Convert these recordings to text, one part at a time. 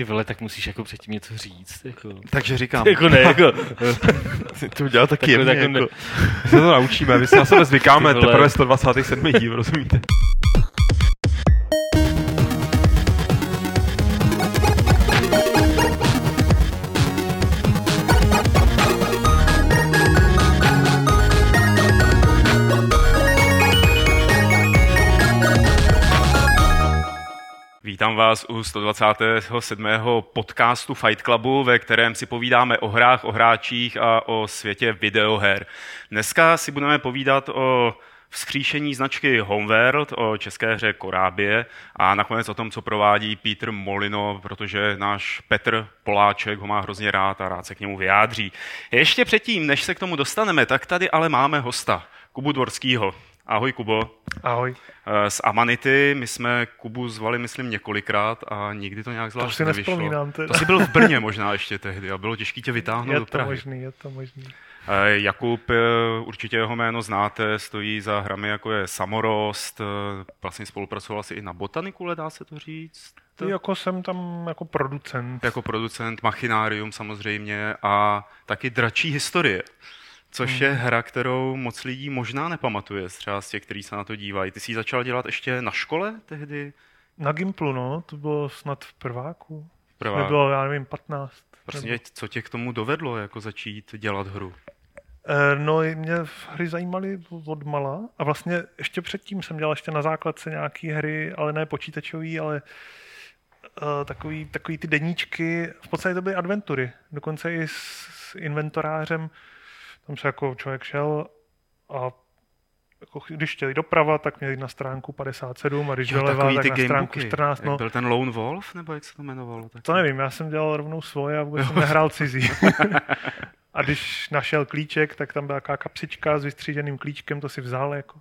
Ty vole, tak musíš jako předtím něco říct. Jako. Takže říkám. jako ne, jako. to udělal taky Takhle, jemně, jako. My se to naučíme, my se na sebe zvykáme, teprve 127. díl, rozumíte? Vás u 127. podcastu Fight Clubu, ve kterém si povídáme o hrách, o hráčích a o světě videoher. Dneska si budeme povídat o vzkříšení značky Homeworld, o české hře Korábě a nakonec o tom, co provádí Peter Molino, protože náš Petr Poláček ho má hrozně rád a rád se k němu vyjádří. Ještě předtím, než se k tomu dostaneme, tak tady ale máme hosta, Kubu Dvorskýho. Ahoj, Kubo. Ahoj. Eh, Z Amanity my jsme Kubu zvali, myslím, několikrát a nikdy to nějak zvlášť si nevyšlo. nevzpomínám teda. To jsi byl v Brně možná ještě tehdy a bylo těžké tě vytáhnout Je do to Prahy. možný, je to možný. Eh, Jakub, eh, určitě jeho jméno znáte, stojí za hrami jako je Samorost, vlastně spolupracoval si i na Botanikule, dá se to říct? Jako jsem tam jako producent. Jako producent, Machinárium samozřejmě a taky Dračí historie. Což je hra, kterou moc lidí možná nepamatuje, třeba z těch, kteří se na to dívají. Ty jsi ji začal dělat ještě na škole tehdy? Na Gimplu, no, to bylo snad v prváku. Prvá. Nebylo, já nevím, 15. Prostě, co tě k tomu dovedlo, jako začít dělat hru? Eh, No, mě hry zajímaly od mala a vlastně ještě předtím jsem dělal ještě na základce nějaký hry, ale ne počítačový, ale uh, takový, takový ty deníčky, v podstatě to byly adventury, dokonce i s, s inventorářem, tam se jako člověk šel a jako když chtěli doprava, tak měli na stránku 57 a když doleva, tak na stránku gamebooky. 14. Jak No, byl ten Lone Wolf, nebo jak se to jmenovalo? Tak... to nevím, já jsem dělal rovnou svoje a vůbec jsem nehrál cizí. a když našel klíček, tak tam byla taková kapsička s vystříženým klíčkem, to si vzal jako.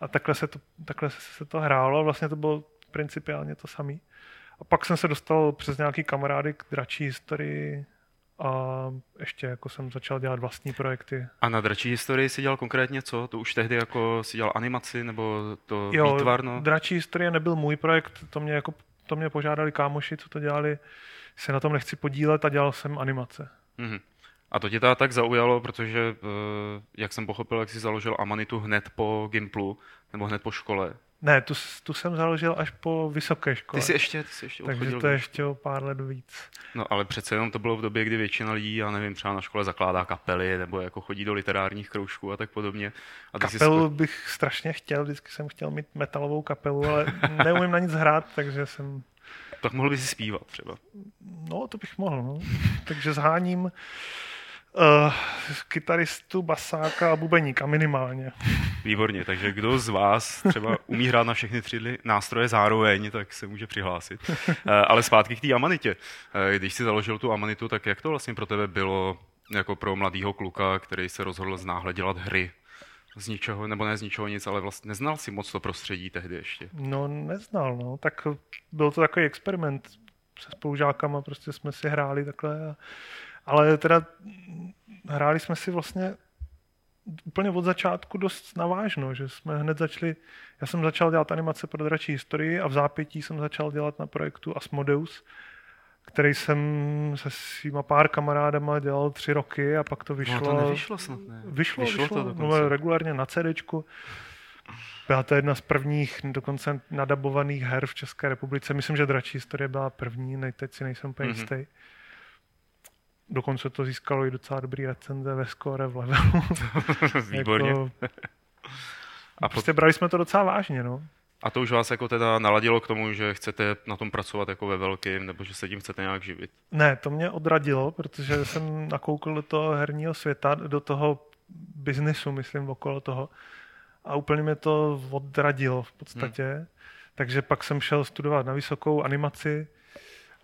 A takhle se to, takhle se to hrálo a vlastně to bylo principiálně to samé. A pak jsem se dostal přes nějaký kamarády k dračí historii a ještě jako jsem začal dělat vlastní projekty. A na dračí historii si dělal konkrétně co? To už tehdy jako si dělal animaci, nebo to Jo, výtvar, no? dračí historie nebyl můj projekt, to mě, jako, to mě požádali kámoši, co to dělali, se na tom nechci podílet a dělal jsem animace. Mhm. A to tě teda tak zaujalo, protože, eh, jak jsem pochopil, jak jsi založil Amanitu hned po Gimplu, nebo hned po škole. Ne, tu, tu jsem založil až po vysoké škole. Ty jsi ještě, ty jsi ještě Takže odchodil. to ještě o pár let víc. No ale přece jenom to bylo v době, kdy většina lidí, já nevím, třeba na škole zakládá kapely, nebo jako chodí do literárních kroužků a tak podobně. A ty jsi Kapelu sko- bych strašně chtěl, vždycky jsem chtěl mít metalovou kapelu, ale neumím na nic hrát, takže jsem, tak mohl bys si zpívat třeba. no to bych mohl, no. Takže zháním uh, kytaristu, basáka a bubeníka minimálně. Výborně, takže kdo z vás třeba umí hrát na všechny tři nástroje zároveň, tak se může přihlásit. Eh, Ale zpátky k té Amanitě. Eh, Když jsi založil tu Amanitu, tak jak to vlastně pro tebe bylo jako pro mladého kluka, který se rozhodl znáhle dělat hry? Z ničeho, nebo ne z ničeho nic, ale vlastně neznal si moc to prostředí tehdy ještě. No neznal, no. Tak byl to takový experiment se spolužákama, prostě jsme si hráli takhle. A, ale teda hráli jsme si vlastně úplně od začátku dost navážno, že jsme hned začali, já jsem začal dělat animace pro dračí historii a v zápětí jsem začal dělat na projektu Asmodeus, který jsem se svýma pár kamarádama dělal tři roky a pak to vyšlo. No to nevyšlo snad, ne? Vyšlo, vyšlo, vyšlo, to no, regulárně na CDčku. Byla to jedna z prvních dokonce nadabovaných her v České republice. Myslím, že Dračí historie byla první, teď si nejsem úplně Mhm. jistý. Dokonce to získalo i docela dobrý recenze ve score v levelu. Výborně. Jako, A, prostě brali jsme to docela vážně, no. a to už vás jako teda naladilo k tomu, že chcete na tom pracovat jako ve velkým, nebo že se tím chcete nějak živit. Ne, to mě odradilo, protože jsem nakoukl do toho herního světa, do toho biznisu, myslím, okolo toho. A úplně mě to odradilo v podstatě. Hmm. Takže pak jsem šel studovat na vysokou animaci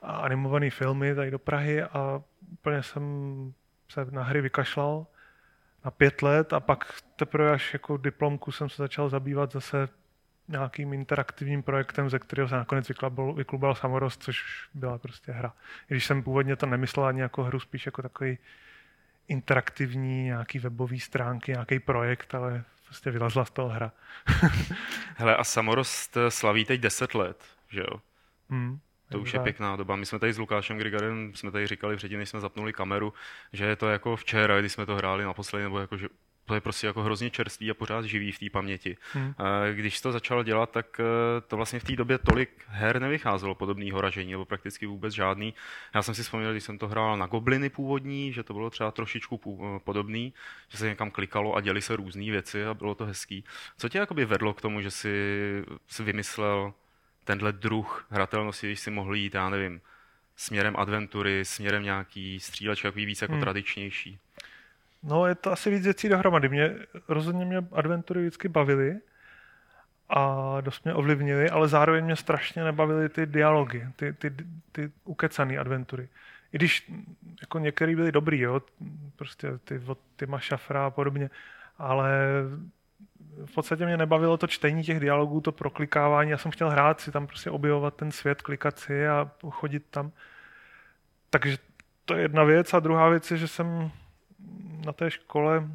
a animované filmy tady do Prahy a úplně jsem se na hry vykašlal na pět let a pak teprve až jako diplomku jsem se začal zabývat zase nějakým interaktivním projektem, ze kterého se nakonec vyklubal, vyklubal Samorost, což byla prostě hra. I když jsem původně to nemyslel ani jako hru, spíš jako takový interaktivní, nějaký webový stránky, nějaký projekt, ale prostě vylezla z toho hra. Hele, a Samorost slaví teď 10 let, že jo? Hmm. To už je pěkná doba. My jsme tady s Lukášem Grigarem, jsme tady říkali předtím, než jsme zapnuli kameru, že je to jako včera, když jsme to hráli naposledy, nebo jako, že to je prostě jako hrozně čerstvý a pořád živý v té paměti. Hmm. Když to začal dělat, tak eh, to vlastně v té době tolik her nevycházelo podobného ražení, nebo prakticky vůbec žádný. Já jsem si vzpomněl, když jsem to hrál na Gobliny původní, že to bylo třeba trošičku eh, podobný, že se někam klikalo a děli se různé věci a bylo to hezký. Co tě jakoby vedlo k tomu, že si, si vymyslel tenhle druh hratelnosti, když si mohl jít, já nevím, směrem adventury, směrem nějaký střílečky, takový víc jako hmm. tradičnější? No, je to asi víc věcí dohromady. Mě, rozhodně mě adventury vždycky bavily a dost mě ovlivnily, ale zároveň mě strašně nebavily ty dialogy, ty, ty, ty ukecané adventury. I když jako některý byly dobrý, jo, prostě ty od Tima Šafra a podobně, ale v podstatě mě nebavilo to čtení těch dialogů, to proklikávání. Já jsem chtěl hrát si tam prostě objevovat ten svět, klikat si a chodit tam. Takže to je jedna věc. A druhá věc je, že jsem na té škole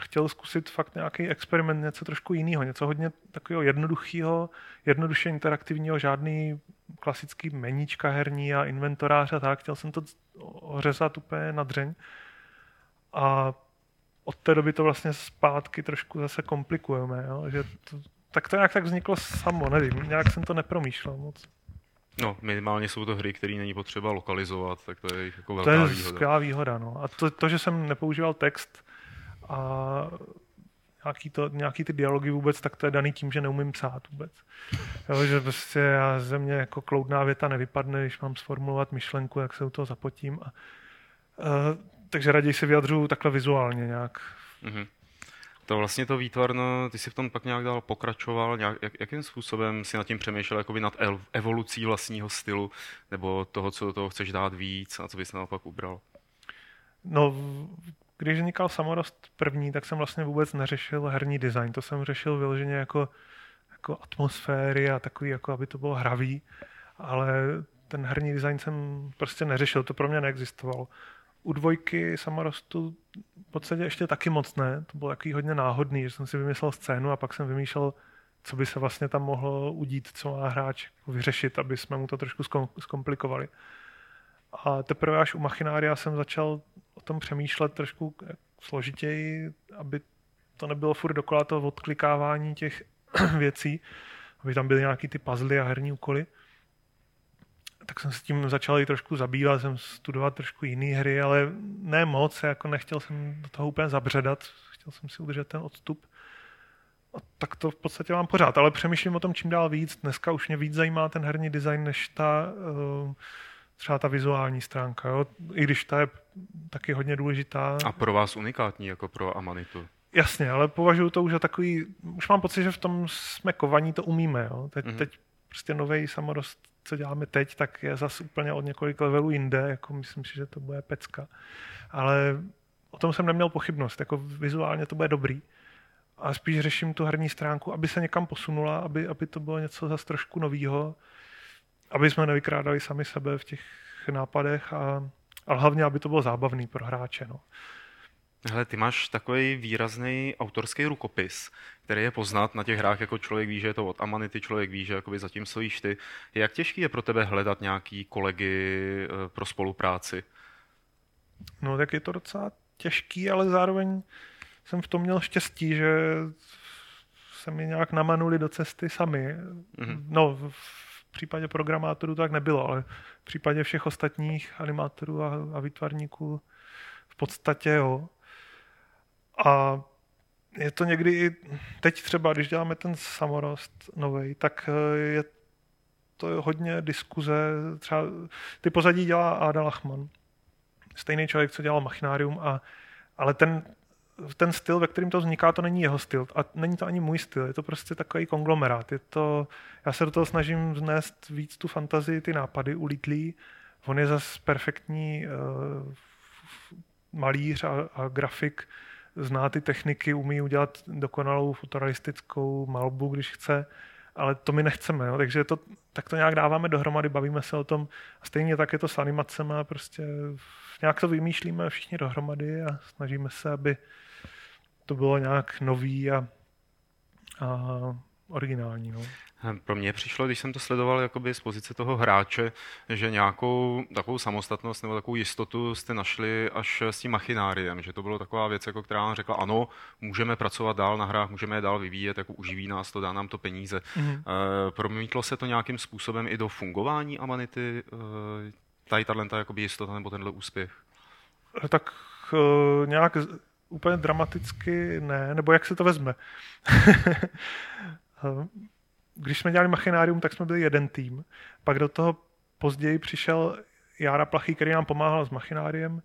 chtěl zkusit fakt nějaký experiment, něco trošku jiného, něco hodně takového jednoduchého, jednoduše interaktivního, žádný klasický meníčka herní a inventorář a tak. Chtěl jsem to ořezat úplně na dřeň. A od té doby to vlastně zpátky trošku zase komplikujeme. Jo? Že to, tak to nějak tak vzniklo samo, nevím, nějak jsem to nepromýšlel moc. No, minimálně jsou to hry, které není potřeba lokalizovat, tak to je jako velká výhoda. To je výhoda. skvělá výhoda, no. A to, to, že jsem nepoužíval text a nějaký, to, nějaký ty dialogy vůbec, tak to je daný tím, že neumím psát vůbec. Jo, že prostě já ze mě jako kloudná věta nevypadne, když mám sformulovat myšlenku, jak se u toho zapotím. A, uh, takže raději se vyjadřuju takhle vizuálně nějak. Mm-hmm. To vlastně to výtvarno, ty si v tom pak nějak dál pokračoval, nějak, jak, jakým způsobem si nad tím přemýšlel jakoby nad evolucí vlastního stylu, nebo toho, co do toho chceš dát víc a co bys naopak ubral? No, když vznikal Samorost první, tak jsem vlastně vůbec neřešil herní design. To jsem řešil vyloženě jako, jako atmosféry a takový, jako aby to bylo hravý, ale ten herní design jsem prostě neřešil, to pro mě neexistovalo. U dvojky samorostu v podstatě ještě taky moc ne. To bylo takový hodně náhodný, že jsem si vymyslel scénu a pak jsem vymýšlel, co by se vlastně tam mohlo udít, co má hráč vyřešit, aby jsme mu to trošku zkomplikovali. A teprve až u Machinária jsem začal o tom přemýšlet trošku složitěji, aby to nebylo furt dokola to odklikávání těch věcí, aby tam byly nějaký ty puzzle a herní úkoly tak jsem s tím začal i trošku zabývat, jsem studovat trošku jiné hry, ale ne moc, jako nechtěl jsem do toho úplně zabředat, chtěl jsem si udržet ten odstup. A tak to v podstatě mám pořád, ale přemýšlím o tom čím dál víc. Dneska už mě víc zajímá ten herní design, než ta uh, třeba ta vizuální stránka, jo? i když ta je taky hodně důležitá. A pro vás unikátní, jako pro Amanitu. Jasně, ale považuji to už za takový, už mám pocit, že v tom jsme kovaní to umíme. Jo? Teď, mm-hmm. teď prostě nový samorost co děláme teď, tak je zase úplně od několik levelů jinde, jako myslím si, že to bude pecka. Ale o tom jsem neměl pochybnost, jako vizuálně to bude dobrý. A spíš řeším tu herní stránku, aby se někam posunula, aby, aby to bylo něco zase trošku novýho, aby jsme nevykrádali sami sebe v těch nápadech a, a hlavně, aby to bylo zábavný pro hráče. No. Hele, ty máš takový výrazný autorský rukopis, který je poznat na těch hrách, jako člověk ví, že je to od Amanity, člověk ví, že jakoby zatím stojíš ty. Jak těžký je pro tebe hledat nějaký kolegy eh, pro spolupráci? No tak je to docela těžký, ale zároveň jsem v tom měl štěstí, že se mi nějak namanuli do cesty sami. Mm-hmm. No, v případě programátorů to tak nebylo, ale v případě všech ostatních animátorů a, a výtvarníků v podstatě jo. A je to někdy i teď třeba, když děláme ten samorost nový, tak eh, je to hodně diskuze. Třeba ty pozadí dělá Ada Lachman. Stejný člověk, co dělal Machinárium, a, ale ten, ten styl, ve kterém to vzniká, to není jeho styl. A není to ani můj styl. Je to prostě takový konglomerát. Je to, já se do toho snažím vnést víc tu fantazii, ty nápady ulítlý. On je zase perfektní uh, malíř a, a grafik, zná ty techniky, umí udělat dokonalou fotorealistickou malbu, když chce, ale to my nechceme, jo? takže to, tak to nějak dáváme dohromady, bavíme se o tom. A stejně tak je to s animacemi, prostě nějak to vymýšlíme všichni dohromady a snažíme se, aby to bylo nějak nový a, a originální. No. Pro mě přišlo, když jsem to sledoval jakoby z pozice toho hráče, že nějakou takovou samostatnost nebo takovou jistotu jste našli až s tím machináriem, že to bylo taková věc, jako která nám řekla, ano, můžeme pracovat dál na hrách, můžeme je dál vyvíjet, jako uživí nás to, dá nám to peníze. Mm-hmm. E, promítlo se to nějakým způsobem i do fungování Amanity, e, tady tato jakoby jistota nebo tenhle úspěch? Tak e, nějak úplně dramaticky ne, nebo jak se to vezme. Když jsme dělali Machinárium, tak jsme byli jeden tým. Pak do toho později přišel Jára Plachý, který nám pomáhal s Machináriem.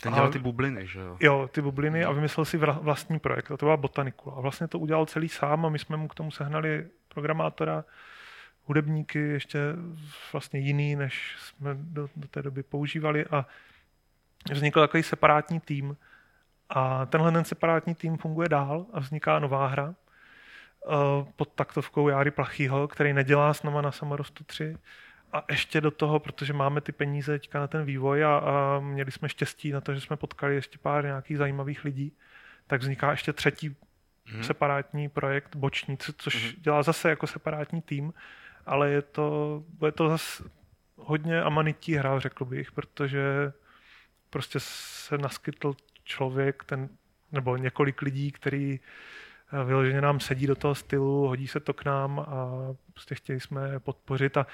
Ten dělal ty bubliny, že jo? Jo, ty bubliny a vymyslel si vlastní projekt. A to byla Botanikula. A vlastně to udělal celý sám a my jsme mu k tomu sehnali programátora, hudebníky, ještě vlastně jiný, než jsme do, do té doby používali a vznikl takový separátní tým, a tenhle ten separátní tým funguje dál a vzniká nová hra pod taktovkou Járy Plachýho, který nedělá s náma na Samorostu 3. A ještě do toho, protože máme ty peníze teďka na ten vývoj a, a měli jsme štěstí na to, že jsme potkali ještě pár nějakých zajímavých lidí, tak vzniká ještě třetí hmm. separátní projekt, boční, což hmm. dělá zase jako separátní tým, ale je to, je to zase hodně amanití hra, řekl bych, protože prostě se naskytl člověk, ten, nebo několik lidí, který eh, vyloženě nám sedí do toho stylu, hodí se to k nám a prostě chtěli jsme podpořit. A,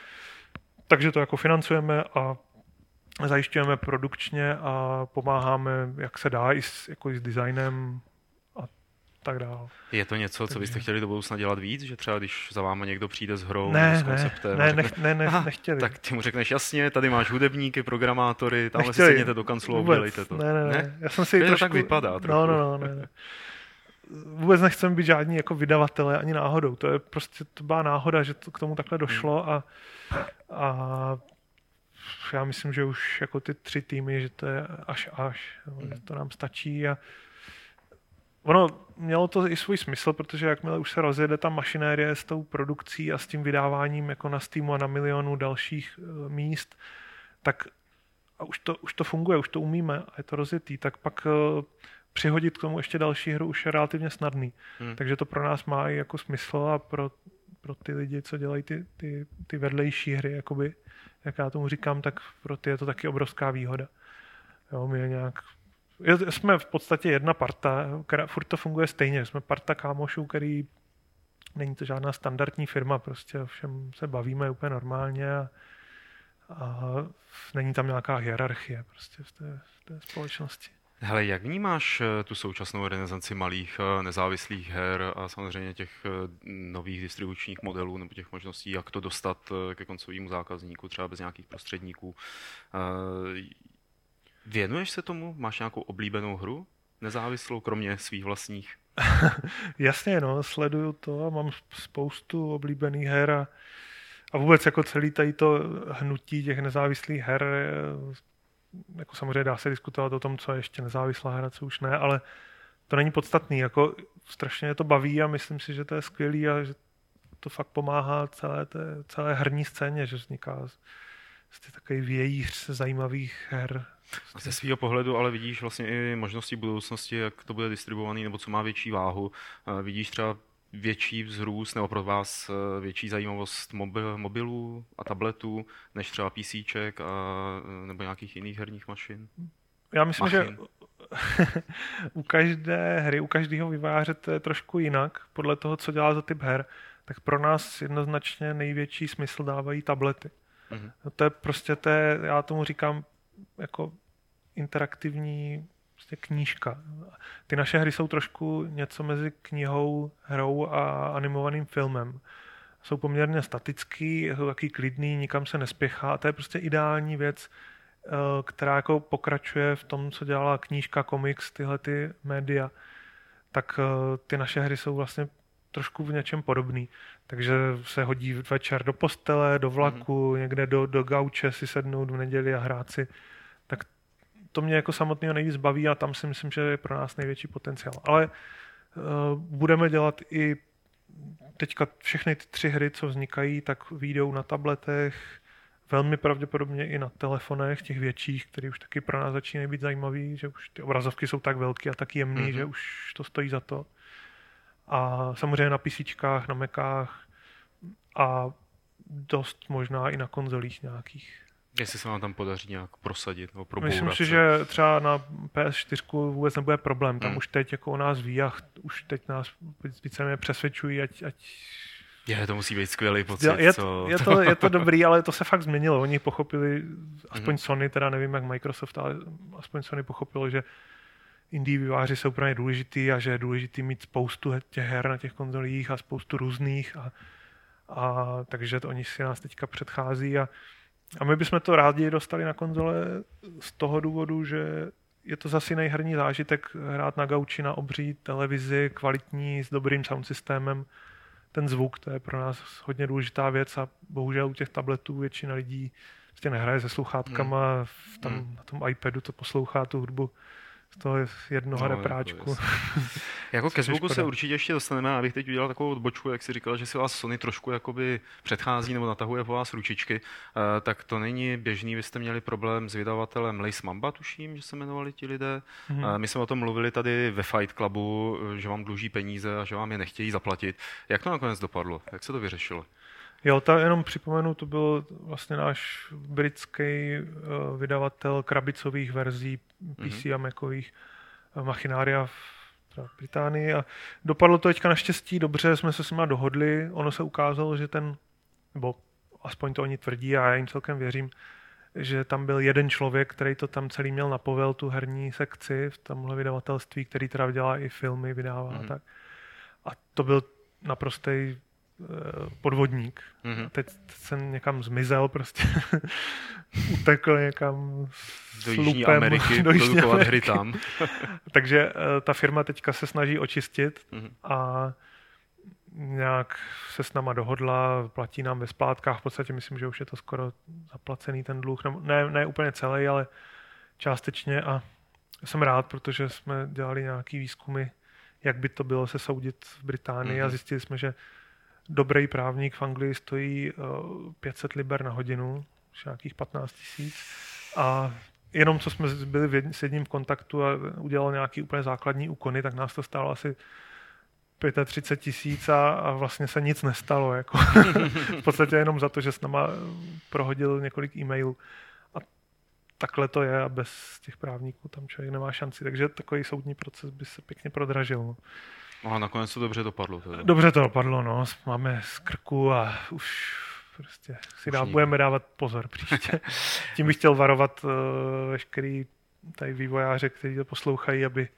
takže to jako financujeme a zajišťujeme produkčně a pomáháme, jak se dá, i s, jako i s designem tak dál. Je to něco, co byste chtěli do budoucna dělat víc? Že třeba když za váma někdo přijde s hrou, ne, s konceptem, ne, řekne, nech, ne, ne, aha, nechtěli. tak ty mu řekneš jasně, tady máš hudebníky, programátory, tamhle si sedněte do kanclu a udělejte to. Ne, ne, ne. ne? Já jsem si to trošku... tak vypadá trochu. No, no, no, ne, ne. Vůbec nechcem být žádní jako vydavatele ani náhodou. To je prostě, to byla náhoda, že to k tomu takhle došlo a, a já myslím, že už jako ty tři týmy, že to je až až, že to nám stačí a ono mělo to i svůj smysl, protože jakmile už se rozjede ta mašinérie s tou produkcí a s tím vydáváním jako na Steamu a na milionu dalších uh, míst, tak a už to, už to funguje, už to umíme a je to rozjetý, tak pak uh, přihodit k tomu ještě další hru už je relativně snadný. Hmm. Takže to pro nás má i jako smysl a pro, pro ty lidi, co dělají ty, ty, ty vedlejší hry, jakoby, jak já tomu říkám, tak pro ty je to taky obrovská výhoda. Jo, my je nějak jsme v podstatě jedna parta, která furt to funguje stejně. Jsme parta kámošů, který není to žádná standardní firma, prostě všem se bavíme úplně normálně a, a není tam nějaká hierarchie prostě v té, v té společnosti. Hele, jak vnímáš eh, tu současnou renesanci malých eh, nezávislých her a samozřejmě těch eh, nových distribučních modelů nebo těch možností, jak to dostat ke koncovému zákazníku, třeba bez nějakých prostředníků? Věnuješ se tomu? Máš nějakou oblíbenou hru? Nezávislou, kromě svých vlastních? Jasně, no, sleduju to a mám spoustu oblíbených her a, a vůbec jako celý tady to hnutí těch nezávislých her, jako samozřejmě dá se diskutovat o tom, co je ještě nezávislá hra, co už ne, ale to není podstatný, jako strašně to baví a myslím si, že to je skvělý a že to fakt pomáhá celé, té, celé herní scéně, že vzniká prostě takový vějíř zajímavých her. A ze svého pohledu ale vidíš vlastně i možnosti budoucnosti, jak to bude distribuovaný, nebo co má větší váhu. Vidíš třeba větší vzrůst nebo pro vás e, větší zajímavost mobil, mobilů a tabletů než třeba PC a, nebo nějakých jiných herních mašin? Já myslím, Machin. že u každé hry, u každého vyváře to je trošku jinak, podle toho, co dělá za typ her, tak pro nás jednoznačně největší smysl dávají tablety. Mm-hmm. To je prostě, té, já tomu říkám jako interaktivní prostě knížka. Ty naše hry jsou trošku něco mezi knihou, hrou a animovaným filmem. Jsou poměrně statický, jsou taky klidný, nikam se nespěchá. A to je prostě ideální věc, eh, která jako pokračuje v tom, co dělala knížka, komiks, tyhle ty média. Tak eh, ty naše hry jsou vlastně trošku v něčem podobný. Takže se hodí večer do postele, do vlaku, mm-hmm. někde do, do gauče si sednout v neděli a hrát si. To mě jako samotného nejvíc baví a tam si myslím, že je pro nás největší potenciál. Ale uh, budeme dělat i teďka všechny ty tři hry, co vznikají, tak výjdou na tabletech, velmi pravděpodobně i na telefonech, těch větších, které už taky pro nás začínají být zajímavý, že už ty obrazovky jsou tak velké a tak jemný, mm-hmm. že už to stojí za to. A samozřejmě na PC, na Macách a dost možná i na konzolích nějakých. Jestli se vám tam podaří nějak prosadit nebo probourat. Myslím si, že třeba na PS4 vůbec nebude problém. Tam hmm. už teď jako u nás ví a už teď nás víceméně přesvědčují, ať, ať je, to musí být skvělý pocit. Je, co... je, to, je to dobrý, ale to se fakt změnilo. Oni pochopili, aspoň mm-hmm. Sony, teda nevím jak Microsoft, ale aspoň Sony pochopilo, že indie výváři jsou úplně důležitý a že je důležitý mít spoustu těch her na těch konzolích a spoustu různých a, a takže to oni si nás teďka předchází a, a my bychom to rádi dostali na konzole z toho důvodu, že je to zase nejherní zážitek hrát na gauči na obří televizi, kvalitní, s dobrým sound systémem ten zvuk, to je pro nás hodně důležitá věc a bohužel u těch tabletů většina lidí prostě nehraje se sluchátkama, hmm. tam hmm. na tom iPadu to poslouchá tu hudbu z toho jednoho no, repráčku. Jako, jako ke zvuku se určitě ještě dostaneme, abych teď udělal takovou odbočku, jak si říkal, že si vás Sony trošku jakoby předchází nebo natahuje po vás ručičky, uh, tak to není běžný. Vy jste měli problém s vydavatelem Lace Mamba, tuším, že se jmenovali ti lidé. Mm-hmm. Uh, my jsme o tom mluvili tady ve Fight Clubu, že vám dluží peníze a že vám je nechtějí zaplatit. Jak to nakonec dopadlo? Jak se to vyřešilo? Jo, to jenom připomenu, to byl vlastně náš britský uh, vydavatel krabicových verzí PC mm-hmm. a Macových uh, Machinária v Británii a dopadlo to teďka naštěstí dobře, jsme se s nimi dohodli, ono se ukázalo, že ten, nebo aspoň to oni tvrdí a já jim celkem věřím, že tam byl jeden člověk, který to tam celý měl na povel, tu herní sekci v tomhle vydavatelství, který teda dělá i filmy, vydává mm-hmm. tak. A to byl naprostý Eh, podvodník. Mm-hmm. Teď jsem někam zmizel, prostě utekl někam do Jižní lupem, Ameriky, do Jižní Ameriky. hry tam. Takže uh, ta firma teďka se snaží očistit mm-hmm. a nějak se s náma dohodla, platí nám ve splátkách, v podstatě myslím, že už je to skoro zaplacený ten dluh, ne, ne úplně celý, ale částečně a jsem rád, protože jsme dělali nějaký výzkumy, jak by to bylo se soudit v Británii mm-hmm. a mhm. zjistili jsme, že dobrý právník v Anglii stojí 500 eh, liber na hodinu, nějakých 15 tisíc. A jenom co jsme byli s jedním v kontaktu a udělal nějaký úplně základní úkony, tak nás to stálo asi 35 tisíc a, a vlastně se nic nestalo. Jako. v podstatě jenom za to, že s náma prohodil několik e-mailů. A takhle to je a bez těch právníků tam člověk nemá šanci. Takže takový soudní proces by se pěkně prodražil. No. A nakonec to dobře dopadlo. Teda. Dobře to dopadlo, no. Máme z krku a už prostě si dá, budeme dávat pozor příště. Tím bych chtěl varovat uh, veškerý tady vývojáře, kteří to poslouchají, aby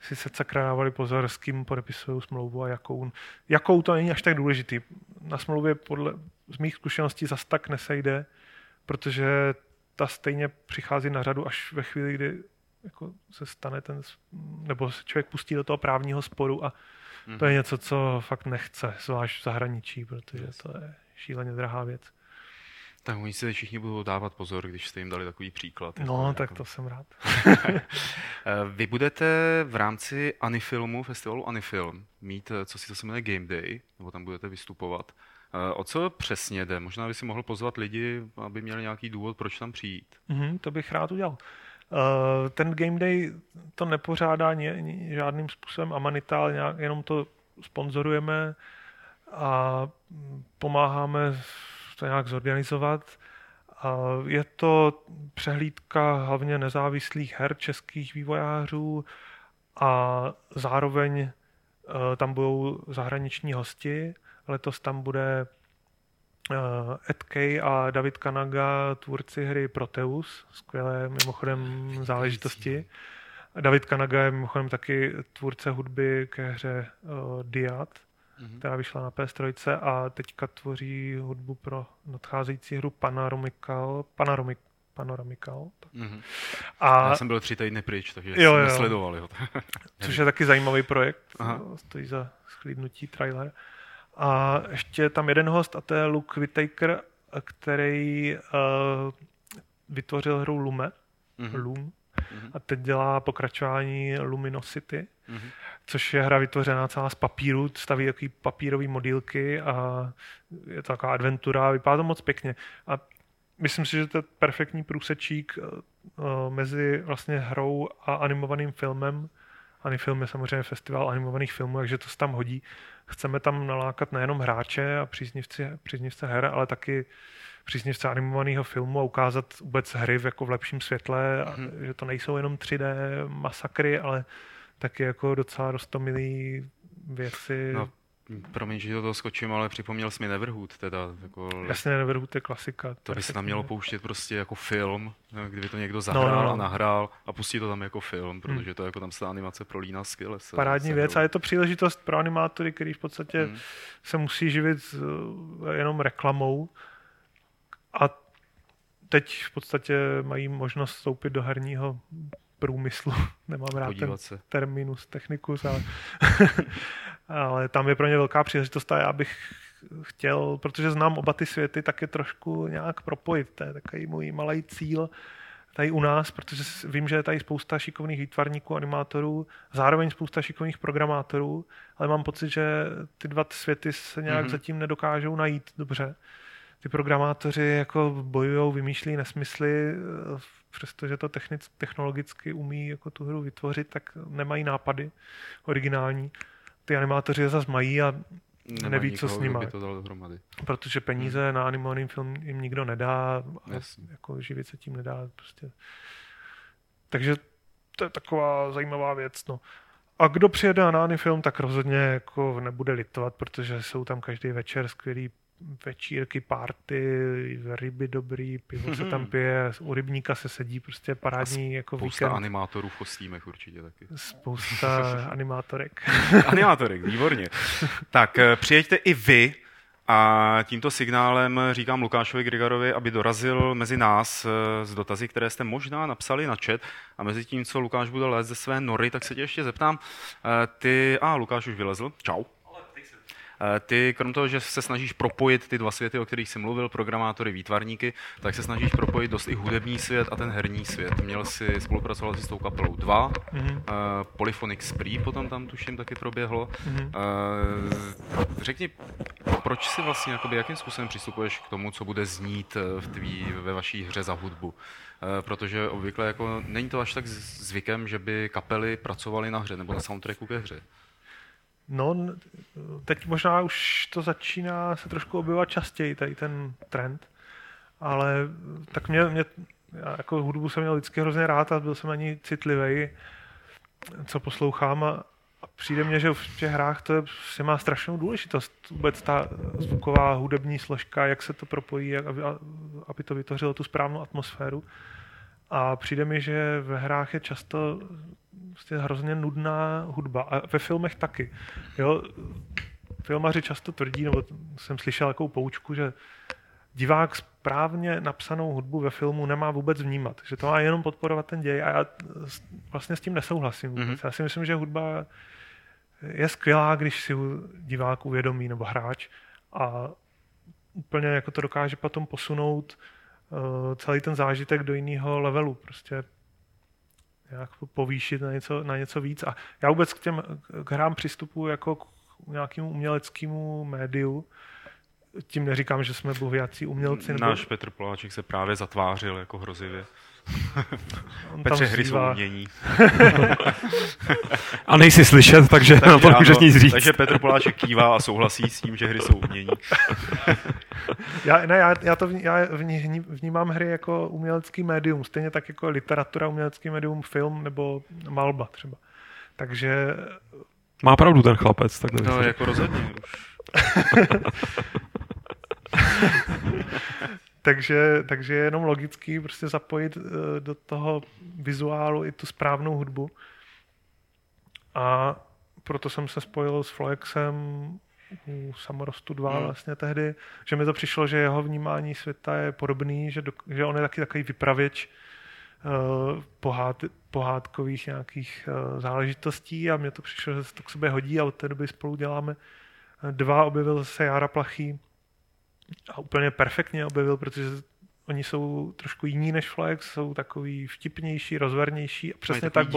si se sakra dávali pozor, s kým podepisují smlouvu a jakou. Jakou to není až tak důležitý. Na smlouvě podle z mých zkušeností zas tak nesejde, protože ta stejně přichází na řadu až ve chvíli, kdy jako se stane ten, nebo se člověk pustí do toho právního sporu a mm-hmm. to je mhm. něco, co fakt nechce, zvlášť v zahraničí, protože to je šíleně drahá věc. Tak oni si všichni budou dávat pozor, když jste jim dali takový příklad. No, jako, tak to jsem rád. Vy budete v rámci Anifilmu, festivalu Anifilm, mít, co si to se jmenuje Game Day, nebo tam budete vystupovat. O co přesně jde? Možná by si mohl pozvat lidi, aby měli nějaký důvod, proč tam přijít. Mm-hmm, to bych rád udělal. Uh, ten Game Day to nepořádá ně, žádným způsobem Amanital, nějak, jenom to sponzorujeme a pomáháme to nějak zorganizovat. A je to přehlídka hlavně nezávislých her českých vývojářů a zároveň uh, tam budou zahraniční hosti. Letos tam bude Ed Kay a David Kanaga, tvůrci hry Proteus, skvělé mimochodem záležitosti. David Kanaga je mimochodem taky tvůrce hudby ke hře uh, Diad, mm-hmm. která vyšla na PS3 a teďka tvoří hudbu pro nadcházející hru Panoramical, Panoramic, Panoramical. Mm-hmm. A, Já jsem byl tři týdny pryč, takže jo, jsem nesledoval. Jo. Což je taky zajímavý projekt, Aha. stojí za schlídnutí trailer. A ještě tam jeden host a to je Luke Whittaker, který uh, vytvořil hru Lume, mm-hmm. Loom, mm-hmm. a teď dělá pokračování Luminosity, mm-hmm. což je hra vytvořená celá z papíru, staví takový papírový modílky a je to taková adventura, vypadá to moc pěkně. A myslím si, že to je perfektní průsečík uh, mezi vlastně hrou a animovaným filmem Anifilm je samozřejmě festival animovaných filmů, takže to se tam hodí. Chceme tam nalákat nejenom hráče a příznivce, příznivce her, ale taky příznivce animovaného filmu a ukázat vůbec hry v, jako v lepším světle, a Mhm. že to nejsou jenom 3D masakry, ale taky jako docela rostomilý věci. No, Promiň, že do toho skočím, ale připomněl jsi mi Neverhood, teda jako Jasně, Neverhood je klasika. To by se tam mělo pouštět prostě jako film, no, kdyby to někdo zahrál No, no, no. a nahrál a pustit to tam jako film, protože to jako tam se ta animace prolíná skvěle. Parádní se věc hrou. a je to příležitost pro animátory, který v podstatě Hmm. se musí živit eh, jenom reklamou a teď v podstatě mají možnost vstoupit do herního průmyslu. Nemám rád ten Podívat se. terminus technicus, ale, ale tam je pro ně velká příležitost a já bych chtěl, protože znám oba ty světy, tak je trošku nějak propojit. To je takový můj malý cíl tady u nás, protože vím, že je tady spousta šikovných výtvarníků, animátorů, zároveň spousta šikovných programátorů, ale mám pocit, že ty dva světy se nějak Mhm. mm-hmm. zatím nedokážou najít dobře. Ty programátoři jako bojují, vymýšlí nesmysly, přestože to technic, technologicky umí jako tu hru vytvořit, tak nemají nápady originální. Ty animátoři je zase mají a Nemá neví, co nikoho, s nima. kdo by to dohromady. protože peníze na animovaný film jim nikdo nedá a jako živit se tím nedá. Prostě. Takže to je taková zajímavá věc. No. A kdo přijede na Anifilm, tak rozhodně jako nebude litovat, protože jsou tam každý večer skvělý večírky, party, ryby dobrý, pivo se tam pije, u rybníka se sedí, prostě parádní jako Spousta víkend. animátorů v kostýmech určitě taky. Spousta animátorek. Animátorek, výborně. Tak eh, přijeďte i vy a tímto signálem říkám Lukášovi Grigarovi, aby dorazil mezi nás eh, s dotazy, které jste možná napsali na chat. A mezi tím, co Lukáš bude lézt ze své nory, tak se tě ještě zeptám. eh, Ty, a Lukáš už vylezl. Čau. Eh, Ty, krom toho, že se snažíš propojit ty dva světy, o kterých jsi mluvil, programátory, výtvarníky, tak se snažíš propojit dost i hudební svět a ten herní svět. Měl jsi spolupracovat s tou kapelou 2, Mhm. uh, Polyphonic Spree potom tam tuším taky proběhlo. Mhm. Uh, řekni, proč si vlastně, jakoby, jakým způsobem přistupuješ k tomu, co bude znít eh, v tvý, ve vaší hře za hudbu? Protože obvykle jako, není to až tak zvykem, že by kapely pracovaly na hře nebo na soundtracku ke hře. No, teď možná už to začíná se trošku objevovat častěji, tady ten trend, ale tak mě, mě já jako hudbu jsem měl vždycky hrozně rád a byl jsem na ní citlivý, co poslouchám a, a přijde mně, že v těch hrách to je, prostě má strašnou důležitost. Vůbec ta zvuková hudební složka, jak se to propojí, jak, aby, aby to vytvořilo tu správnou atmosféru. A přijde mi, že ve hrách je často prostě hrozně nudná hudba. A ve filmech taky. Jo? Filmaři často tvrdí, nebo jsem slyšel takovou poučku, že divák správně napsanou hudbu ve filmu nemá vůbec vnímat. Že to má jenom podporovat ten děj a já vlastně s tím nesouhlasím vůbec. Mhm. Já si myslím, že hudba je skvělá, když si divák uvědomí nebo hráč a úplně jako to dokáže potom posunout uh, celý ten zážitek do jiného levelu. Prostě nějak povýšit na něco, na něco víc. A já vůbec k těm k hrám přistupuji jako k nějakému uměleckému médiu. Tím neříkám, že jsme bohvějací umělci. Nebo Náš Petr Poláček se právě zatvářil jako hrozivě. On tam Petře, hry jsou umění. A nejsi slyšet, takže na to Takže nemůžeš ano, nic říct. Takže Petr Poláček kývá a souhlasí s tím, že hry jsou umění. Já, ne, já, já to vní, já vní, vnímám hry jako umělecký médium, stejně tak jako literatura, umělecký médium, film nebo malba třeba. Takže Má pravdu ten chlapec, tak No, jako rozhodně. Už. Takže, takže je jenom logický prostě zapojit eh, do toho vizuálu i tu správnou hudbu. A proto jsem se spojil s Flexem u Samorostu 2 Hmm. vlastně tehdy, že mi to přišlo, že jeho vnímání světa je podobný, že, do, že on je taky takový vypravěč uh, pohád, pohádkových nějakých uh, záležitostí a mně to přišlo, že se to k sobě hodí a od té doby spolu děláme eh, dva, objevil se Jara Plachý, a úplně perfektně objevil, protože oni jsou trošku jiní než Flex, jsou takový vtipnější, rozvernější a přesně tak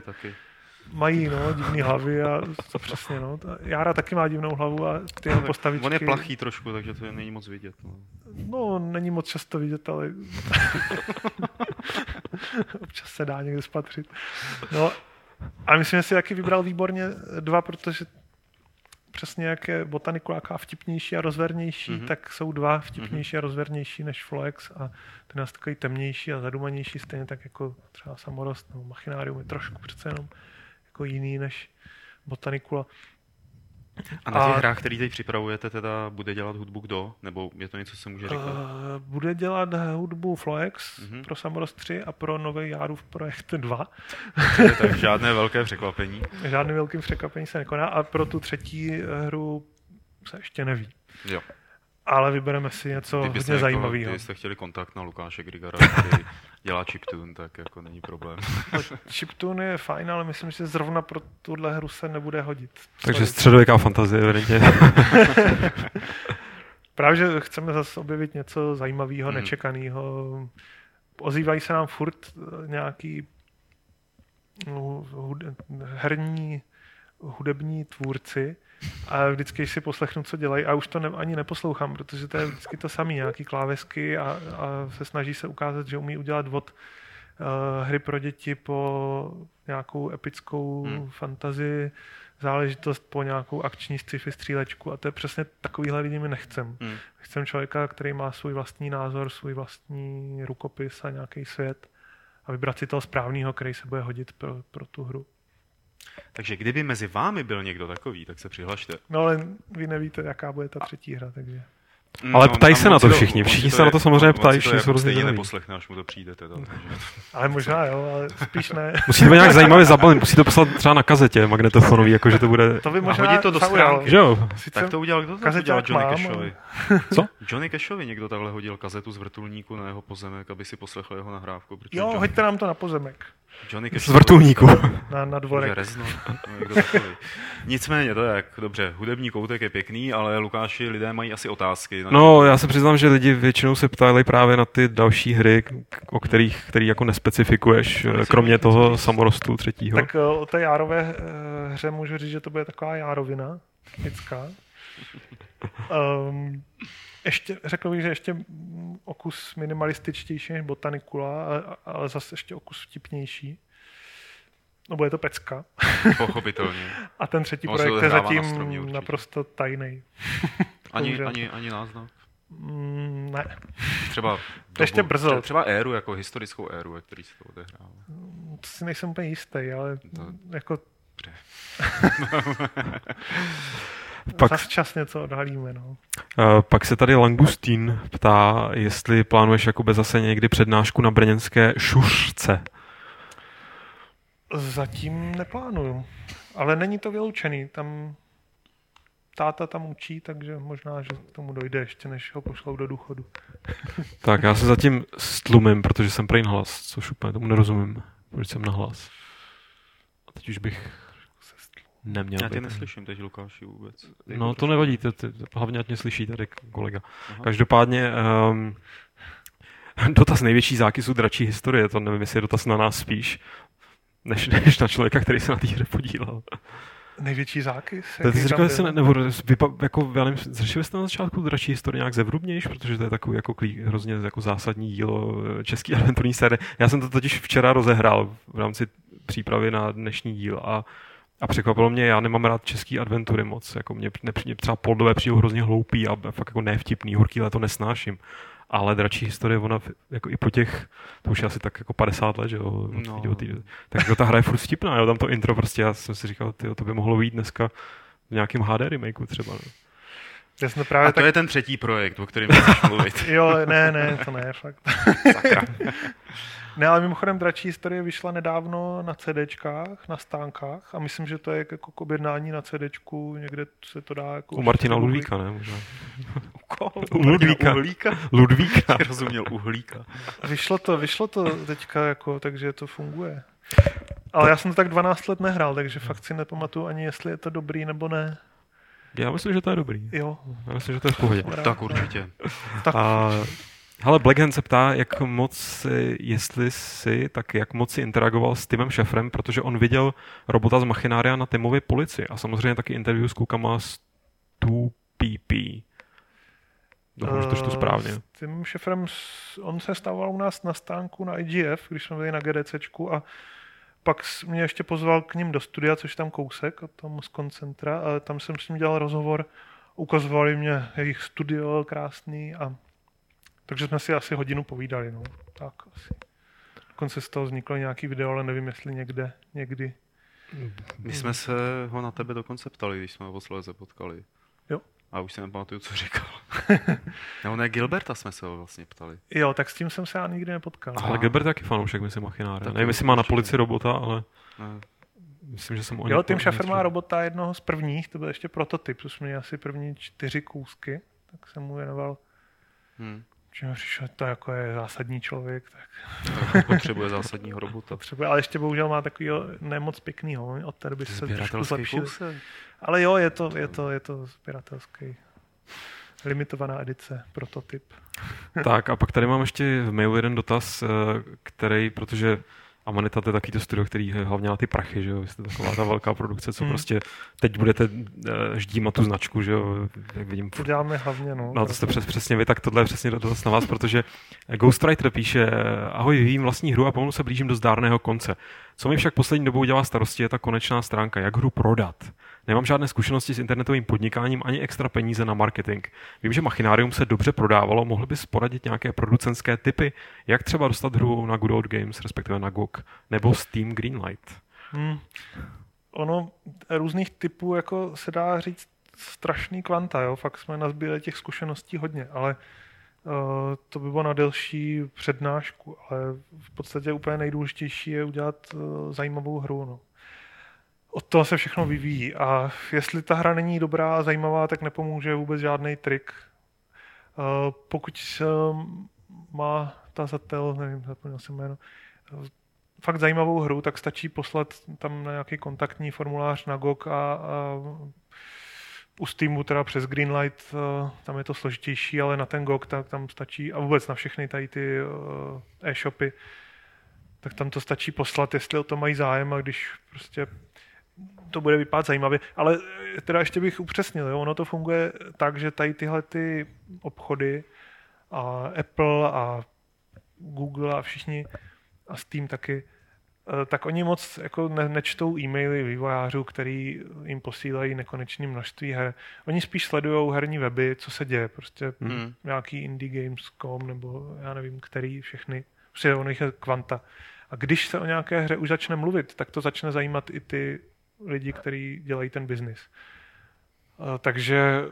taky. Mají, no, divný hlavy a to přesně, no. Ta- Jára taky má divnou hlavu a ty jeho Tak postavičky... On je plachý trošku, takže to není moc vidět. No. No, není moc často vidět, ale občas se dá někde spatřit. No A myslím, že si taky vybral výborně dva, protože přesně jak je botanikuláka vtipnější a rozvernější, Mhm. mm-hmm. tak jsou dva vtipnější mm-hmm. a rozvernější než Floex a ten je takový temnější a zadumanější, stejně tak jako třeba samorost nebo machinárium je trošku přece jenom jako jiný než botanikula. A na těch A- hrách, který teď připravujete, teda bude dělat hudbu kdo? Nebo je to něco, co se může říkat? Uh, bude dělat hudbu Floex mm-hmm. pro Samorost 3 a pro nový Járův projekt 2. tak žádné velké překvapení. Žádný velký překvapení se nekoná a pro tu třetí hru se ještě neví. Jo. Ale vybereme si něco hodně jako, zajímavého. Kdybyste chtěli kontakt na Lukáše Grigara, který dělá chiptune, tak jako není problém. Chiptune je fajn, ale myslím, že zrovna pro tuhle hru se nebude hodit. Takže středověká fantazie, evidentně. Právě, že chceme zase objevit něco zajímavého, hmm. nečekaného. Ozývají se nám furt nějaký no, hud- herní hudební tvůrci a vždycky, si poslechnu, co dělají, a už to ne, ani neposlouchám, protože to je vždycky to samé, nějaký klávesky a, a se snaží se ukázat, že umí udělat od uh, hry pro děti po nějakou epickou Hmm. fantazii záležitost po nějakou akční sci-fi střílečku a to je přesně takovýhle lidi my nechcem. Hmm. Chcem člověka, který má svůj vlastní názor, svůj vlastní rukopis a nějaký svět a vybrat si toho správného, který se bude hodit pro, pro tu hru. Takže kdyby mezi vámi byl někdo takový, tak se přihlašte. No ale vy nevíte, jaká bude ta třetí hra, takže... Ale No, ptají a se na to všichni. Všichni to se na to samozřejmě ptají, všichni jsou hrozně stejně neposlechne, až mu to přijde. Teda, takže. Ale možná jo, ale spíš ne. Musí to být nějak zajímavě zabalit, musí to poslat třeba na kazetě magnetofonový, jakože to bude... To by možná hodit to do schránky. Že jo? Sice Tak to udělal, kdo to udělal Johnny mám, Cashovi? Co? Johnny Cashovi někdo takhle hodil kazetu z vrtulníku na jeho pozemek, aby si poslechl jeho nahrávku. protože Jo, hoďte nám to na pozemek, Johnny Z Cash vrtulníku. na, na dvorek. reznout, no. Nicméně, to je jak, dobře, hudební koutek je pěkný, ale Lukáši, lidé mají asi otázky. na No, já se přiznám, že lidi většinou se ptali právě na ty další hry, o kterých, který jako nespecifikuješ, eh, kromě toho samorostu třetího. Tak eh, o té Járové eh, hře můžu říct, že to bude taková Járovina, lidská. Um, ještě, řekl bych, že ještě mm, o kus minimalističtější než botanikula, ale, ale zase ještě o kus vtipnější. No bude to pecka. Pochopitelně. A ten třetí On projekt je zatím naprosto tajný. Ani, ani, ani náznak. Mm, ne, Třeba To ještě brzo. Třeba, éru, jako historickou éru, ve který se to odehrává. to si nejsem úplně jistý, ale To- jako. Pak, zas čas něco odhalíme. No. eh, pak se tady Langustín ptá, jestli plánuješ jakoby zase někdy přednášku na brněnské šušce. Zatím neplánuju, ale není to vyloučený. Tam táta tam učí, takže možná, že k tomu dojde ještě, než ho pošlou do důchodu. Tak já se zatím stlumím, protože jsem prej hlas, což úplně tomu nerozumím, proč jsem na hlas. A teď už bych neměl Já tě být. neslyším teď, Lukáši, vůbec. No to nevadí, to, to, hlavně ať mě slyší tady kolega. Aha. Každopádně um, dotaz největší zákysu dračí historie, to nevím, jestli je dotaz na nás spíš, než, než na člověka, který se na té hře podílel. Největší zákys? To ty jsi říkal, ne, nebo vypa, jako, já nevím, zřešili jste na začátku dračí historie nějak zevrubnějš, protože to je takový jako klí, hrozně jako zásadní dílo eh, český adventurní série. Já jsem to totiž včera rozehrál v rámci přípravy na dnešní díl a a překvapilo mě, já nemám rád český adventury moc, jako mě, mě třeba poldové přijdou hrozně hloupý a fakt jako nevtipný, horký léto nesnáším. Ale dračí historie, ona jako i po těch, to už je asi tak jako 50 let, že jo, No. od, tak jako ta hra je furt vtipná, jo, tam to intro prostě, já jsem si říkal, tyjo, to by mohlo být dneska v nějakém HD remakeu třeba. No. Já jsem to A právě to tak... je ten třetí projekt, o kterém chceš mluvit. Jo, ne, ne, to ne, fakt. ne, ale mimochodem dračí historie vyšla nedávno na CDčkách, na stánkách a myslím, že to je jako k objednání na CDčku, někde se to dá jako... U Martina Ludvíka, ne? Možná. U Ludvíka. Uhlíka? Ludvíka. Rozuměl uhlíka. Vyšlo to, vyšlo to teďka, jako, takže to funguje. Ale já jsem to tak 12 let nehrál, takže fakt si nepamatuju ani, jestli je to dobrý nebo ne. Já myslím, že to je dobrý. Jo. Já myslím, že to je v pohodě. Tak určitě. Tak A, hele, Blackhand se ptá, jak moc, si- jestli si, tak jak moc si interagoval s Timem Šefrem, protože on viděl robota z Machinária na Timově polici a samozřejmě taky interview s klukama z 2PP. Doufám, že to čtu eh, správně. S tím šefrem, on se stával u nás na stánku na IGF, když jsme byli na GDCčku a Pak mě ještě pozval k ním do studia, což tam kousek od toho Moscon centra, a tam jsem s ním dělal rozhovor, ukazovali mě jejich studio krásný a takže jsme si asi hodinu povídali, no. Tak asi. Dokonce z toho vzniklo nějaký video, ale nevím, jestli někde, někdy. My jsme se ho na tebe dokonce ptali, když jsme ho posledně potkali. Jo. A už si nepamatuju, co říkal. no ne, Gilberta jsme se ho vlastně ptali. Jo, tak s tím jsem se já nikdy nepotkal. Aha. Ale Gilbert je taky fanoušek, myslím, Machináře. Tak Nevím, jestli má na polici robota, ale Ne. myslím, že jsem o Jo, Tim Schafer něm má robota jednoho z prvních, to byl ještě prototyp, to jsme měli asi první čtyři kousky, tak jsem mu věnoval, Hm. Že mi přišel, to jako je zásadní člověk, tak potřebuje zásadního robota. potřebuje, ale ještě bohužel má takovýho nemoc pěknýho, od té doby se trošku kousek. Ale jo, je to, je to, je to sběratelský limitovaná edice, prototyp. Tak a pak tady mám ještě v mailu jeden dotaz, eh, který, protože Amanita to je taky to studio, který hlavně na ty prachy, že jo, vy jste taková ta velká produkce, co Hmm. prostě teď budete eh, ždímat tu značku, že jo, jak vidím. To děláme hlavně, no. No to jste přes, přesně vy, tak tohle je přesně dotaz na vás, protože Ghostwriter píše, ahoj, vyvím vlastní hru a pomalu se blížím do zdárného konce. Co mi však poslední dobou dělá starosti, je ta konečná stránka, jak hru prodat. Nemám žádné zkušenosti s internetovým podnikáním ani extra peníze na marketing. Vím, že Machinarium se dobře prodávalo, mohli bys poradit nějaké producenské typy, jak třeba dostat hru na Good Old Games, respektive na GOG, nebo Steam Greenlight. Hmm. Ono různých typů jako se dá říct strašný kvanta, jo. Fakt jsme nazbírali těch zkušeností hodně, ale uh, to by bylo na delší přednášku, ale v podstatě úplně nejdůležitější je udělat uh, zajímavou hru, no. Od toho se všechno vyvíjí a jestli ta hra není dobrá a zajímavá, tak nepomůže vůbec žádný trik. Uh, pokud má tazatel, nevím, zapomněl jsem jméno, fakt zajímavou hru, tak stačí poslat tam na nějaký kontaktní formulář na GOG a, a u Steamu teda přes Greenlight, eh, tam je to složitější, ale na ten GOG tak tam stačí, a vůbec na všechny tady ty eh, e-shopy, tak tam to stačí poslat, jestli o to mají zájem a když prostě to bude vypadat zajímavě. Ale eh, teda ještě bych upřesnil, jo? ono to funguje tak, že tady tyhle ty obchody a Apple a Google a všichni a Steam taky, eh, tak oni moc jako ne, nečtou e-maily vývojářů, který jim posílají nekonečné množství her. Oni spíš sledují herní weby, co se děje, prostě Hmm. nějaký indie games.com nebo já nevím, který všechny, prostě ono jich je kvanta. A když se o nějaké hře už začne mluvit, tak to začne zajímat i ty lidi, kteří dělají ten biznis. Eh, Takže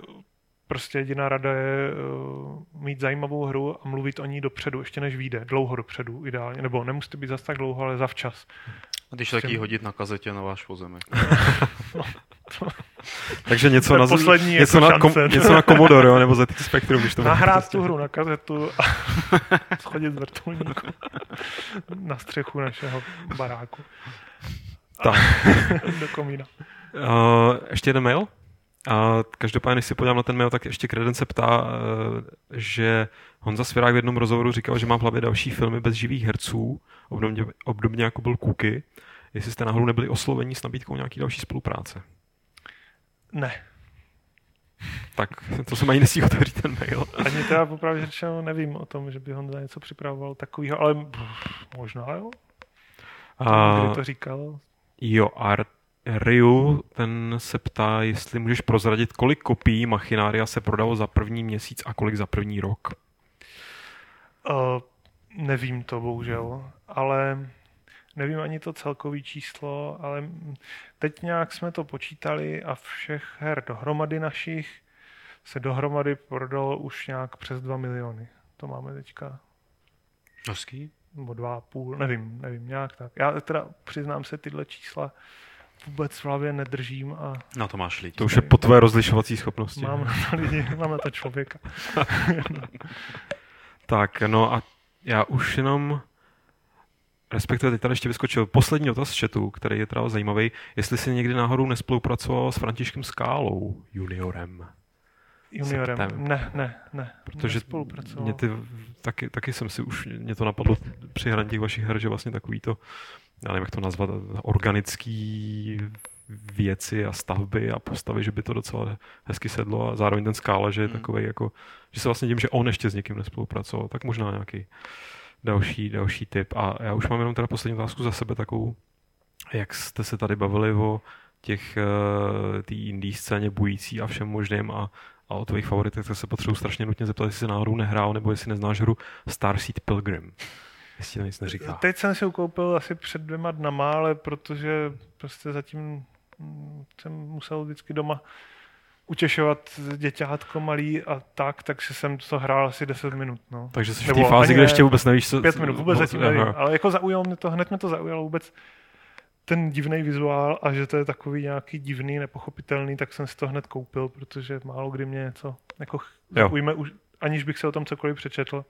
prostě jediná rada je uh, mít zajímavou hru a mluvit o ní dopředu, ještě než vyjde, dlouho dopředu ideálně, nebo nemusí to být zas tak dlouho, ale zavčas. A když tak ji hodit na kazetě na váš pozemek. Takže něco na, poslední něco, jako na kom, něco na Commodore, jo, nebo ZX Spectrum, když to Nahrát tu hru na kazetu a schodit z vrtulníku na střechu našeho baráku Tak. do komína. Uh, ještě jeden mail. A každopádně, když si podívám na ten mail, tak ještě Kreden se ptá, uh, že Honza Svěrák v jednom rozhovoru říkal, že má v hlavě další filmy bez živých herců, obdobně, obdobně jako byl Kuky. Jestli jste náhodou nebyli osloveni s nabídkou nějaký další spolupráce. Ne, Tak to se mají nesí otevřít ten mail. ani teda popravdě řečeno nevím o tom, že by Honza něco připravoval takového, ale pff, možná jo. A, Kdy to říkal? Jo, a Ryu, ten se ptá, jestli můžeš prozradit, kolik kopií Machinária se prodalo za první měsíc a kolik za první rok. Uh, nevím to, bohužel, ale nevím ani to celkové číslo, ale teď nějak jsme to počítali a všech her dohromady našich se dohromady prodalo už nějak přes 2 miliony. To máme teďka, Hezký. Nebo dva a půl, nevím, nevím, nějak tak. Já teda přiznám se, tyhle čísla vůbec v hlavě nedržím a Na to máš lidi. To už je po tvé rozlišovací schopnosti. mám na to lidi, mám na to člověka. Tak, no a já už jenom, respektive teď tady ještě vyskočil poslední dotaz z chatu, který je teda zajímavý, jestli si někdy náhodou nespolupracoval s Františkem Skálou, juniorem. Juniorem. Septem. Ne, ne, ne. Protože spolupracoval. mě ty, taky, taky jsem si už, mě to napadlo při hraní těch vašich her, že vlastně takový to, já nevím, jak to nazvat, organický věci a stavby a postavy, že by to docela hezky sedlo a zároveň ten skála, že je Hmm. takový jako, že se vlastně tím, že on ještě s někým nespolupracoval, tak možná nějaký další, další tip. A já už mám jenom teda poslední otázku za sebe takovou jak jste se tady bavili o těch uh, té indie scéně bující a všem možným a, a o tvých favoritech, tak se potřebuji strašně nutně zeptat, jestli jsi náhodou nehrál, nebo jestli neznáš hru Starseed Pilgrim. Jestli to nic neříká. Teď jsem si ukoupil asi před dvěma dnama, ale protože prostě zatím mm, jsem musel vždycky doma utěšovat děťátko malý a tak, takže jsem to hrál asi 10 minut. No. Takže jsi v té fázi, kde ještě vůbec nevíš, co... Pět minut, vůbec no, zatím nevím, ale jako zaujalo mě to, hned mě to zaujalo vůbec ten divný vizuál a že to je takový nějaký divný, nepochopitelný, tak jsem si to hned koupil, protože málo kdy mě něco jako zaujme, už, aniž bych se o tom cokoliv přečetl.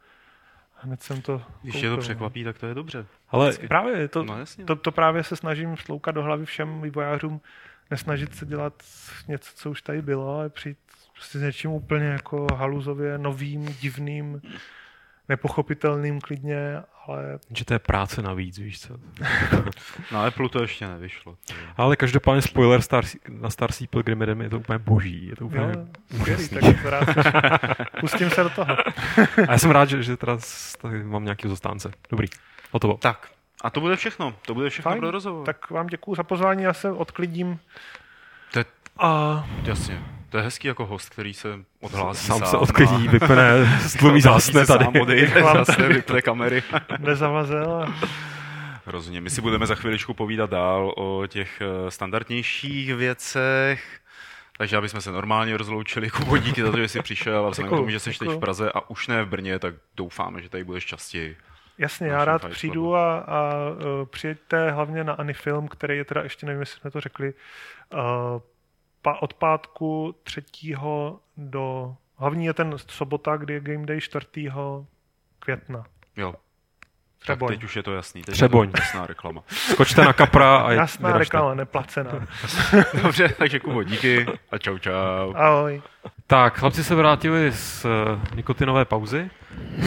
Hned jsem to Když koupil, tě to no. překvapí, tak to je dobře. Ale Právě, to, No jasně. to, to právě se snažím vsloukat do hlavy všem vývojářům, nesnažit se dělat něco, co už tady bylo, ale přijít prostě s něčím úplně jako haluzově novým, divným, nepochopitelným klidně, ale že to je práce navíc, víš co. Na Apple to ještě nevyšlo. Ale každopádně spoiler Star, na Star Sea Pilgrim Eden je to úplně boží. Je to úplně jo, skvělý, úžasný. tak to rád pustím se do toho. A já jsem rád, že, že teda tady mám nějaký zastánce. Dobrý, hotovo. Tak, a to bude všechno. To bude všechno Fajn, pro rozhovor. Tak vám děkuju za pozvání, já se odklidím. To je- A Jasně. To je hezký jako host, který se odhlásí Sám sám se odklidí, vypne, stlumí zásne tady. Sám odejde, tady. vypne kamery. nezavazel. A Rozumím. My si budeme za chviličku povídat dál o těch eh, standardnějších věcech. Takže aby jsme se normálně rozloučili, Kubo, díky za to, že jsi přišel a vzhledem k tomu, že jsi teď v Praze a už ne v Brně, tak doufáme, že tady budeš častěji. Jasně, já rád Fight přijdu Clubu. a, a uh, přijeďte hlavně na Anifilm, který je teda, ještě nevím, jestli jsme to řekli, uh, od pátku 3. do... Hlavní je ten sobota, kdy je Game Day 4. května. Jo. Tak Třeboň. teď už je to jasný. Teď Třeboň. Je to jasná reklama. Skočte na kapra a Jasná vyražte. reklama, neplacená. Dobře, takže Kubo, díky a čau čau. Ahoj. Tak, chlapci se vrátili z eh, nikotinové pauzy.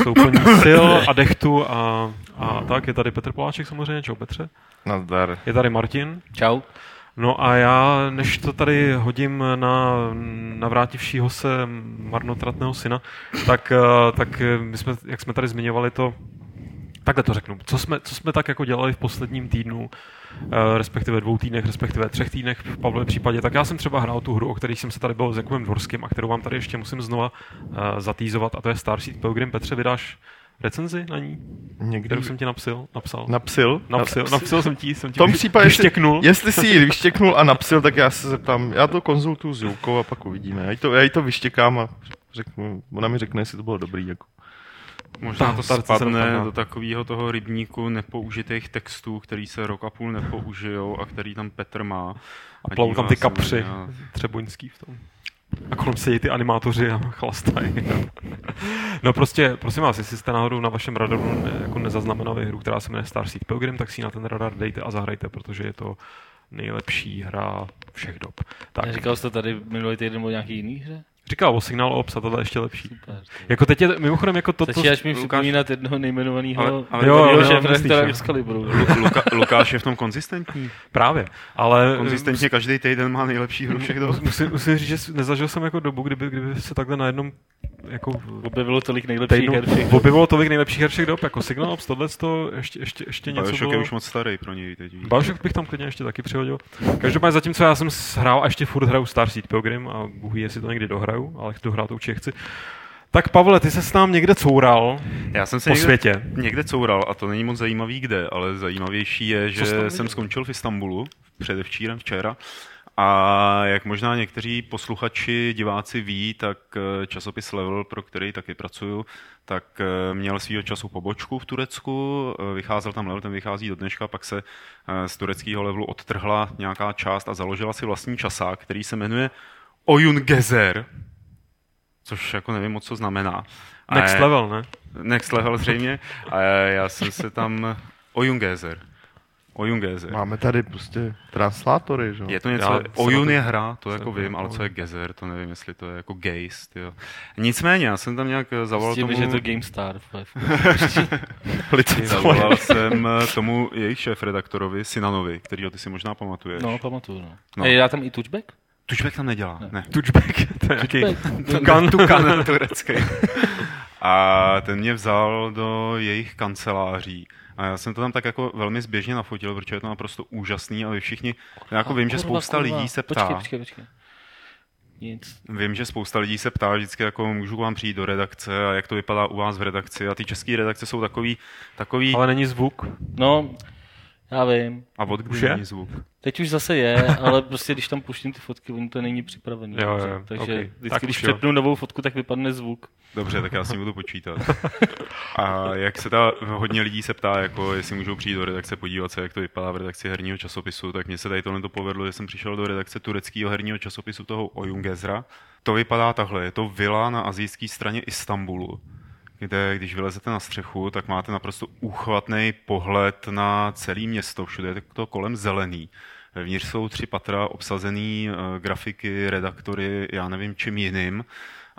Jsou plní sil a dechtu a, a tak. Je tady Petr Poláček samozřejmě. Čau Petře. Nazdar. Je tady Martin. Čau. No a já, než to tady hodím na navrátivšího se marnotratného syna, tak, eh, tak eh, my jsme, jak jsme tady zmiňovali to, takhle to řeknu, co jsme, co jsme tak jako dělali v posledním týdnu, eh, respektive dvou týdnech, respektive třech týdnech v Pavlově případě, tak já jsem třeba hrál tu hru, o které jsem se tady byl s Jakubem Dvorským a kterou vám tady ještě musím znova zatýzovat a to je Starseed Pilgrim. Petře, vydáš recenzi na ní, Někdy kterou jsem ti napsil, napsal? napsil. Napsil, napsil jsem ti, jsem ti V tom případě, jestli, vyštěknul. jestli si ji vyštěknul a napsil, tak já se zeptám, já to konzultuju s Joukou a pak uvidíme. Já jí to, já jí to vyštěkám a řeknu, ona mi řekne, jestli to bylo dobrý. Jako. Možná Ta- to ta spadne do takového toho rybníku nepoužitých textů, který se rok a půl nepoužijou a který tam Petr má. A plavou tam ty kapři. a- Třeboňský v tom. A kolem sedí ty animátoři a chlastají. no prostě, prosím vás, jestli jste náhodou na vašem radaru ne, jako nezaznamenali hru, která se jmenuje Starseed Pilgrim, tak si na ten radar dejte a zahrajte, protože je to nejlepší hra všech dob. Tak, Neříkal jste tady minulý týden o nějaký jiný hře? Říkal o Signal Ops a tohle je ještě lepší. Super. Jako teď je, mimochodem, jako to, to, Začínáš mi Lukáš- připomínat jednoho nejmenovaného Ale- ale Jo, jo. Excaliburu. Luka, Lukáš je v tom konzistentní. právě, ale Konzistentně každý týden má nejlepší hru všech dob. musím, musím říct, že nezažil jsem jako dobu, kdyby, kdyby se takhle na jednom jako Objevilo tolik nejlepších týdnu her všech. objevilo tolik nejlepších her všech dob, jako Signal Ops, tohle to ještě, ještě, ještě něco Bioshock je bylo. už moc starý pro něj teď. Bioshock bych tam klidně ještě taky přihodil. Každopádně zatímco já jsem hrál a ještě furt hraju Starseed Pilgrim a Bůh jestli to někdy dohraju, ale dohrát to určitě chci. Tak Pavle, ty se s nám někde coural Já jsem se po někde, světě. někde coural a to není moc zajímavý kde, ale zajímavější je, že jsem skončil v Istanbulu předevčírem včera a jak možná někteří posluchači, diváci ví, tak eh, časopis Level, pro který taky pracuju, tak eh, měl svýho času pobočku v Turecku, eh, vycházel tam Level, ten vychází do dneška, pak se z tureckého levelu odtrhla nějaká část a založila si vlastní časák, který se jmenuje Oyun Gezer, což jako nevím moc, co znamená. A Next je- level, ne? Next level zřejmě. A já, já jsem se tam... Oyungezer. Oyungezer. Máme tady prostě translátory, že? jo? Je to Já něco, Oyun to- je hra, to jako vím, ale co je Gezer, to nevím, jestli to je jako geist, jo. Nicméně, já jsem tam nějak zavolal S tím, tomu... že je to GameStar. Zavolal jsem eh, tomu jejich šéf-redaktorovi, Sinanovi, kterýho ty si možná pamatuješ. No, pamatuju. No. No. no. Je, já tam i touchback? Tučbek tam nedělá, ne. Touchback, to je nějaký tukan. Tukan turecký. A ten mě vzal do jejich kanceláří a já jsem to tam tak jako velmi zběžně nafotil, protože je to naprosto úžasný a vy všichni, já jako vím, že spousta kurva. lidí se ptá, Počkej, počkej, počkej. Nic. Vím, že spousta lidí se ptá vždycky, jako můžu k vám přijít do redakce a jak to vypadá u vás v redakci. A ty české redakce jsou takový, takový Ale není zvuk. No, já vím. a od kdy Už je? není zvuk. Teď už zase je, ale prostě když tam puštím ty fotky, oni to není připravený. Jo, dobře. jo, Takže ok. vždycky, Tak když jo. přepnu novou fotku, tak vypadne zvuk. Dobře, tak já si budu počítat. A jak se ta, hodně lidí se ptá, jako jestli můžou přijít do redakce podívat se, jak to vypadá v redakci herního časopisu, tak mně se tady tohle to povedlo, že jsem přišel do redakce tureckého herního časopisu toho Oyungezra. To vypadá takhle, je to vila na azijské straně Istanbulu, kde když vylezete na střechu, tak máte naprosto úchvatný pohled na celé město, všude je to kolem zelený. Vevnitř jsou tři patra obsazený eh, grafiky, redaktory, já nevím čím jiným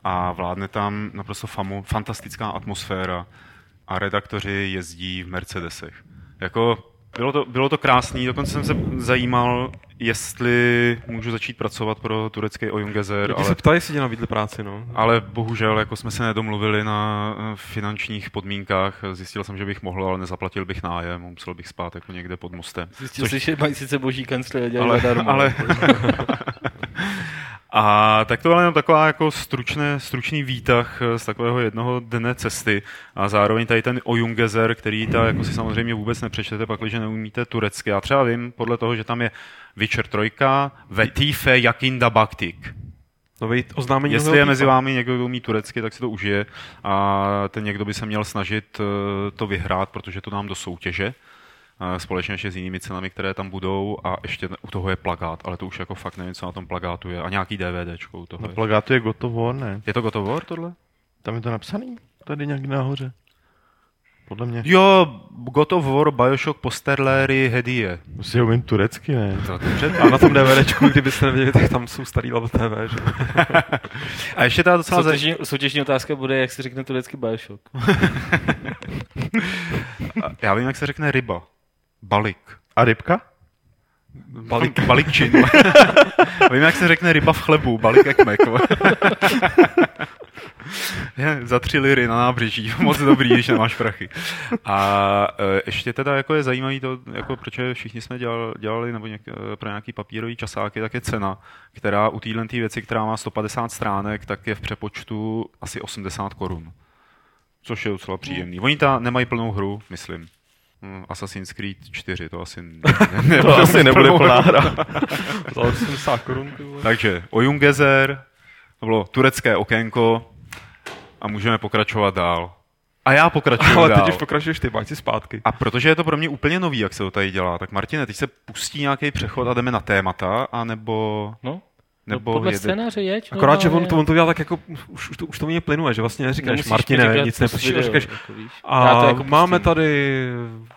a vládne tam naprosto famo, fantastická atmosféra a redaktoři jezdí v Mercedesech. Jako, bylo to, bylo to krásný, dokonce jsem se zajímal, jestli můžu začít pracovat pro turecký Oyungezer, Lidi ale se ptají, jestli tě nabídli práci, no. ale bohužel jako jsme se nedomluvili na eh, finančních podmínkách. Zjistil jsem, že bych mohl, ale nezaplatil bych nájem, musel bych spát jako někde pod mostem. Zjistil jsi, že mají sice boží kancly a dělají Ale, zadarmo. ale... A tak to byla jenom taková jako stručné, stručný výtah eh, z takového jednoho dne cesty a zároveň tady ten Oyungezer, který ta jako si samozřejmě vůbec nepřečtete, pakliže neumíte turecky. Já třeba vím, podle toho, že tam je Witcher 3, Vetife Yakinda Baktik. Nový oznámení Jestli je mezi vámi někdo, kdo umí turecky, tak si to užije a ten někdo by se měl snažit eh, to vyhrát, protože to dám do soutěže společně ještě s jinými cenami, které tam budou a ještě u toho je plagát, ale to už jako fakt nevím, co na tom plagátu je a nějaký DVDčko u toho Na je. plagátu je gotovo, ne? Je to gotovo tohle? Tam je to napsaný? Tady nějak nahoře. Podle mě. Jo, God of War, Bioshock, Posterléry, Hedie. Musí ho umím turecky, ne? To. A na tom DVDčku, kdybyste nevěděli, tak tam jsou starý level TV, že? A ještě ta docela. Soutěžní, soutěžní otázka bude, jak se řekne turecky Bioshock. Já vím, jak se řekne ryba. Balik. A rybka? Balik, balikčin. Vím, jak se řekne ryba v chlebu, balik ekmek. je, za tři liry na nábřeží, moc dobrý, když nemáš prachy. A e, ještě teda jako je zajímavý to, jako proč všichni jsme dělali, dělali nebo něk, e, pro nějaký papírový časáky, tak je cena, která u téhle té věci, která má 150 stránek, tak je v přepočtu asi 80 korun. Což je docela příjemný. Oni ta nemají plnou hru, myslím. Hm, Assassin's Creed 4, to asi ne, ne, To asi nebude plná hra. Za 80 korun. Takže Oyungezer, to bylo turecké okénko a můžeme pokračovat dál. A já pokračuju Ale dál. teď už pokračuješ ty, si zpátky. A protože je to pro mě úplně nový, jak se to tady dělá, tak Martine, teď se pustí nějaký přechod a jdeme na témata, anebo... No, nebo no podle jede- scénáře je. čo Akorát, že on normálně. to, on to dělá tak jako, už, už, to, už to mě plynuje, že vlastně neříkáš, Nemusíš Martine, říkat nic video, říkáš, jako víš. a jako máme pustím. tady,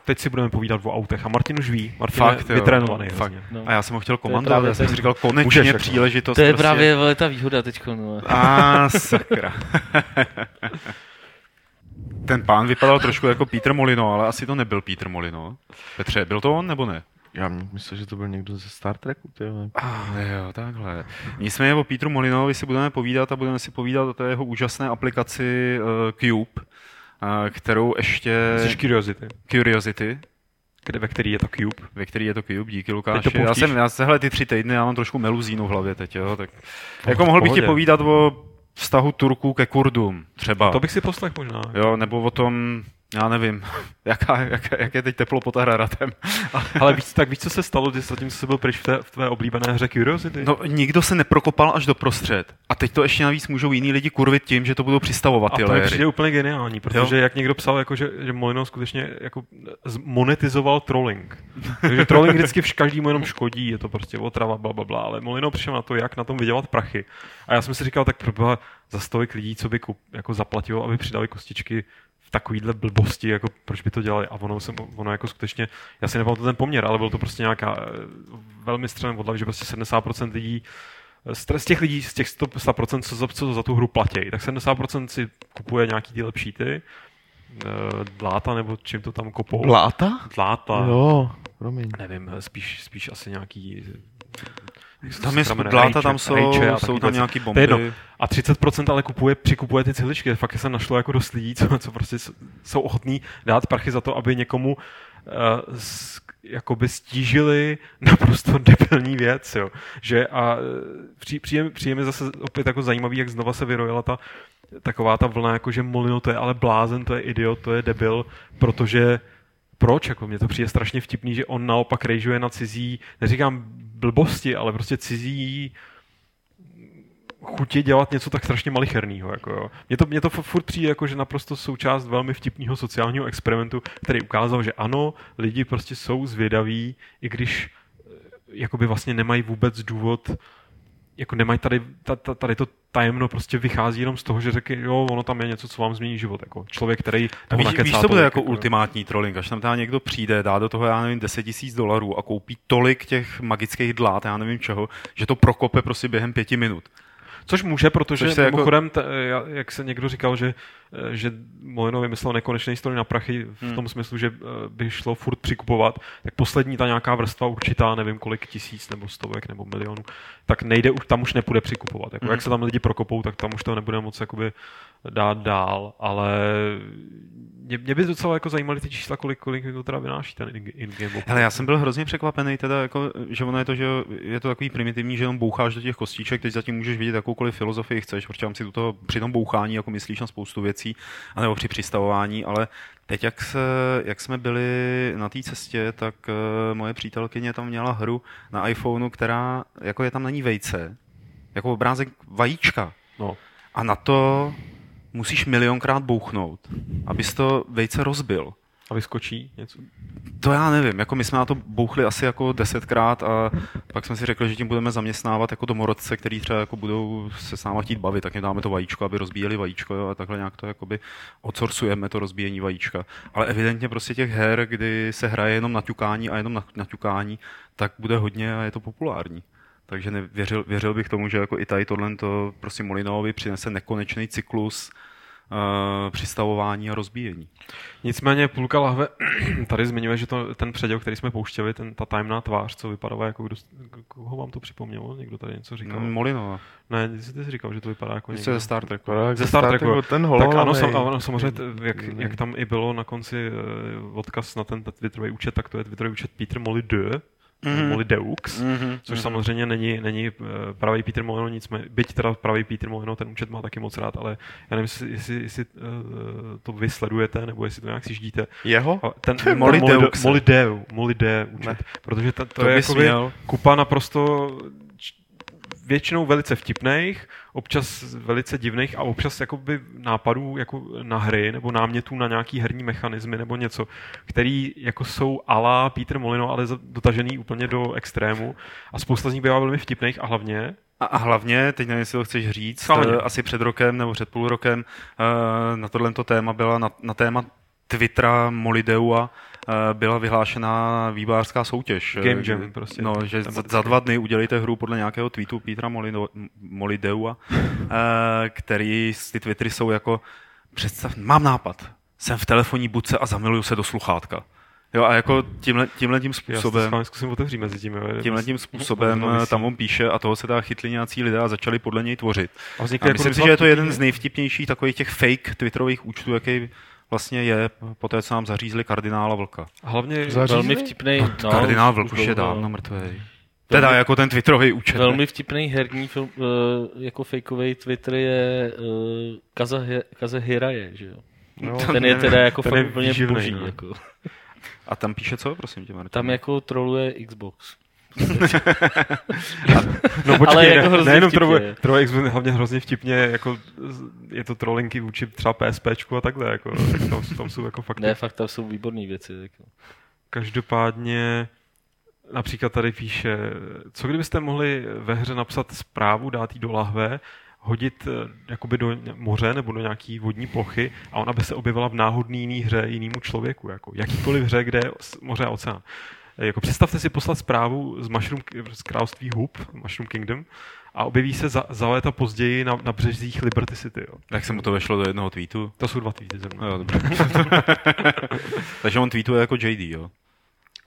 teď si budeme povídat o autech a Martin už ví, Martin Fakt, je jo. vytrénovaný Fakt. No. A já jsem ho chtěl komandovat, já jsem si říkal, konečně Můžeš jako. příležitost. To je prostě... právě ta výhoda teď. No. A sakra. Ten pán vypadal trošku jako Peter Molino, ale asi to nebyl Peter Molino. Petře, byl to on nebo ne? Já myslím, že to byl někdo ze Star Treku, ty. Ah, jo, takhle. Nicméně o Petru Molinovi si budeme povídat a budeme si povídat o té jeho úžasné aplikaci uh, Cube, uh, kterou ještě... Jsi Curiosity, Curiosity, kde, ve který je to Cube. ve který je to Cube, díky Lukáši. Já jsem, já sehle ty tři týdny, já mám trošku meluzínu v hlavě teď, jo, tak... No, jako mohl bych ti povídat o vztahu Turků ke Kurdům, třeba. To bych si poslech možná. Jo, nebo o tom, já nevím, jaká, jak, jak je teď teplo pod Hararatem. Ale víc, tak víš, co se stalo, když zatím se byl pryč v té, v tvé oblíbené hře Curiosity? No, nikdo se neprokopal až do prostřed. A teď to ještě navíc můžou jiní lidi kurvit tím, že to budou přistavovat a ty to mi léry. přijde úplně geniální, protože jak někdo psal, jako, že, že Molino skutečně jako monetizoval trolling. Takže trolling vždycky vš- každému jenom škodí, je to prostě otrava, bla, bla, bla, ale Molino přišel na to, jak na tom vydělat prachy. A já jsem si říkal, tak proboha, za stolik lidí, co by kup, jako zaplatilo, aby přidali kostičky v takovýhle blbosti, jako proč by to dělali. A ono, se, ono jako skutečně, já si nepamatuju ten poměr, ale byl to prostě nějaká eh, velmi střelem odlav, že prostě 70% lidí z z těch lidí, z těch 100%, co za, co za tu hru platí, tak 70% si kupuje nějaký ty lepší ty, eh, dláta nebo čím to tam kopou. Láta? Dláta. Jo, promiň. Nevím, spíš, spíš asi nějaký Tam je sakra, dláta, rejče- tam jsou, rejče a jsou tam nějaký je jedno. bomby. A 30% ale kupuje, přikupuje ty cihličky. Fakt se našlo jako dost lidí, co, co prostě jsou ochotní dát prachy za to, aby někomu uh, jakoby stížili naprosto debilní věc, jo. Že a eh, při, přijde, přijde mi zase opět jako zajímavý, jak znova se vyrojila ta taková ta vlna, jako že Molino to je ale blázen, to je idiot, to je debil, protože proč? Jako mně to přijde strašně vtipný, že on naopak rejžuje na cizí, neříkám blbosti, ale prostě cizí chutě dělat něco tak strašně malichernýho. Jako jo. Mně to, mně to furt přijde jako, že naprosto součást velmi vtipného sociálního experimentu, který ukázal, že ano, lidi prostě jsou zvědaví, i když eh, jakoby vlastně nemají vůbec důvod jako nemají tady, ta- ta- tady to tajemno prostě vychází jenom z toho, že řekne, jo, ono tam je něco, co vám změní život. Jako člověk, který toho Víš, víš, co bude tolik, jako ultimátní trolling, až tam teda někdo přijde, dá do toho, já nevím, 10 tisíc dolarů a koupí tolik těch magických dlát, já nevím čeho, že to prokope prostě během pěti minut. Což může, protože Což se jako- mimochodem, t- ja- jak se někdo říkal, že, eh, že Molino vymyslel nekonečný stroj na prachy v Hmm. tom smyslu, že eh, by šlo furt přikupovat, tak poslední ta nějaká vrstva určitá, nevím kolik tisíc nebo stovek nebo milionů, tak nejde, tam už nepůjde přikupovat. Jako, Hmm. Jak se tam lidi prokopou, tak tam už to nebude moc jakoby dát dál, ale mě, mě by docela jako zajímaly ty čísla, kolik, kolik to teda vynáší ten in- in-game. Hele, já jsem byl hrozně překvapený, teda jako, že ono je to, že je to takový primitivní, že jenom boucháš do těch kostiček, teď zatím můžeš vidět jakoukoliv filozofii chceš, protože tam si toho, při tom bouchání jako myslíš na spoustu věcí, anebo při přistavování, ale teď, jak, se, jak jsme byli na té cestě, tak uh, moje přítelkyně tam měla hru na iPhoneu, která, jako je tam na ní vejce, jako obrázek vajíčka. No. A na to musíš milionkrát bouchnout, abys to vejce rozbil. A vyskočí něco? To já nevím, jako my jsme na to bouchli asi jako desetkrát a pak jsme si řekli, že tím budeme zaměstnávat jako domorodce, který třeba jako budou se s náma chtít bavit, tak jim dáme to vajíčko, aby rozbíjeli vajíčko jo, a takhle nějak to jakoby odsorcujeme to rozbíjení vajíčka. Ale evidentně prostě těch her, kdy se hraje jenom na ťukání a jenom na, na ťukání, tak bude hodně a je to populární. Takže nevěřil, věřil bych tomu, že jako i tady tohle to prostě Molinovi přinese nekonečný cyklus uh, přistavování a rozbíjení. Nicméně půlka lahve tady zmiňuje, že to, ten předěl, který jsme pouštěli, ten, ta tajemná tvář, co vypadala jako kdo, koho vám to připomnělo? Někdo tady něco říkal? No, Molinova. Ne, ty jsi, ty jsi říkal, že to vypadá jako Něco někdo. ze Star Treku. Ze Star Treku. Ten Tak holohlavej. ano, sam, ano, samozřejmě, jak, jak, tam i bylo na konci uh, odkaz na ten Twitterový účet, tak to je Twitterový účet Peter Molyneux, Mhm. mm-hmm. Molydeux, Mhm, což mhm. samozřejmě není, není uh, pravý Peter Molino, nicméně, byť teda pravý Peter Molino ten účet má taky moc rád, ale já nevím, jestli, jestli, jestli uh, to vy sledujete, nebo jestli to nějak si ždíte. Jeho? Ten, ten Molydeux. Molydeux, Molydeux účet, Ne. protože ta, to, To je měl. kupa naprosto většinou velice vtipných, občas velice divných a občas jakoby nápadů jako na hry nebo námětů na nějaký herní mechanismy nebo něco, který jako jsou ala Peter Molino, ale dotažený úplně do extrému a spousta z nich bývá velmi vtipných a hlavně A, a hlavně, teď nevím, jestli to chceš říct, Hlavně. eh, asi před rokem nebo před půl rokem eh, na tohle téma byla na, na téma Twittera Molideua byla vyhlášená vývojářská soutěž. Game Eh, Jam prostě. No, že za, dva dny udělejte hru podle nějakého tweetu Petra Molino, Molideua, eh, který ty Twittery jsou jako představ, mám nápad, jsem v telefonní budce a zamiluju se do sluchátka. Jo, a jako tímhle, tímhle tím já si způsobem schválně zkusím otevřít mezi tím. Jo. tímhle tím způsobem tam on píše a toho se teda chytli nějací lidé a začali podle něj tvořit. A, A vznikly myslím si, docela že je to jeden z nejvtipnějších takových těch fake twitterových účtů, jaký vlastně je, po té, co nám zařízli kardinála Vlka. A hlavně Zařízli? Velmi vtipný. No, Kardinál už- Vlk už je dávno mrtvý. Teda jako ten twitterový účet. ne? Velmi vtipný herní film, uh, jako fakeový Twitter je uh, Kaza, Kaze Hiraje, že jo? No, Ten je teda jako ten fakt úplně boží. no. Jako. A tam píše co, prosím tě, Martin? Tam jako troluje Xbox. No počkej, Ale jako ne, hrozně nejenom troluje, troluje Xbox, hlavně hrozně vtipně, jako je to trolinky vůči třeba PSPčku a takhle, jako, tam, tam jsou jako fakt. Ne, fakt tam jsou výborné věci. Jako. Každopádně například tady píše, co kdybyste mohli ve hře napsat zprávu, dát jí do lahve, hodit eh, jakoby do moře nebo do nějaký vodní plochy a ona by se objevila v náhodný jiný hře jinému člověku, jako jakýkoliv hře, kde je moře a oceán. Jako představte si poslat zprávu z, Mushroom, z království Hub, Mushroom Kingdom, a objeví se za, za léta později na, na březích Liberty City. Jo. Jak se mu to vešlo do jednoho tweetu? To jsou dva tweety zrovna. Jo, dobře. Takže on tweetuje jako JD, jo?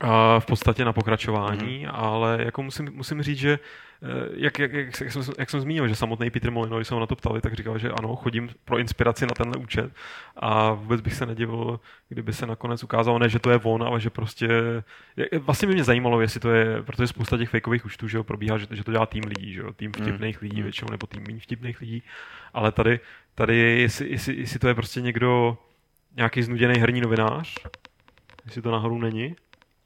A v podstatě na pokračování, mm-hmm. ale jako musím, musím říct, že eh, jak, jak, jak, jak, jsem, jak jsem zmínil, že samotný Peter Molino, když se ho na to ptali, tak říkal, že ano, chodím pro inspiraci na tenhle účet a vůbec bych se nedivil, kdyby se nakonec ukázalo, ne, že to je on, ale že prostě, vlastně by mě zajímalo, jestli to je, protože spousta těch fakeových účtů, že jo, probíhá, že, že to dělá tým lidí, že jo, tým mhm. vtipných lidí většinou, nebo tým méně vtipných lidí, ale tady, tady jestli, jestli, jestli to je prostě někdo, nějaký znuděný herní novinář, jestli to náhodou není,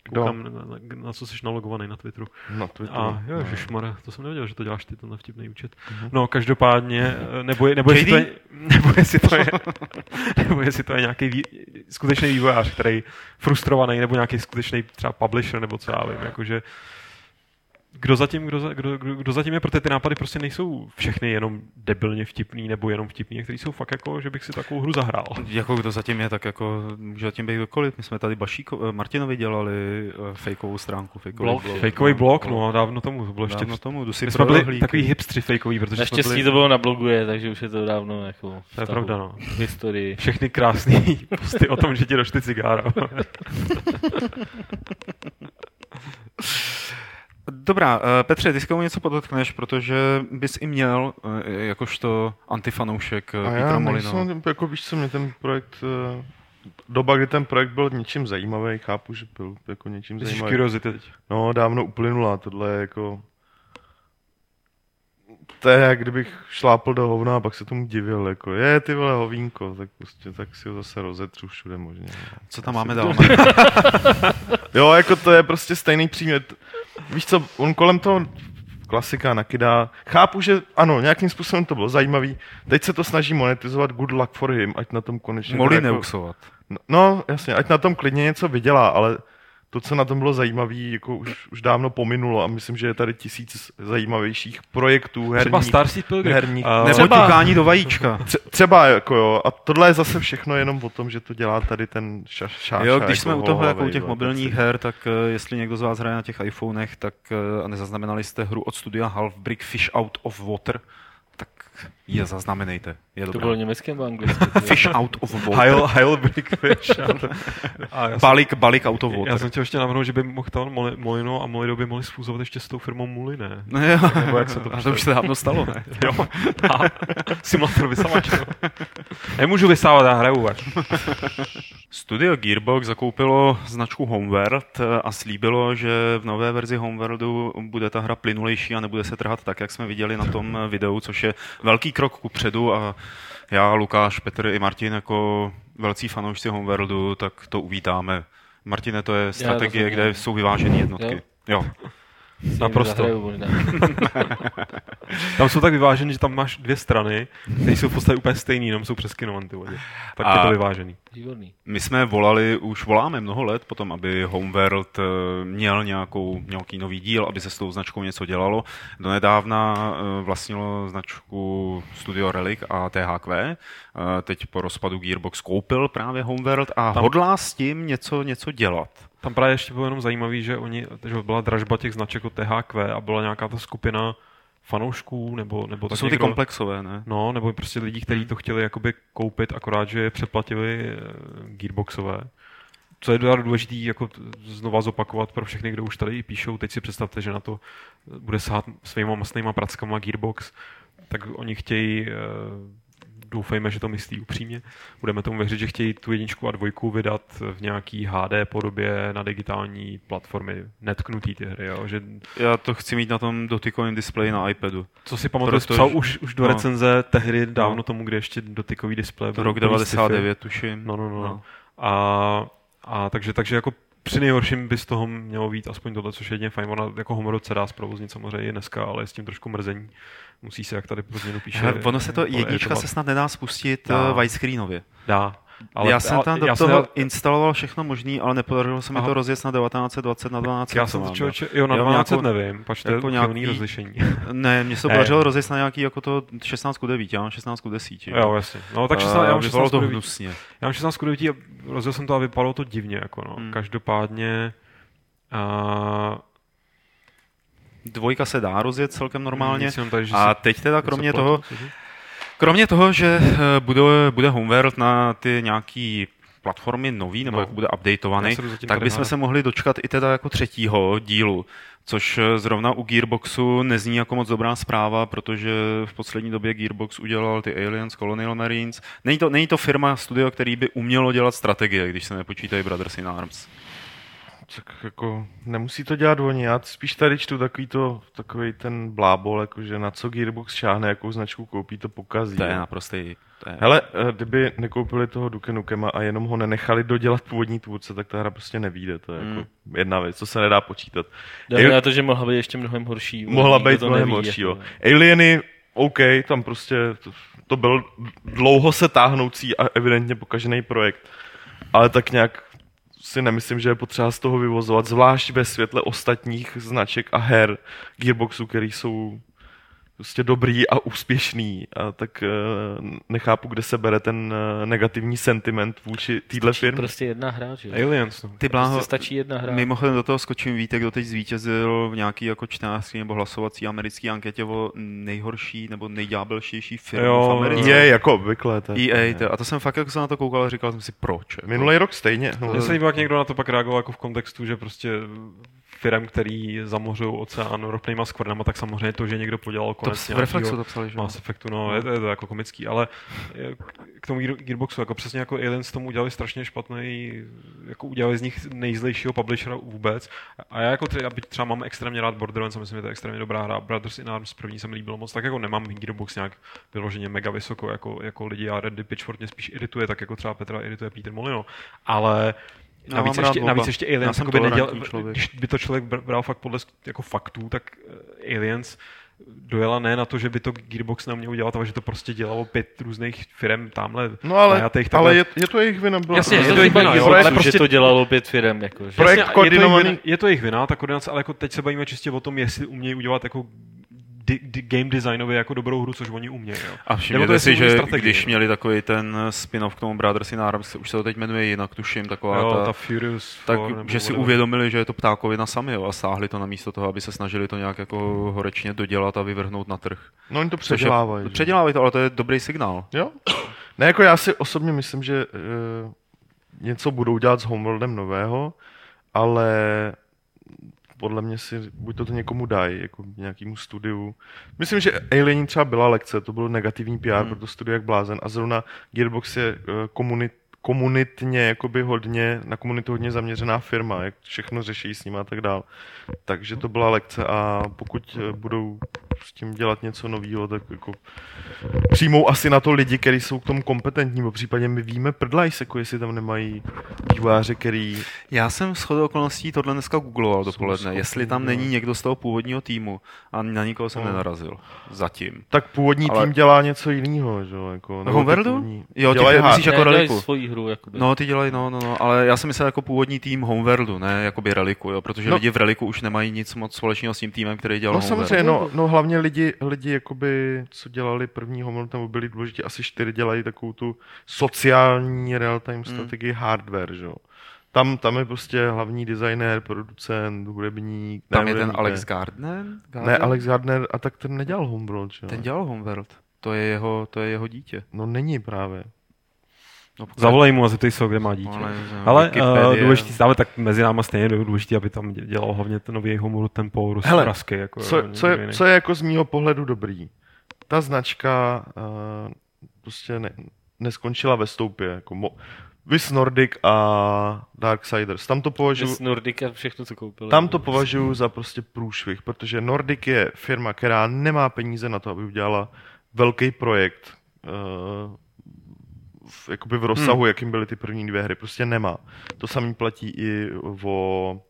Koukám, na, na, na, co jsi nalogovaný na Twitteru. Na Twitteru. A jo, no. to jsem nevěděl, že to děláš ty, ten vtipný účet. Uh-huh. No, každopádně, eh, nebo, nebo, jestli to je, nebo jestli to je, nebo jestli to je nějaký vý, skutečný vývojář, který frustrovaný, nebo nějaký skutečný třeba publisher, nebo co já vím, jakože kdo zatím, kdo, kdo, kdo, kdo zatím je, protože ty nápady prostě nejsou všechny jenom debilně vtipný nebo jenom vtipný, který jsou fakt jako, že bych si takovou hru zahrál. Jako kdo zatím je, tak jako může zatím být kdokoliv. My jsme tady Bašíko, eh, Martinovi dělali uh, fejkovou stránku, fejkový blog. blog. Fejkový blog, no, dávno tomu, to bylo ještě... Dávno tomu, jdu si jsme byli takový hipstři fejkový, protože Naštěstí byli... to bylo na blogu, je, takže už je to dávno jako To je pravda, no. V historii. Všechny krásné posty o tom, že ti došly cigára. Dobrá, eh, Petře, ty s něco podotkneš, protože bys i měl, eh, jakožto antifanoušek eh, A já nejsem, jako víš co, mě ten projekt, doba, kdy ten projekt byl něčím zajímavý, chápu, že byl jako něčím Jsi zajímavý. teď. No, dávno uplynula, tohle je jako... To je jak kdybych šlápl do hovna a pak se tomu divil, jako je ty vole hovínko, tak prostě tak si ho zase rozetřu všude možně. Co tam máme dál? jo, jako to je prostě stejný přímět víš co, on kolem toho klasika nakydá. Chápu, že ano, nějakým způsobem to bylo zajímavý. Teď se to snaží monetizovat, good luck for him, ať na tom konečně... Mohli jako, neuxovat. No, no, jasně, ať na tom klidně něco vydělá, ale to, co na tom bylo zajímavé, jako už, už dávno pominulo a myslím, že je tady tisíc zajímavějších projektů herních. Třeba Star Pilgrim. Herních. Uh, Nebo ťukání do vajíčka. Třeba jako jo. A tohle je zase všechno jenom o tom, že to dělá tady ten šaš, šaš Jo, když jako jsme u toho jako u těch mobilních her, tak uh, jestli někdo z vás hraje na těch iPhonech, tak uh, a nezaznamenali jste hru od studia Half Brick Fish Out of Water, tak je zaznamenejte. Je to bylo německý nebo anglicky? fish out of water. Heil, heil big fish. balík, jsem, balík out of water. Já jsem chtěl ještě navrhnout, že by mohl tam Molino a Molido by mohli způsobit ještě s tou firmou Muli, ne? No jo. Nebo jak se to, a to už se dávno stalo, ne? jo. A simulátor vysavač. No. Nemůžu vysávat, já hraju až. Studio Gearbox zakoupilo značku Homeworld a slíbilo, že v nové verzi Homeworldu bude ta hra plynulejší a nebude se trhat tak, jak jsme viděli na tom videu, což je velký krok ku předu a já, Lukáš, Petr i Martin jako velcí fanoušci Homeworldu, tak to uvítáme. Martine, to je strategie, kde jsou vyvážené jednotky. Jo. jo. Naprosto. tam jsou tak vyvážený, že tam máš dvě strany, které jsou v podstatě úplně stejný, jenom jsou přeskinované ty lodi. Tak a je to vyvážený. Výborný. My jsme volali, už voláme mnoho let potom, aby Homeworld eh, měl nějakou, nějaký nový díl, aby se s tou značkou něco dělalo. Donedávna eh, vlastnilo značku Studio Relic a THQ. Eh, teď po rozpadu Gearbox koupil právě Homeworld a tam... hodlá s tím něco, něco dělat. Tam právě ještě bylo jenom zajímavé, že oni, že byla dražba těch značek od THQ a byla nějaká ta skupina fanoušků, nebo, nebo to jsou někdo, ty komplexové, ne? No, nebo prostě lidi, kteří to chtěli jakoby koupit, akorát, že je přeplatili e, gearboxové. Co je důležité jako znova zopakovat pro všechny, kdo už tady píšou, teď si představte, že na to bude sát svýma masnýma prackama Gearbox, tak oni chtějí e, doufejme, že to myslí upřímně. Budeme tomu věřit, že chtějí tu jedničku a dvojku vydat v nějaký HD podobě na digitální platformy. Netknutý ty hry, jo? Že... Já to chci mít na tom dotykovém displeji na iPadu. Co si pamatuju, Protože... psal už, už do no. recenze tehdy dávno no. tomu, kde ještě dotykový displej byl. Rok 99, tuším. No, no, no. no. A, a takže, takže jako při nejhorším by z toho mělo být aspoň tohle, což je jedině fajn. Ona jako Homeroad se dá zprovoznit samozřejmě i dneska, ale je s tím trošku mrzení. Musí se, jak tady po změnu píše. Hele, ono se to, jednička se snad nedá spustit dá. Eh, widescreenově. Dá. Ale, já jsem tam do já toho jsem... instaloval všechno možný, ale nepodařilo se mi to rozjet na 1920 na 12. Já jsem to člověče, jo, na 12 jako, nevím, pač to jako je nějaký rozlišení. ne, mně se podařilo rozjet na nějaký jako to 16 k 9, já mám 16 k 10. Jo, jasně. No tak 16, uh, já mám 16 to hnusně. Já mám 16 k 9 a rozjel jsem to a vypadalo to divně, jako no. Hmm. Každopádně uh, Dvojka se dá rozjet celkem normálně. Tady, a teď teda kromě toho, kromě toho, že eh, bude, bude Homeworld na ty nějaký platformy nový, nebo No. jak bude updateovaný, tak bychom se mohli dočkat i teda jako třetího dílu, což eh, zrovna u Gearboxu nezní jako moc dobrá zpráva, protože v poslední době Gearbox udělal ty Aliens, Colonial Marines. Není to, není to firma, studio, který by umělo dělat strategie, když se nepočítají Brothers in Arms. Tak jako nemusí to dělat oni. Já spíš tady čtu takový, to, takový ten blábol, jakože na co Gearbox šáhne, jakou značku koupí, to pokazí. To je naprostý... To je... Hele, eh, kdyby nekoupili toho Duke Nukema a jenom ho nenechali dodělat původní tvůrce, tak ta hra prostě nevyjde. To je Hmm. jako jedna věc, co se nedá počítat. Jde na to, že mohla být ještě mnohem horší. Mohla být to mnohem neví, horší, jo. Alieny, OK, tam prostě to, to byl dlouho se táhnoucí a evidentně pokažený projekt. Ale tak nějak si nemyslím, že je potřeba z toho vyvozovat, zvlášť ve světle ostatních značek a her Gearboxu, který jsou prostě dobrý a úspěšný. A tak eh, nechápu, kde se bere ten eh, negativní sentiment vůči téhle firmě. Prostě jedna hra, že jo? Aliens, no. Ty bláho, Prostě stačí jedna hra. Mimochodem do toho skočím, víte, kdo teď zvítězil v nějaký jako čtenářský nebo hlasovací americký anketě o nejhorší nebo nejďábelštější firmu Jo, v Americe? Je, jako obvykle. To je- EA, to, a to jsem fakt jako se na to koukal a říkal jsem si proč. Jako. Minulý rok stejně. No, Mně se líbilo, jak někdo na to pak reagoval jako v kontextu, že prostě firm, který zamořují oceán ropnýma skvrnama, tak samozřejmě to, že někdo podělal to konec v Reflexu to psali, že? Mass Effectu, no, je, to- je to jako komický, ale eh, k tomu Gear- Gearboxu, jako přesně jako Aliens tomu udělali strašně špatný, jako udělali z nich nejzlejšího publishera vůbec. A já jako třeba, třeba mám extrémně rád Borderlands a myslím, že to je extrémně dobrá hra. Brothers in Arms první se mi líbilo moc, tak jako nemám Gearbox nějak vyloženě mega vysoko jako, jako lidi a Red Dead Pitchford mě spíš irituje, tak jako třeba Petra irituje Peter Molino, ale Já Navíc ještě, navíc ještě Aliens, jsem jakoby neděl, když by to člověk br- bral fakt podle jako faktů, tak eh, Aliens dojela ne na to, že by to Gearbox neuměl udělat, ale že to prostě dělalo pět různých firm tamhle no ale, najatých takhle. ale je, je, to jejich vina. Bylo Jasně, to, je Je to jejich vina, jo, ale ale prostě... prostě- že to dělalo pět firm, jako, že? Projekt Jasně, a je to, jejich koordinovaný- vina, je to jejich vina, ta koordinace, ale jako teď se bavíme čistě o tom, jestli umějí udělat jako di, di, game designově jako dobrou hru, což oni umějí. Jo. A všimněte je si, že strategie, když měli takový ten spin-off k tomu Brothers in Arms, už se to teď jmenuje jinak, tuším, taková Jo, ta, ta Furious tak, nebo že si whatever. uvědomili, že je to ptákovina sami jo, a sáhli to namísto toho, aby se snažili to nějak jako horečně dodělat a vyvrhnout na trh. No oni to Což je- předělávají. Předělávají to, ale to je dobrý signál. Jo? Ne, jako já si osobně myslím, že uh, něco budou dělat s Homeworldem nového, ale podle mě si buď to, to někomu dají, jako nějakému studiu. Myslím, že Alien třeba byla lekce, to byl negativní PR hmm. pro to studio jak blázen a zrovna Gearbox je uh, komunit, komunitně jakoby hodně, na komunitu hodně zaměřená firma, jak všechno řeší s ním a tak dál. Takže to byla lekce a pokud eh, budou s tím dělat něco nového, tak jako přijmou asi na to lidi, kteří jsou k tomu kompetentní, po případě my víme prdlajs, jako jestli tam nemají vývojáře, který... Já jsem shodou okolností tohle dneska googloval dopoledne, schopný jestli tam není někdo z toho původního týmu a na nikoho jsem No. nenarazil. Zatím. Tak původní Ale- tým dělá něco jiného, že jo? Jako, původní- Jo, dělají myslíš jako reliku. Hru, jakoby. No, ty dělají, no, no, no, ale já jsem myslel jako původní tým Homeworldu, ne jakoby Reliku, jo, protože No. lidi v Reliku už nemají nic moc společného s tím týmem, který dělal No Homeworld. samozřejmě, no, no hlavně lidi, lidi jakoby, co dělali první Homeworld, nebo byli důležití, asi čtyři dělají takovou tu sociální real-time strategii hardware, že jo. Tam, tam je prostě hlavní designér, producent, hudebník. Tam je ten Alex ne. Gardner? Ne, Gardner? Alex Gardner, a tak ten nedělal Homeworld, že jo. Ten dělal Homeworld. To je jeho, to je jeho dítě. No není právě. No, pokud- Zavolej mu a zeptej se kde má dítě. Ale, Ale Wikipedie. uh, důležitý, ale tak mezi náma stejně je důležitý, aby tam dě- dělal hlavně ten nový Homeworld ten Paulus Hele, Rasky. Jako, Co, co, je, co je jako z mýho pohledu dobrý? Ta značka uh, prostě ne, neskončila ve stoupě. Jako mo, Vis Nordic a Darksiders. Tam to považuji Z Nordika všechno, co koupili. tam to považuji za prostě průšvih, protože Nordic je firma, která nemá peníze na to, aby udělala velký projekt uh, v, jakoby v rozsahu, hmm. jakým byly ty první dvě hry. Prostě nemá. To samý platí i o,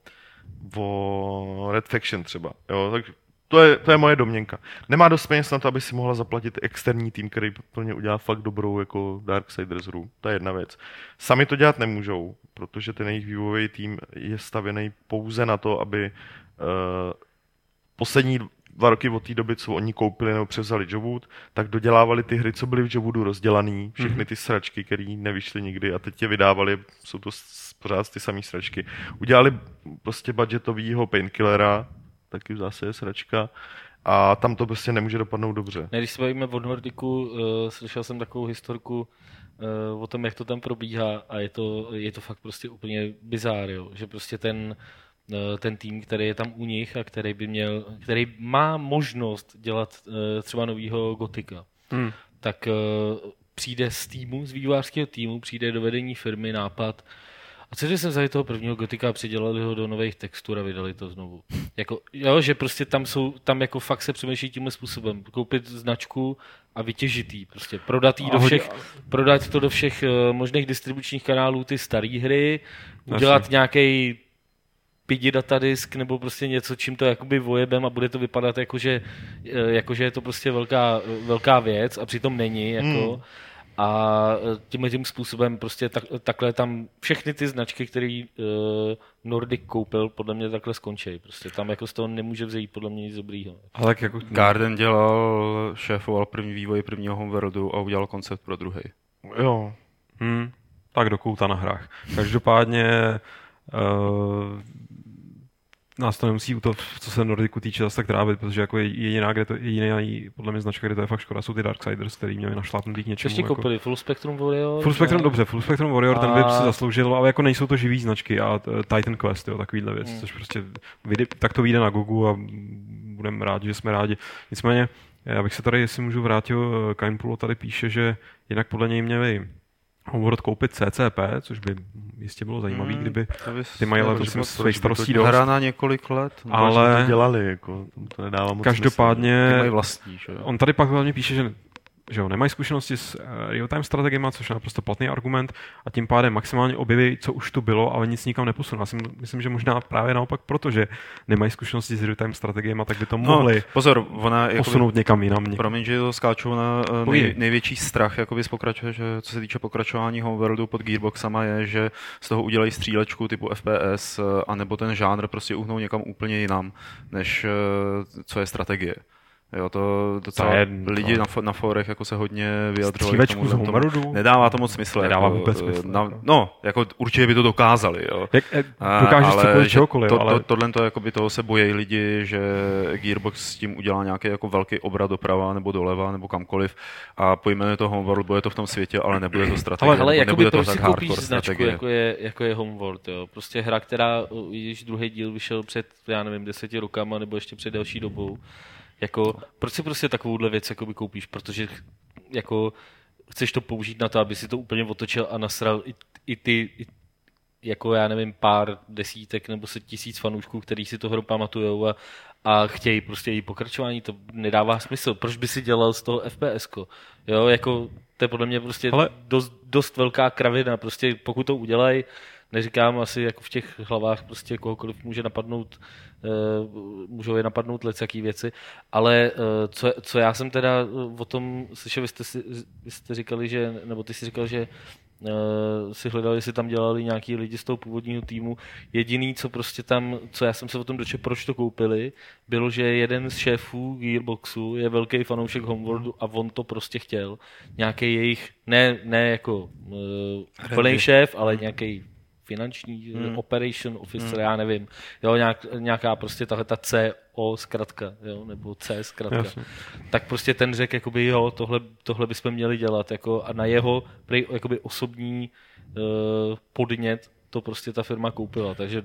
o Red Faction třeba. Jo? Tak to je, to je moje domněnka. Nemá dost peněz na to, aby si mohla zaplatit externí tým, který plně udělá fakt dobrou jako Darksiders hru. To je jedna věc. Sami to dělat nemůžou, protože ten jejich vývojový tým je stavěný pouze na to, aby uh, poslední dva roky od té doby, co oni koupili nebo převzali Jobwood, tak dodělávali ty hry, co byly v Jobwoodu rozdělaný, všechny ty sračky, které nevyšly nikdy a teď je vydávali, jsou to pořád ty samé sračky. Udělali prostě budgetovýho painkillera, taky v zásadě sračka, a tam to prostě nemůže dopadnout dobře. Ne, když se bavíme o Nordiku, uh, slyšel jsem takovou historku uh, o tom, jak to tam probíhá a je to, je to fakt prostě úplně bizár, jo? že prostě ten, ten tým, který je tam u nich a který by měl, který má možnost dělat uh, třeba novýho Gotika, Hmm. tak uh, přijde z týmu, z vývojářského týmu, přijde do vedení firmy nápad, a co když jsem vzali toho prvního gotika a přidělali ho do nových textur a vydali to znovu? Jako, jo, že prostě tam jsou, tam jako fakt se přemýšlí tímhle způsobem. Koupit značku a vytěžit jí, prostě prodat jí do všech, prodat to do všech uh, možných distribučních kanálů ty staré hry, udělat nějaký pidi datadisk nebo prostě něco, čím to jakoby vojebem a bude to vypadat jako, že, eh, jako, že je to prostě velká, velká věc a přitom není, jako. Hmm. A eh, tímhle tím způsobem prostě tak, takhle tam všechny ty značky, které uh, Nordic koupil, podle mě takhle skončí. Prostě tam jako z toho nemůže vzít podle mě nic dobrýho. Ale tak jako... Garden dělal, šéfoval první vývoj prvního Homeworldu a udělal koncept pro druhý. Jo, Hmm, tak do kouta na hrách. Každopádně uh, nás to nemusí u toho, co se Nordiku týče, zase tak trávit, protože jako je- jediná, kde to, jediná podle mě značka, kde to je fakt škoda, jsou ty Darksiders, který měli našlápnutý k něčemu. Ještě jako... koupili Full Spectrum Warrior. Full Spectrum a- dobře, Full Spectrum Warrior, ten by A- si zasloužil, ale jako nejsou to živý značky a t- Titan Quest, jo, takovýhle věc, Hmm. což prostě vyjde, tak to vyjde na Gogu a budeme rádi, že jsme rádi. Nicméně, já bych se tady, jestli můžu vrátil, eh, Kainpulo tady píše, že jinak podle něj měli Homeworld koupit CCP, což by jistě bylo zajímavé, Hmm, kdyby ty mají ale to by starostí dost. Hra na několik let. no. Ale- ale... to dělali, jako, to nedává moc každopádně mají vlastní, že. On tady pak hlavně píše, že že jo, nemají zkušenosti s eh, real-time strategiemi, což je naprosto platný argument, a tím pádem maximálně objeví, co už tu bylo, ale nic nikam neposunou. Já si myslím, že možná právě naopak, protože nemají zkušenosti s real-time strategiemi, tak by to mohli No, pozor, ona posunout někam jinam. Promiň, že to skáču na eh, nej, největší strach, jakoby pokračuje, že co se týče pokračování Homeworldu pod Gearboxama je, že z toho udělají střílečku typu FPS, eh, anebo ten žánr prostě uhnou někam úplně jinam, než co je strategie. Jo, to docela To je- lidi to- na, na forech jako se hodně vyjadřovali. tomuhle z? Nedává to moc smysl. Nedává jako, vůbec smysl, Na, jako. no, jako určitě by to dokázali. Jo. Jak, dokážeš cokoliv, že čehokoliv, to, ale to, tohle to, jakoby toho se bojí lidi, že Gearbox s tím udělá nějaký jako velký obrat doprava nebo doleva nebo kamkoliv a pojmenuje to Homeworld, bude to v tom světě, ale nebude to strategie. Ale, ale jakoby nebude to tak si koupíš hardcore značku, strategie. jako je, jako je Homeworld, jo? Prostě hra, která již druhý díl vyšel před, já nevím, deseti rokama, nebo ještě před delší dobou. Jako, proč si prostě takovouhle věc jakoby koupíš? Protože jako chceš to použít na to, aby si to úplně otočil a nasral i, i ty, i, jako já nevím, pár desítek nebo se tisíc fanoušků, který si tu hru pamatujou a, a chtějí prostě její pokračování, to nedává smysl. Proč by si dělal z toho FPS? -ko? Jo, jako to je podle mě prostě Ale... dost, dost velká kravina. Prostě pokud to udělají, neříkám asi jako v těch hlavách prostě kohokoliv může napadnout, uh, můžou je napadnout lecaký věci, ale uh, co, co já jsem teda eh, o tom slyšel, vy jste, si, vy jste říkali, že, nebo ty si říkal, že si hledali, jestli tam dělali nějaký lidi z toho původního týmu. Jediný, co prostě tam, co já jsem se o tom dočetl, proč to koupili, bylo, že jeden z šéfů Gearboxu je velký fanoušek Homeworldu a on to prostě chtěl. Nějaký jejich, ne, ne jako uh, plný šéf, ale nějaký finanční hmm. operation officer, hmm. já nevím. Jo, nějak, nějaká prostě tahle ta CO zkratka, jo, nebo C zkratka. Jasně. Tak prostě ten řekl, jakoby jo, tohle, tohle bychom měli dělat, jako a na jeho prej, jakoby osobní uh, podnět to prostě ta firma koupila, takže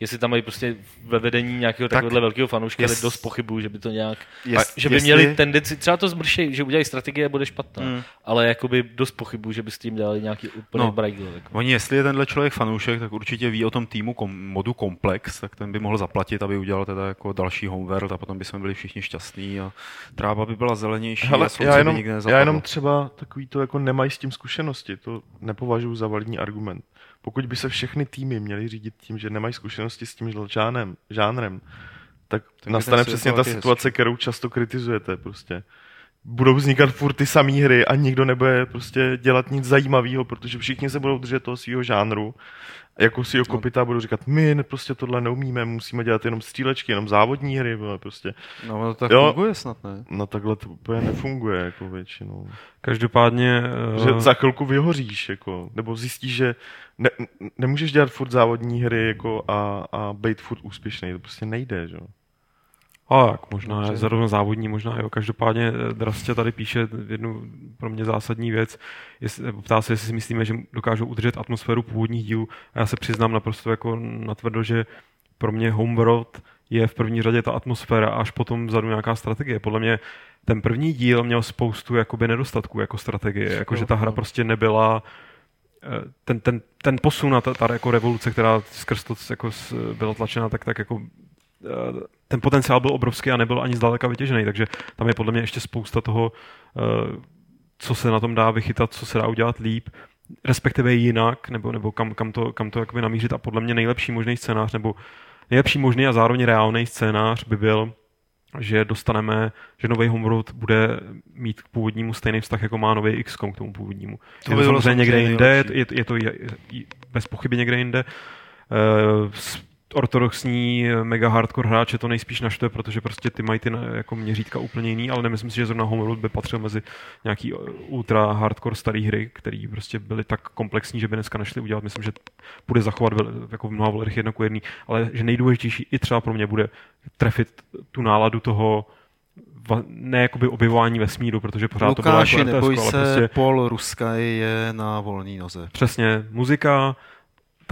jestli tam mají prostě ve vedení nějakého Tak takového velkého fanouška, jest- dost pochybuju, že by to nějak, Jest- že by jestli- měli tendenci, třeba to zmršej, že udělají strategie a bude špatná, Hmm. hmm. ale jakoby dost pochybuju, že by s tím dělali nějaký úplný No. brajgl. Jako. Oni, jestli je tenhle člověk fanoušek, tak určitě ví o tom týmu kom, modu Komplex, tak ten by mohl zaplatit, aby udělal teda jako další Homeworld a potom by jsme byli všichni šťastní a tráva by byla zelenější Hele, a já, jenom, já jenom třeba takový to jako nemají s tím zkušenosti, to nepovažuji za validní argument. Pokud by se všechny týmy měly řídit tím, že nemají zkušenosti s tím žánrem, žánrem tak, Tak nastane přesně ta situace, kterou často kritizujete. Prostě. Budou vznikat furt ty samé hry a nikdo nebude prostě dělat nic zajímavého, protože všichni se budou držet toho svého žánru. A jako si kopita budou říkat, my prostě tohle neumíme, musíme dělat jenom střílečky, jenom závodní hry, vole, prostě. No, no tak Jo. funguje snad, ne? No takhle to úplně nefunguje, jako většinou. každopádně... Že eh, za chvilku vyhoříš, jako, nebo zjistíš, že ne, nemůžeš dělat furt závodní hry jako a, a být furt úspěšný, to prostě nejde, že? jo. A jak možná je zrovna závodní, možná jo. Každopádně eh, Drastě tady píše jednu pro mě zásadní věc. Jestli, ptá se, jestli si myslíme, že dokážou udržet atmosféru původních dílů. A já se přiznám naprosto jako natvrdo, že pro mě Homeworld je v první řadě ta atmosféra, až potom vzadu nějaká strategie. Podle mě ten první díl měl spoustu jakoby nedostatků jako strategie, jako že ta hra prostě nebyla eh, ten, ten, ten posun a ta, ta jako revoluce, která skrz to jako byla tlačena, tak, tak jako eh, ten potenciál byl obrovský a nebyl ani zdaleka vytěžený, takže tam je podle mě ještě spousta toho, eh, co se na tom dá vychytat, co se dá udělat líp, respektive jinak, nebo, nebo kam, kam to, kam to jakoby namířit a podle mě nejlepší možný scénář, nebo nejlepší možný a zároveň reálný scénář by byl, že dostaneme, že nový Homeworld bude mít k původnímu stejný vztah, jako má nový XCOM k tomu původnímu. To je to samozřejmě někde jinde, je, je, to je, je, bez pochyby někde jinde. Uh, ortodoxní mega hardcore hráče to nejspíš naštve, protože prostě ty mají ty jako měřítka úplně jiný, ale nemyslím si, že zrovna Homeworld by patřil mezi nějaký ultra hardcore staré hry, které prostě byly tak komplexní, že by dneska nešli udělat. Myslím, že bude zachovat jako v mnoha volerech jedno jedný, ale že nejdůležitější i třeba pro mě bude trefit tu náladu toho ne jakoby objevování vesmíru, protože pořád Lukáši, to bylo jako neboj se, prostě... Pol Ruska je na volný noze. Přesně, muzika,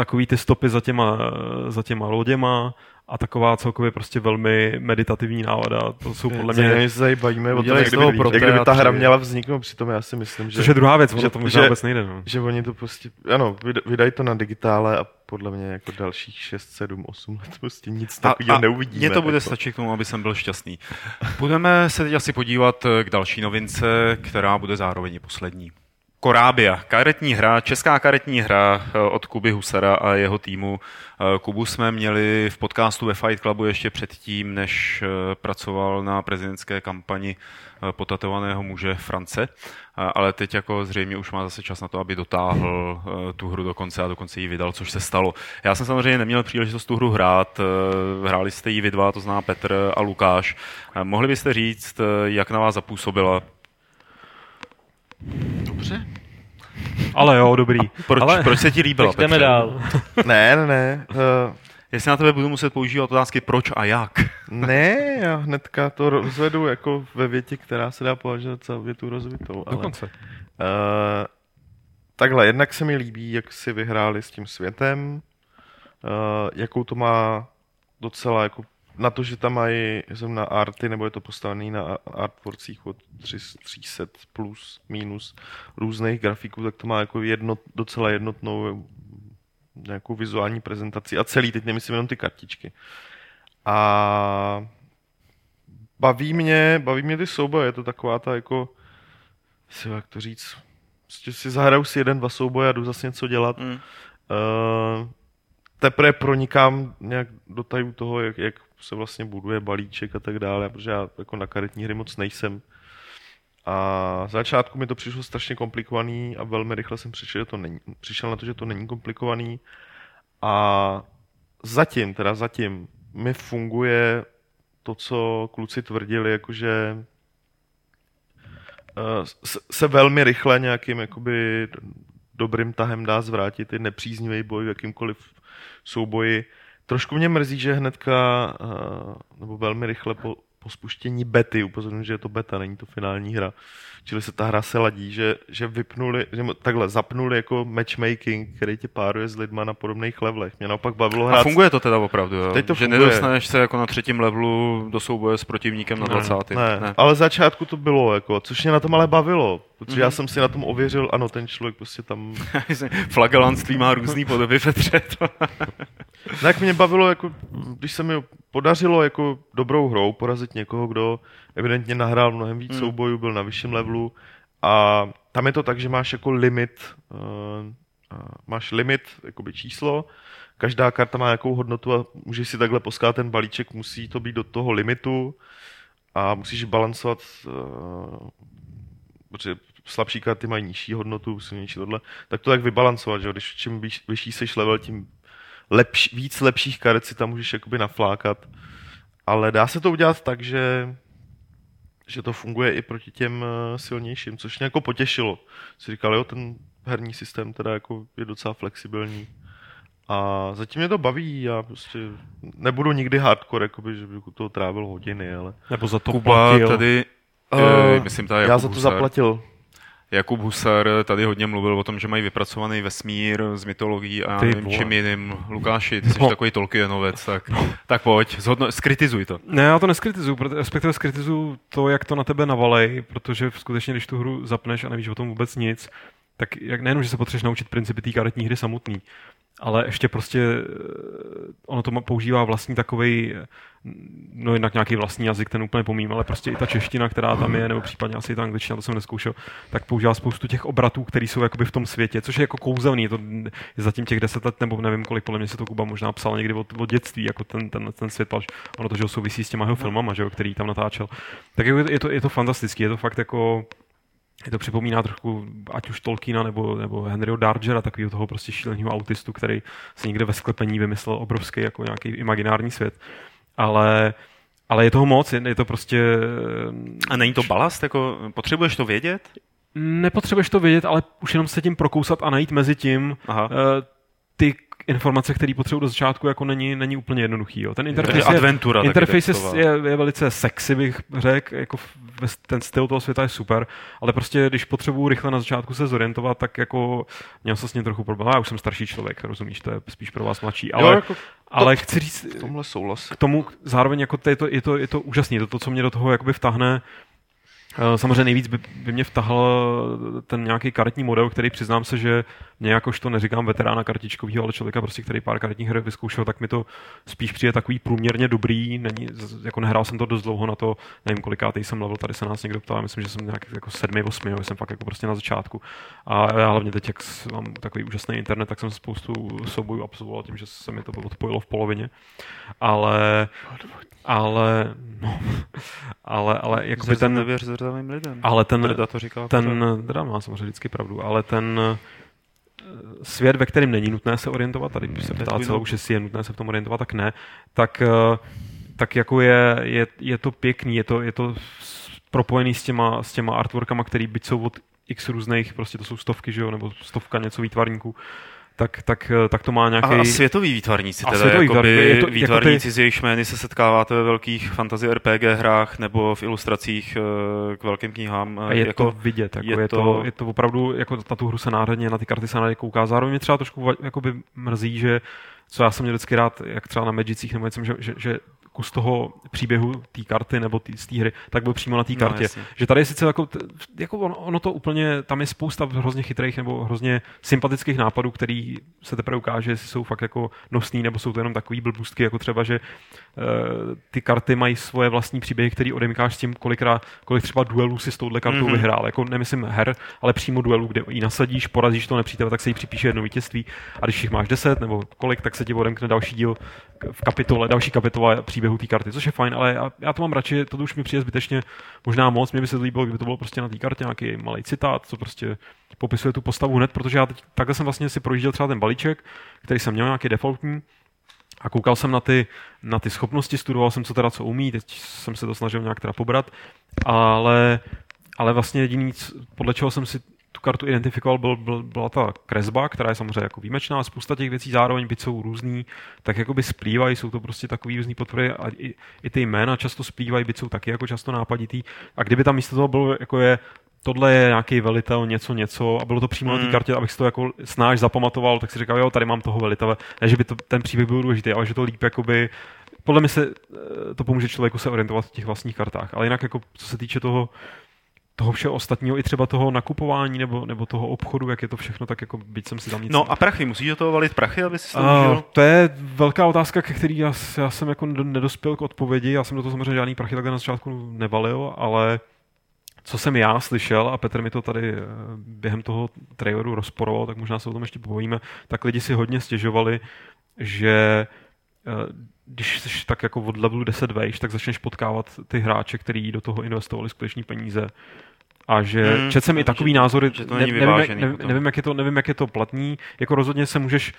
takový ty stopy za těma, za těma loděma a taková celkově prostě velmi meditativní nálada. To jsou podle mě... My se bavíme o tom, jak kdyby, jak kdyby ta hra měla vzniknout, přitom já si myslím, že... Což je druhá věc, že, to možná že, vůbec nejde. No. Že oni to prostě, ano, vydají to na digitále a podle mě jako dalších 6, 7, 8 let prostě nic takového neuvidíme. Mně to bude jako. stačit k tomu, aby jsem byl šťastný. Budeme se teď asi podívat k další novince, která bude zároveň poslední. Korábia, karetní hra, česká karetní hra eh, od Kuby Husara a jeho týmu. Eh, Kubu jsme měli v podcastu ve Fight Clubu ještě předtím, než eh, pracoval na prezidentské kampani potatovaného muže France, ale teď jako zřejmě už má zase čas na to, aby dotáhl tu hru do konce a dokonce ji vydal, což se stalo. Já jsem samozřejmě neměl příležitost tu hru hrát, hráli jste ji vy dva, to zná Petr a Lukáš. Mohli byste říct, jak na vás zapůsobila Dobře. Ale jo, dobrý. Proč, Ale... proč se ti líbilo? jdeme dál. ne, ne, ne. Uh, Jestli na tebe budu muset používat otázky proč a jak. ne, já hnedka to rozvedu jako ve větě, která se dá považovat za větu rozvitou. Ale, Dokonce. Uh, takhle, jednak se mi líbí, jak si vyhráli s tím světem, uh, jakou to má docela jako na to, že tam mají na arty, nebo je to postavený na artworkcích od 300 plus, minus různých grafiků, tak to má jako jedno, docela jednotnou nějakou vizuální prezentaci a celý, teď nemyslím jenom ty kartičky. A baví mě, baví mě ty souboje, je to taková ta jako, si jak to říct, prostě si zahraju si jeden, dva souboje a jdu zase něco dělat. Mm. Uh, teprve pronikám nějak do tajů toho, jak, jak se vlastně buduje balíček a tak dále, protože já jako na karetní hry moc nejsem. A z začátku mi to přišlo strašně komplikovaný a velmi rychle jsem přišel, že to není, přišel na to, že to není komplikovaný. A zatím, teda zatím, mi funguje to, co kluci tvrdili, jakože eh, se velmi rychle nějakým jakoby dobrým tahem dá zvrátit i nepříznivý boj v jakýmkoliv souboji. Trošku mě mrzí, že hnedka, eh, nebo velmi rychle po, po spuštění bety, upozorňuji, že je to beta, není to finální hra, čili se ta hra se ladí, že, že vypnuli, že takhle zapnuli jako matchmaking, který tě páruje s lidma na podobných levelech. Mě naopak bavilo hrát... A funguje to teda opravdu, jo? Teď to že funguje. nedostaneš se jako na třetím levelu do souboje s protivníkem na 20. Ne, ne, ne. ale začátku to bylo, jako, což mě na tom ale bavilo. Protože mm-hmm. já jsem si na tom ověřil, ano, ten člověk prostě tam... Flagelantství má různý podoby, Petře. tak mě bavilo, jako, když se mi podařilo jako dobrou hrou porazit někoho, kdo evidentně nahrál mnohem víc mm. soubojů, byl na vyšším levelu. A tam je to tak, že máš jako limit, uh, uh, máš limit, jakoby číslo, každá karta má nějakou hodnotu a můžeš si takhle poskát ten balíček, musí to být do toho limitu a musíš balancovat, uh, protože slabší karty mají nižší hodnotu, silnější tohle, tak to tak vybalancovat, že když čím vyš, vyšší seš level, tím lepš, víc lepších karet si tam můžeš jakoby naflákat. Ale dá se to udělat tak, že, že to funguje i proti těm eh, silnějším, což mě jako potěšilo. Si říkal, jo, ten herní systém teda jako je docela flexibilní. A zatím mě to baví, já prostě nebudu nikdy hardcore, jakoby, že bych u toho trávil hodiny, ale... Nebo za to Kuba platil. tady, Uh, uh, myslím tady já Jakub za to Husar. zaplatil. Jakub Husar tady hodně mluvil o tom, že mají vypracovaný vesmír z mytologií a nevím čím jiným. Lukáši, ty jsi No. takový Tolkienovec, tak, tak pojď, zhodno, skritizuj to. Ne, já to neskritizuju, respektive skritizuju to, jak to na tebe navalej, protože skutečně, když tu hru zapneš a nevíš o tom vůbec nic, tak jak nejenom, že se potřebuješ naučit principy té karetní hry samotný, ale ještě prostě eh, ono to používá vlastní takovej, eh, no jednak nějaký vlastní jazyk, ten úplně pomím, ale prostě i ta čeština, která tam je, nebo případně asi ta angličtina, to jsem neskoušel, tak používá spoustu těch obratů, které jsou jakoby v tom světě, což je jako kouzelný, je to je zatím těch deset let, nebo nevím kolik, podle mě si to Kuba možná psal někdy od, od dětství, jako ten, ten, ten svět, protože ono to, že jo, souvisí s těma jeho filmama, že jo, který tam natáčel. Tak jako je, to- je, to, je to fantastický, je to fakt jako je to připomíná trochu ať už Tolkiena nebo, nebo Henryho Dargera, takového toho prostě šíleného autistu, který si někde ve sklepení vymyslel obrovský jako nějaký imaginární svět. Ale, ale je toho moc, je, je to prostě... A není to balast? Jako, potřebuješ to vědět? Nepotřebuješ to vědět, ale už jenom se tím prokousat a najít mezi tím Aha. eh, ty informace, které potřebuji do začátku, jako není, není úplně jednoduchý. Jo. Ten interface je, adventura. taky Interface je, je, je velice sexy, bych řekl, jako ten styl toho světa je super, ale prostě když potřebuji rychle na začátku se zorientovat, tak jako měl jsem s ním trochu problém. Já už jsem starší člověk, rozumíš, to je spíš pro vás mladší, ale, jo, jako ale chci říct, v tomhle souhlas. k tomu zároveň jako to je, to, je, to, je to úžasné, to, to, co mě do toho jakoby vtahne, Eh, Samozřejmě nejvíc by, by mě vtahal ten nějaký karetní model, který přiznám se, že mě to neříkám veterána kartičkového, ale člověka, prostě, který pár karetních her vyzkoušel, tak mi to spíš přijde takový průměrně dobrý. Není, jako nehrál jsem to dost dlouho na to, nevím kolikátý jsem level, tady se nás někdo ptal, myslím, že jsem nějak jako sedmi, osmi, jsem fakt jako prostě na začátku. A já hlavně teď, jak mám takový úžasný internet, tak jsem spoustu soubojů absolvoval tím, že se mi to odpojilo v polovině. Ale, ale, no, ale, ale Zrzavý ten, nevěř lidem. ale ten, to říká. ten, teda má samozřejmě vždycky pravdu, ale ten svět, ve kterém není nutné se orientovat, tady když se To je ptá celou, že si je nutné se v tom orientovat, tak ne, tak, eh, tak jako je, je, je to pěkný, je to, je to propojený s těma, s těma artworkama, který byť jsou od x různých, prostě to jsou stovky, že jo, nebo stovka něco výtvarníků, tak, tak, eh, tak to má nějaký... A, a světoví výtvarníci, A teda světoví jakoby výtvarníci, je to- jako výtvarníci ty- s jejichž jmény se setkáváte ve velkých fantasy RPG hrách nebo v ilustracích eh, k velkým knihám. A je jako, to vidět, jako je je, to, to- je to opravdu, jako na tu hru se náhradně, na ty karty se náhradně kouká. Zároveň mě třeba trošku jakoby mrzí, že co já jsem měl vždycky rád, jak třeba na Magicích nebo něco, že, že, že kus toho příběhu té karty nebo tý, z té hry, tak byl přímo na té No, kartě. jasně. že tady je sice jako, jako ono, ono, to úplně, tam je spousta hrozně chytrých nebo hrozně sympatických nápadů, který se teprve ukáže, jestli jsou fakt jako nosný, nebo jsou to jenom takový blbůstky, jako třeba, že ty karty mají svoje vlastní příběhy, který odemykáš s tím, kolikrát, kolik třeba duelů si s touhle kartou Mhm. mm-hmm. vyhrál. Jako nemyslím her, ale přímo duelů, kde ji nasadíš, porazíš to nepřítele, tak se jí připíše jedno vítězství. A když jich máš 10 nebo kolik, tak se ti odemkne další díl v kapitole, další kapitola příběhu té karty, což je fajn, ale já, já to mám radši, to už mi přijde zbytečně možná moc. Mně by se to líbilo, kdyby to bylo prostě na té kartě nějaký malý citát, co prostě popisuje tu postavu hned, protože já teď, takhle jsem vlastně si projížděl třeba ten balíček, který jsem měl nějaký defaultní, a koukal jsem na ty, na ty schopnosti, studoval jsem, co teda co umí, teď jsem se to snažil nějak teda pobrat, ale, ale vlastně jediný, podle čeho jsem si tu kartu identifikoval, byl, byl, byla ta kresba, která je samozřejmě jako výjimečná, spousta těch věcí zároveň, byť jsou různý, tak jakoby splývají, jsou to prostě takový různý podpory a i, i ty jména často splývají, byť jsou taky jako často nápaditý. A kdyby tam místo toho bylo, jako je tohle je nějaký velitel, něco, něco, a bylo to přímo mm. na té Hmm. kartě, abych si to jako snáš zapamatoval, tak si říkal, jo, tady mám toho velitele. Ne, že by to, ten příběh byl důležitý, ale že to líp jakoby, podle mě se eh, to pomůže člověku se orientovat v těch vlastních kartách. Ale jinak jako, co se týče toho, toho všeho ostatního, i třeba toho nakupování nebo, nebo toho obchodu, jak je to všechno, tak jako byť jsem si tam nic... No a prachy, musíš do toho valit prachy, aby si to Uh, užil? to je velká otázka, ke který já, já jsem jako nedo- nedospěl k odpovědi. Já jsem do toho samozřejmě žádný prachy takhle na začátku nevalil, ale co jsem já slyšel, a Petr mi to tady eh, během toho traileru rozporoval, tak možná se o tom ještě povíme, tak lidi si hodně stěžovali, že eh, když jsi tak jako od levelu 10 vejš, tak začneš potkávat ty hráče, kteří do toho investovali skutečný peníze. A že Hmm, četl jsem i že- takový názory, že to ne, není nevím, vyvážený nevím, potom. nevím, jak je to, nevím, jak je to platný, jako rozhodně se můžeš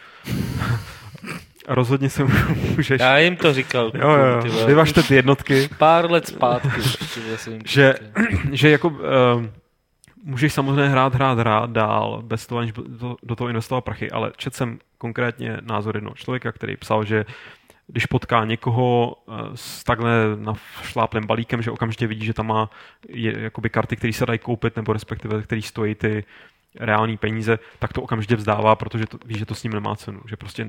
rozhodně se můžeš Já jim to říkal. Jo, jo, Vyvažte ty jednotky, Pár let zpátky. že že, jako uh, můžeš samozřejmě hrát, hrát, hrát dál, bez toho, aniž do, do toho investovat prachy, ale četl jsem konkrétně názor jednoho člověka, který psal, že když potká někoho eh, s takhle šláplem balíkem, že okamžitě vidí, že tam má je, jakoby karty, které se dají koupit, nebo respektive který stojí ty reální peníze, tak to okamžitě vzdává, protože to, ví, že to s ním nemá cenu. Že prostě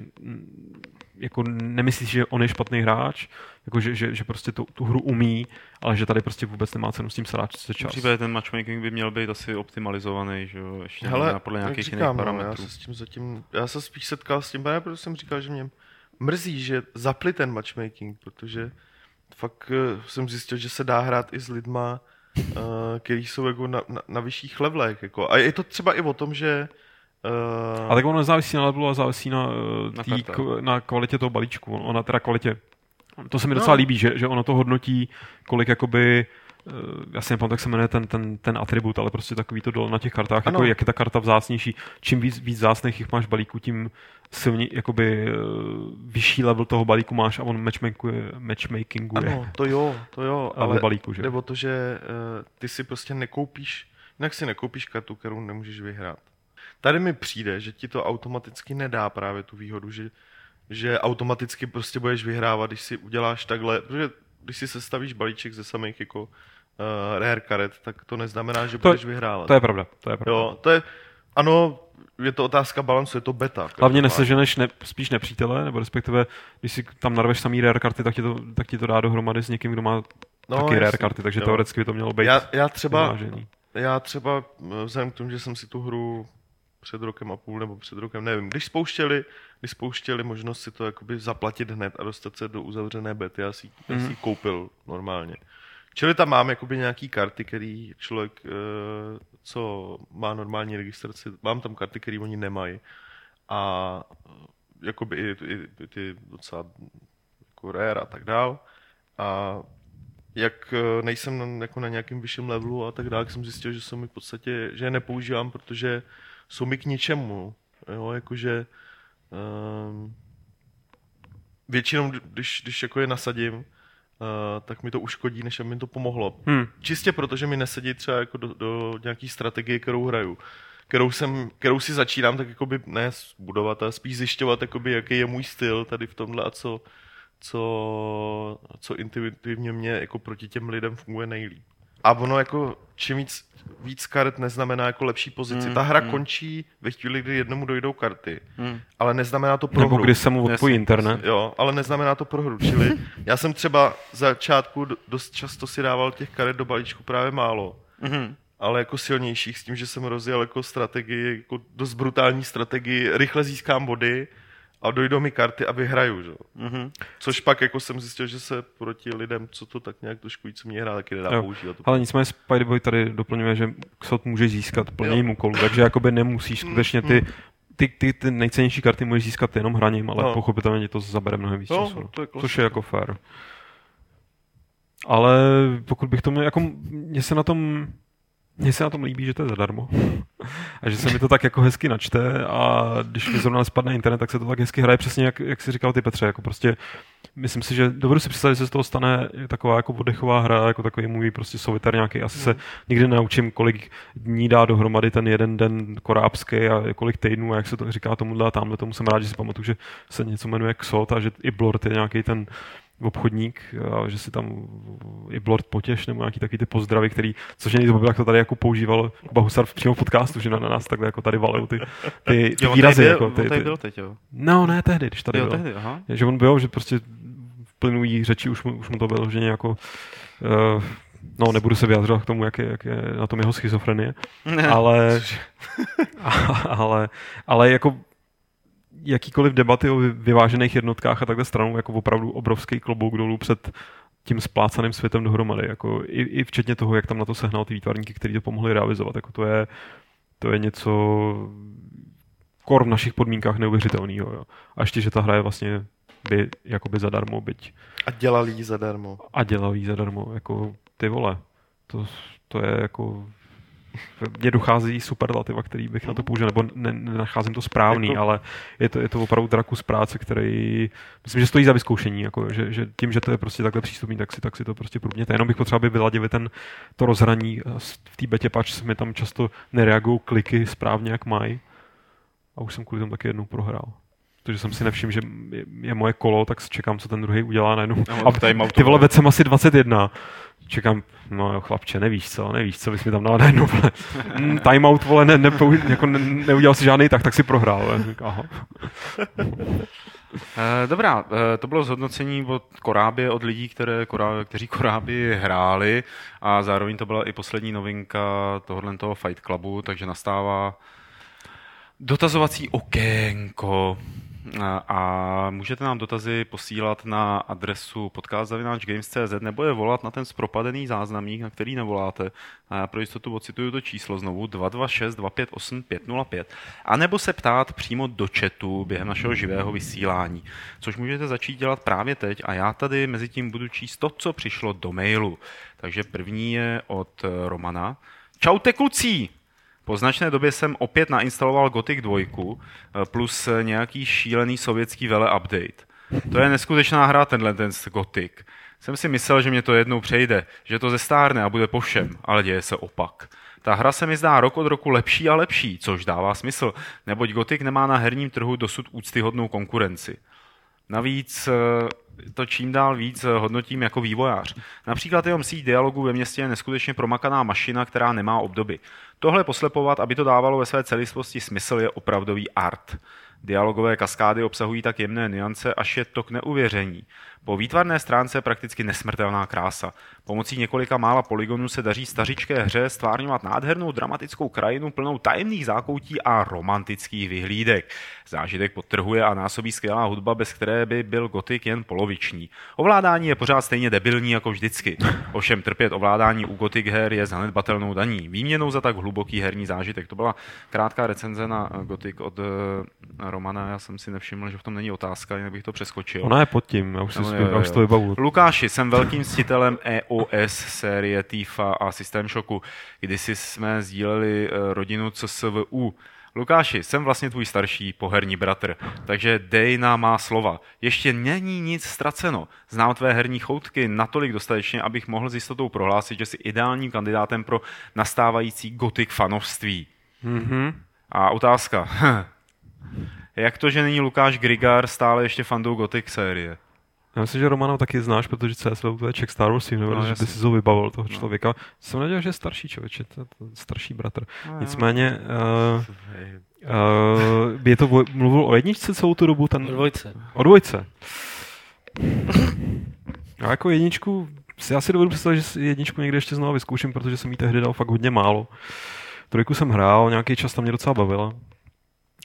jako nemyslíš, že on je špatný hráč, jako že, že, že prostě tu, tu hru umí, ale že tady prostě vůbec nemá cenu s tím sráč se čas. Případě ten matchmaking by měl být asi optimalizovaný, že jo, ještě Hele, podle nějakých říkám, jiných no, parametrů. já se s tím zatím, já se spíš setkal s tím, protože jsem říkal, že mě mrzí, že zapli ten matchmaking, protože fakt uh, jsem zjistil, že se dá hrát i s lidma, který jsou jako na, na, na vyšších levelech. Jako. A je to třeba i o tom, že Uh... A tak ono nezávisí na levelu, ale závisí na, Na tý, k, na kvalitě toho balíčku. Ona teda kvalitě, to se mi docela líbí, že, že ono to hodnotí, kolik jakoby, eh, já si nepamatuji, jak se jmenuje ten, ten, ten atribut, ale prostě takový to dole na těch kartách, Ano. jako jak je ta karta vzácnější. Čím víc, víc vzácných jich máš balíku, tím silně, jakoby eh, vyšší level toho balíku máš a on matchmakinguje, matchmakinguje ano, to jo, to jo, ale balíku, že? jde o to, že uh, ty si prostě nekoupíš, jinak si nekoupíš kartu, kterou nemůžeš vyhrát. Tady mi přijde, že ti to automaticky nedá právě tu výhodu, že, že automaticky prostě budeš vyhrávat, když si uděláš takhle, protože když si sestavíš balíček ze samých jako uh, rare karet, tak to neznamená, že To- budeš vyhrávat. To je pravda, to je pravda. Jo, to je, ano, je to otázka balancu, je to beta. Hlavně neseženeš ne, spíš nepřítele, nebo respektive, když si tam narveš samý rare karty, tak ti to, tak ti to dá dohromady s někým, kdo má No, taky rare jasně, karty, takže jo. teoreticky by to mělo být Já, já třeba, vyvážený. já třeba eh, vzhledem k tomu, že jsem si tu hru před rokem a půl nebo před rokem, nevím, když spouštěli, když spouštěli možnost si to jakoby zaplatit hned a dostat se do uzavřené bety, já si, já si ji koupil normálně. Čili tam mám jakoby nějaký karty, který člověk, eh, co má normální registraci, mám tam karty, které oni nemají. A eh, jakoby i, i, i ty docela jako rare a tak dál. A jak eh, nejsem na, jako na nějakém vyšším levelu a tak dále, tak jsem zjistil, že jsou mi v podstatě, že je nepoužívám, protože jsou mi k ničemu. Jo, jakože um, většinou, když, když jako je nasadím, uh, tak mi to uškodí, než aby mi to pomohlo. Hmm. Čistě protože mi nesedí třeba jako do, do nějaký strategie, kterou hraju. Kterou, jsem, kterou si začínám tak jakoby ne budovat, ale spíš zjišťovat, jakoby, jaký je můj styl tady v tomhle a co, co, co intuitivně mě jako proti těm lidem funguje nejlíp. A ono jako, čím víc, víc karet neznamená jako lepší pozici. Mm, Ta hra mm. končí ve chvíli, kdy jednomu dojdou karty, Hmm. ale neznamená to prohru. Nebo když se mu odpojí internet. Jo, ale neznamená to prohru. Čili já jsem třeba za začátku do- dost často si dával těch karet do balíčku právě málo. Mhm. Ale jako silnějších s tím, že jsem rozjel jako strategii, jako dost brutální strategii, rychle získám body a dojdou mi karty a vyhraju, že? Mhm. Což pak jako jsem zjistil, že se proti lidem, co to tak nějak trošku víc mě hrá, taky nedá Jo. používat. Ale nicméně Spiderboy tady doplňuje, že Xot může získat plněním úkolů, takže jakoby nemusíš skutečně ty, ty, ty, ty nejcennější karty můžeš získat jenom hraním, ale No. pochopitelně ti to zabere mnohem víc No, času. to je což je jako fair. Ale pokud bych to měl, jako mně se na tom mně se na tom líbí, že to je zadarmo. A že se mi to tak jako hezky načte a když mi zrovna spadne internet, tak se to tak hezky hraje přesně, jak, jak jsi říkal ty Petře. Jako prostě, myslím si, že dovedu si představit, že se z toho stane taková jako oddechová hra, jako takový můj prostě solitár nějaký. Asi se nikdy nenaučím, kolik dní dá dohromady ten jeden den korábský a kolik týdnů a jak se to říká tomuhle a tamhle. Tomu jsem rád, že si pamatuju, že se něco jmenuje Xot a že i Blord je nějaký ten obchodník, že si tam i Blord potěš nebo nějaký takový ty pozdravy, který, což není to, jak to tady jako používal Kuba Husar v přímo podcastu, že na, na nás takhle jako tady valil ty, ty, ty Jo, výrazy. byl, jako, ty, tady ty, byl teď, jo. No, ne tehdy, když tady Jo, byl. tehdy, aha. Že on byl, že prostě v plynulý řeči už mu, už mu to bylo, že jako uh, no nebudu se vyjadřovat k tomu, jak je, jak je na tom jeho schizofrenie, ale, ale, ale jako jakýkoliv debaty o vy- vyvážených jednotkách a takhle stranou jako opravdu obrovský klobouk dolů před tím splácaným světem dohromady. Jako i, I včetně toho, jak tam na to sehnal ty výtvarníky, kteří to pomohli realizovat. Jako to, je, to je něco kor v našich podmínkách neuvěřitelného. A ještě, že ta hra je vlastně by, jakoby zadarmo, byť A dělali ji zadarmo. a dělají zadarmo, jako ty vole. To, to je jako mně dochází superlativa, který bych na to použil, nebo ne, nenacházím to správný, jako... ale je to, je to opravdu drakus práce, který myslím, že stojí za vyzkoušení, jako, že, že, tím, že to je prostě takhle přístupný, tak si, tak si to prostě průměte. Jenom bych potřeboval, aby vyladili ten, to rozhraní v té betě, pač mi tam často nereagují kliky správně, jak mají. A už jsem kvůli tomu taky jednou prohrál protože jsem si nevšiml, že je, je moje kolo, tak čekám, co ten druhý udělá najednou. No, a ty vole, jsem asi 21. Čekám, no jo, chlapče, nevíš co, nevíš co, bys mi tam dal najednou, vole, mm, timeout, vole, ne, ne, jako ne, neudělal si žádný tak, tak si prohrál. Aha. Eh, dobrá, eh, to bylo zhodnocení od Korábě, od lidí, které, kteří Koráby hráli a zároveň to byla i poslední novinka tohohle toho Fight Clubu, takže nastává dotazovací okénko. A můžete nám dotazy posílat na adresu podcast.games.cz nebo je volat na ten zpropadený záznamník, na který nevoláte. A já pro jistotu ocituju to číslo znovu 226 258 505. A nebo se ptát přímo do chatu během našeho živého vysílání, což můžete začít dělat právě teď a já tady mezi tím budu číst to, co přišlo do mailu. Takže první je od Romana. Čaute kluci! Po značné době jsem opět nainstaloval Gothic 2 eh, plus nějaký šílený sovětský vele update. To je neskutečná hra, tenhle ten Gothic. Jsem si myslel, že mě to jednou přejde, že to zestárne a bude po všem, ale děje se opak. Ta hra se mi zdá rok od roku lepší a lepší, což dává smysl, neboť Gothic nemá na herním trhu dosud úctyhodnou konkurenci. Navíc eh, to čím dál víc hodnotím jako vývojář. Například jeho síť dialogu ve městě je neskutečně promakaná mašina, která nemá obdoby. Tohle poslepovat, aby to dávalo ve své celistvosti smysl, je opravdový art. Dialogové kaskády obsahují tak jemné niance, až je to k neuvěření. Po výtvarné stránce je prakticky nesmrtelná krása. Pomocí několika mála poligonů se daří stařičké hře stvárňovat nádhernou dramatickou krajinu plnou tajemných zákoutí a romantických vyhlídek. Zážitek podtrhuje a násobí skvělá hudba, bez které by byl gotik jen poloviční. Ovládání je pořád stejně debilní jako vždycky. Ovšem trpět ovládání u gotik her je zanedbatelnou daní. Výměnou za tak hluboký herní zážitek. To byla krátká recenze na gotik od eh, Romana. Já jsem si nevšiml, že v tom není otázka, jinak bych to přeskočil. Ona je pod tím, já už si, no, jo, jo. už to vybavu. Lukáši, jsem velkým mstitelem EOS série TIFA a System Shocku. Kdysi jsme sdíleli eh, rodinu CSVU. Lukáši, jsem vlastně tvůj starší poherní bratr, takže dej nám má slova. Ještě není nic ztraceno. Znám tvé herní choutky natolik dostatečně, abych mohl s jistotou prohlásit, že jsi ideálním kandidátem pro nastávající gotik fanovství. Mm-hmm. A otázka. Jak to, že není Lukáš Grigar stále ještě fandou gotik série? Já myslím, že Romana taky znáš, protože CSV to je Czech Star Wars, nebo no, že by si to vybavil toho no. člověka. Jsem nevěděl, že je starší člověk, je to, to starší bratr. No, Nicméně, uh, uh, je to, mluvil o jedničce celou tu dobu? Ten... O dvojce. O dvojce. A jako jedničku, si asi dovedu představit, že jedničku někde ještě znovu vyzkouším, protože jsem jí tehdy dal fakt hodně málo. Trojku jsem hrál, nějaký čas tam mě docela bavila.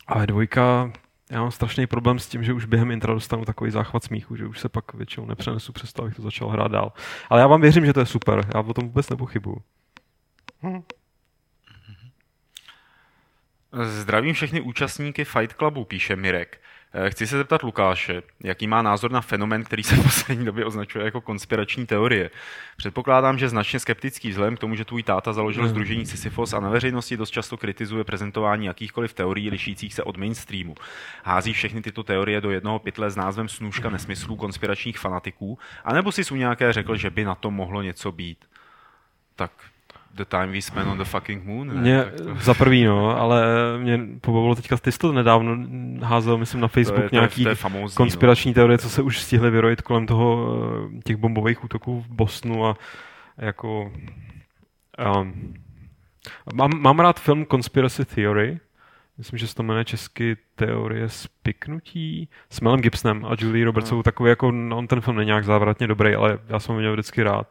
A dvojka, já mám strašný problém s tím, že už během intra dostanu takový záchvat smíchu, že už se pak většinou nepřenesu přes to, abych to začal hrát dál. Ale já vám věřím, že to je super. Já o tom vůbec nepochybuju. Hmm. Zdravím všechny účastníky Fight Clubu, píše Mirek. Eh, chci se zeptat Lukáše, jaký má názor na fenomen, který se v poslední době označuje jako konspirační teorie. Předpokládám, že značně skeptický vzhledem k tomu, že tvůj táta založil hmm. Združení Sisyphos a na veřejnosti dost často kritizuje prezentování jakýchkoliv teorií lišících se od mainstreamu. Hází všechny tyto teorie do jednoho pytle s názvem Snůžka nesmyslů konspiračních fanatiků, anebo si u nějaké řekl, že by na to mohlo něco být. Tak The Time We Spent on the Fucking Moon. Ne? Mě, za prvý, no, ale mě pobavilo teďka, ty jsi to nedávno házel, myslím, na Facebook to je, nějaký to je, to je famózní, konspirační no. teorie, co se už stihly vyrojit kolem toho eh, těch bombových útoků v Bosnu a jako... Um, mám, mám rád film Conspiracy Theory, myslím, že se to jmenuje česky Teorie spiknutí s Melem Gibsonem a Julie Robertsovou, no. takový jako, no, on ten film není nějak závratně dobrý, ale já jsem ho měl vždycky rád.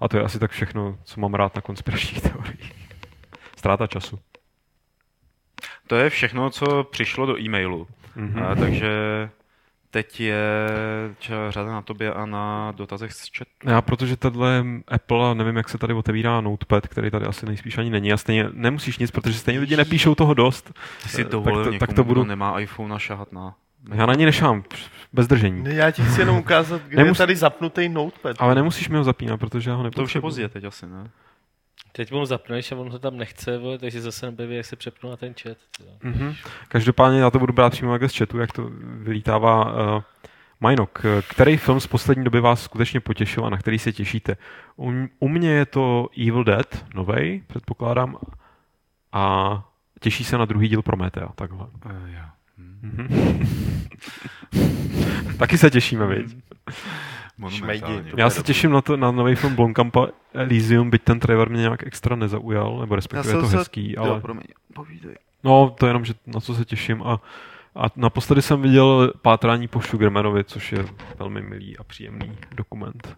A to je asi tak všechno, co mám rád na konspiračních teoriích. Ztráta času. To je všechno, co přišlo do e-mailu. Mm-hmm. A, takže teď je řada na tobě a na dotazech z chat. Já, protože tohle Apple, nevím, jak se tady otevírá Notepad, který tady asi nejspíš ani není a stejně nemusíš nic, protože stejně lidi nepíšou toho dost. Ty si dovolil tak to, tak to budu... nemá iPhone a šahat na... Já na ní nešám, bez držení. Ne, já ti chci jenom ukázat, kde Nemus... je tady zapnutý notepad. Ale nemusíš mi ho zapínat, protože já ho nepotřebuji. To už je pozdě teď asi, ne? Teď mu zapneš a on ho tam nechce, vole, takže zase nebaví, jak se přepnu na ten chat. Mhm. Každopádně já to budu brát přímo z chatu, jak to vylítává. Uh, Majnok, eh, který film z poslední doby vás skutečně potěšil a na který se těšíte? U, u mě je to Evil Dead, novej, předpokládám, a těší se na druhý díl Prometea, takhle. Uh, jo. Hm. Mhm. Taky se těšíme, viď? Já se těším na, to, na nový film Blomkampa Elysium, byť ten trailer mě nějak extra nezaujal, nebo respektive je to hezký, ale... Jo, promiň, povídej. No, to je jenom, že na co se těším. A, a naposledy jsem viděl Pátrání po Sugarmanovi, což je velmi milý a příjemný dokument,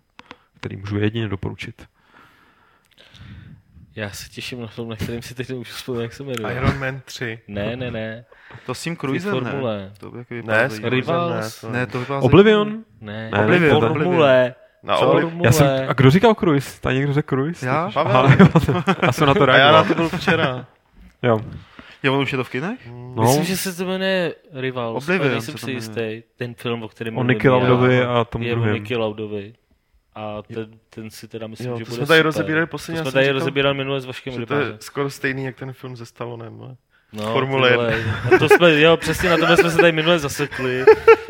který můžu jedině doporučit. Já se těším na film, na kterým si teď nemůžu vzpomenout, jak se jmenuje. Iron Man 3. Ne, ne, ne. To s tím Cruisem, ne? formule. To by jako Ne, s. Rivals? to Ne, to vypadá Oblivion? Ne, Ne, Oblivion, formule. Na Co? Formule. Já jsem, a kdo říkal Cruise? Tady někdo řekl Cruise? Já? Pavel. Aha, jo, já jsem na to A já na reagoval. to byl včera. Jo. Jo, on už je to v kinech? No, Myslím, že se to jmenuje Rivals, Oblivion ale nejsem se to si jistý. Ten film, o kterém o mluvím Nicky já, Laudovi a tomu je o druhém. Nicky Laudovi. A ten, ten si teda myslím, Jo, že to bude jsme tady super. rozebírali posledně, To já jsme tady říkal, rozebírali minule s Vaškem Že to je skoro stejný, jak ten film ze Stallonem. ne? No, Formule to jsme, jo, přesně na tom jsme se tady minule zasekli,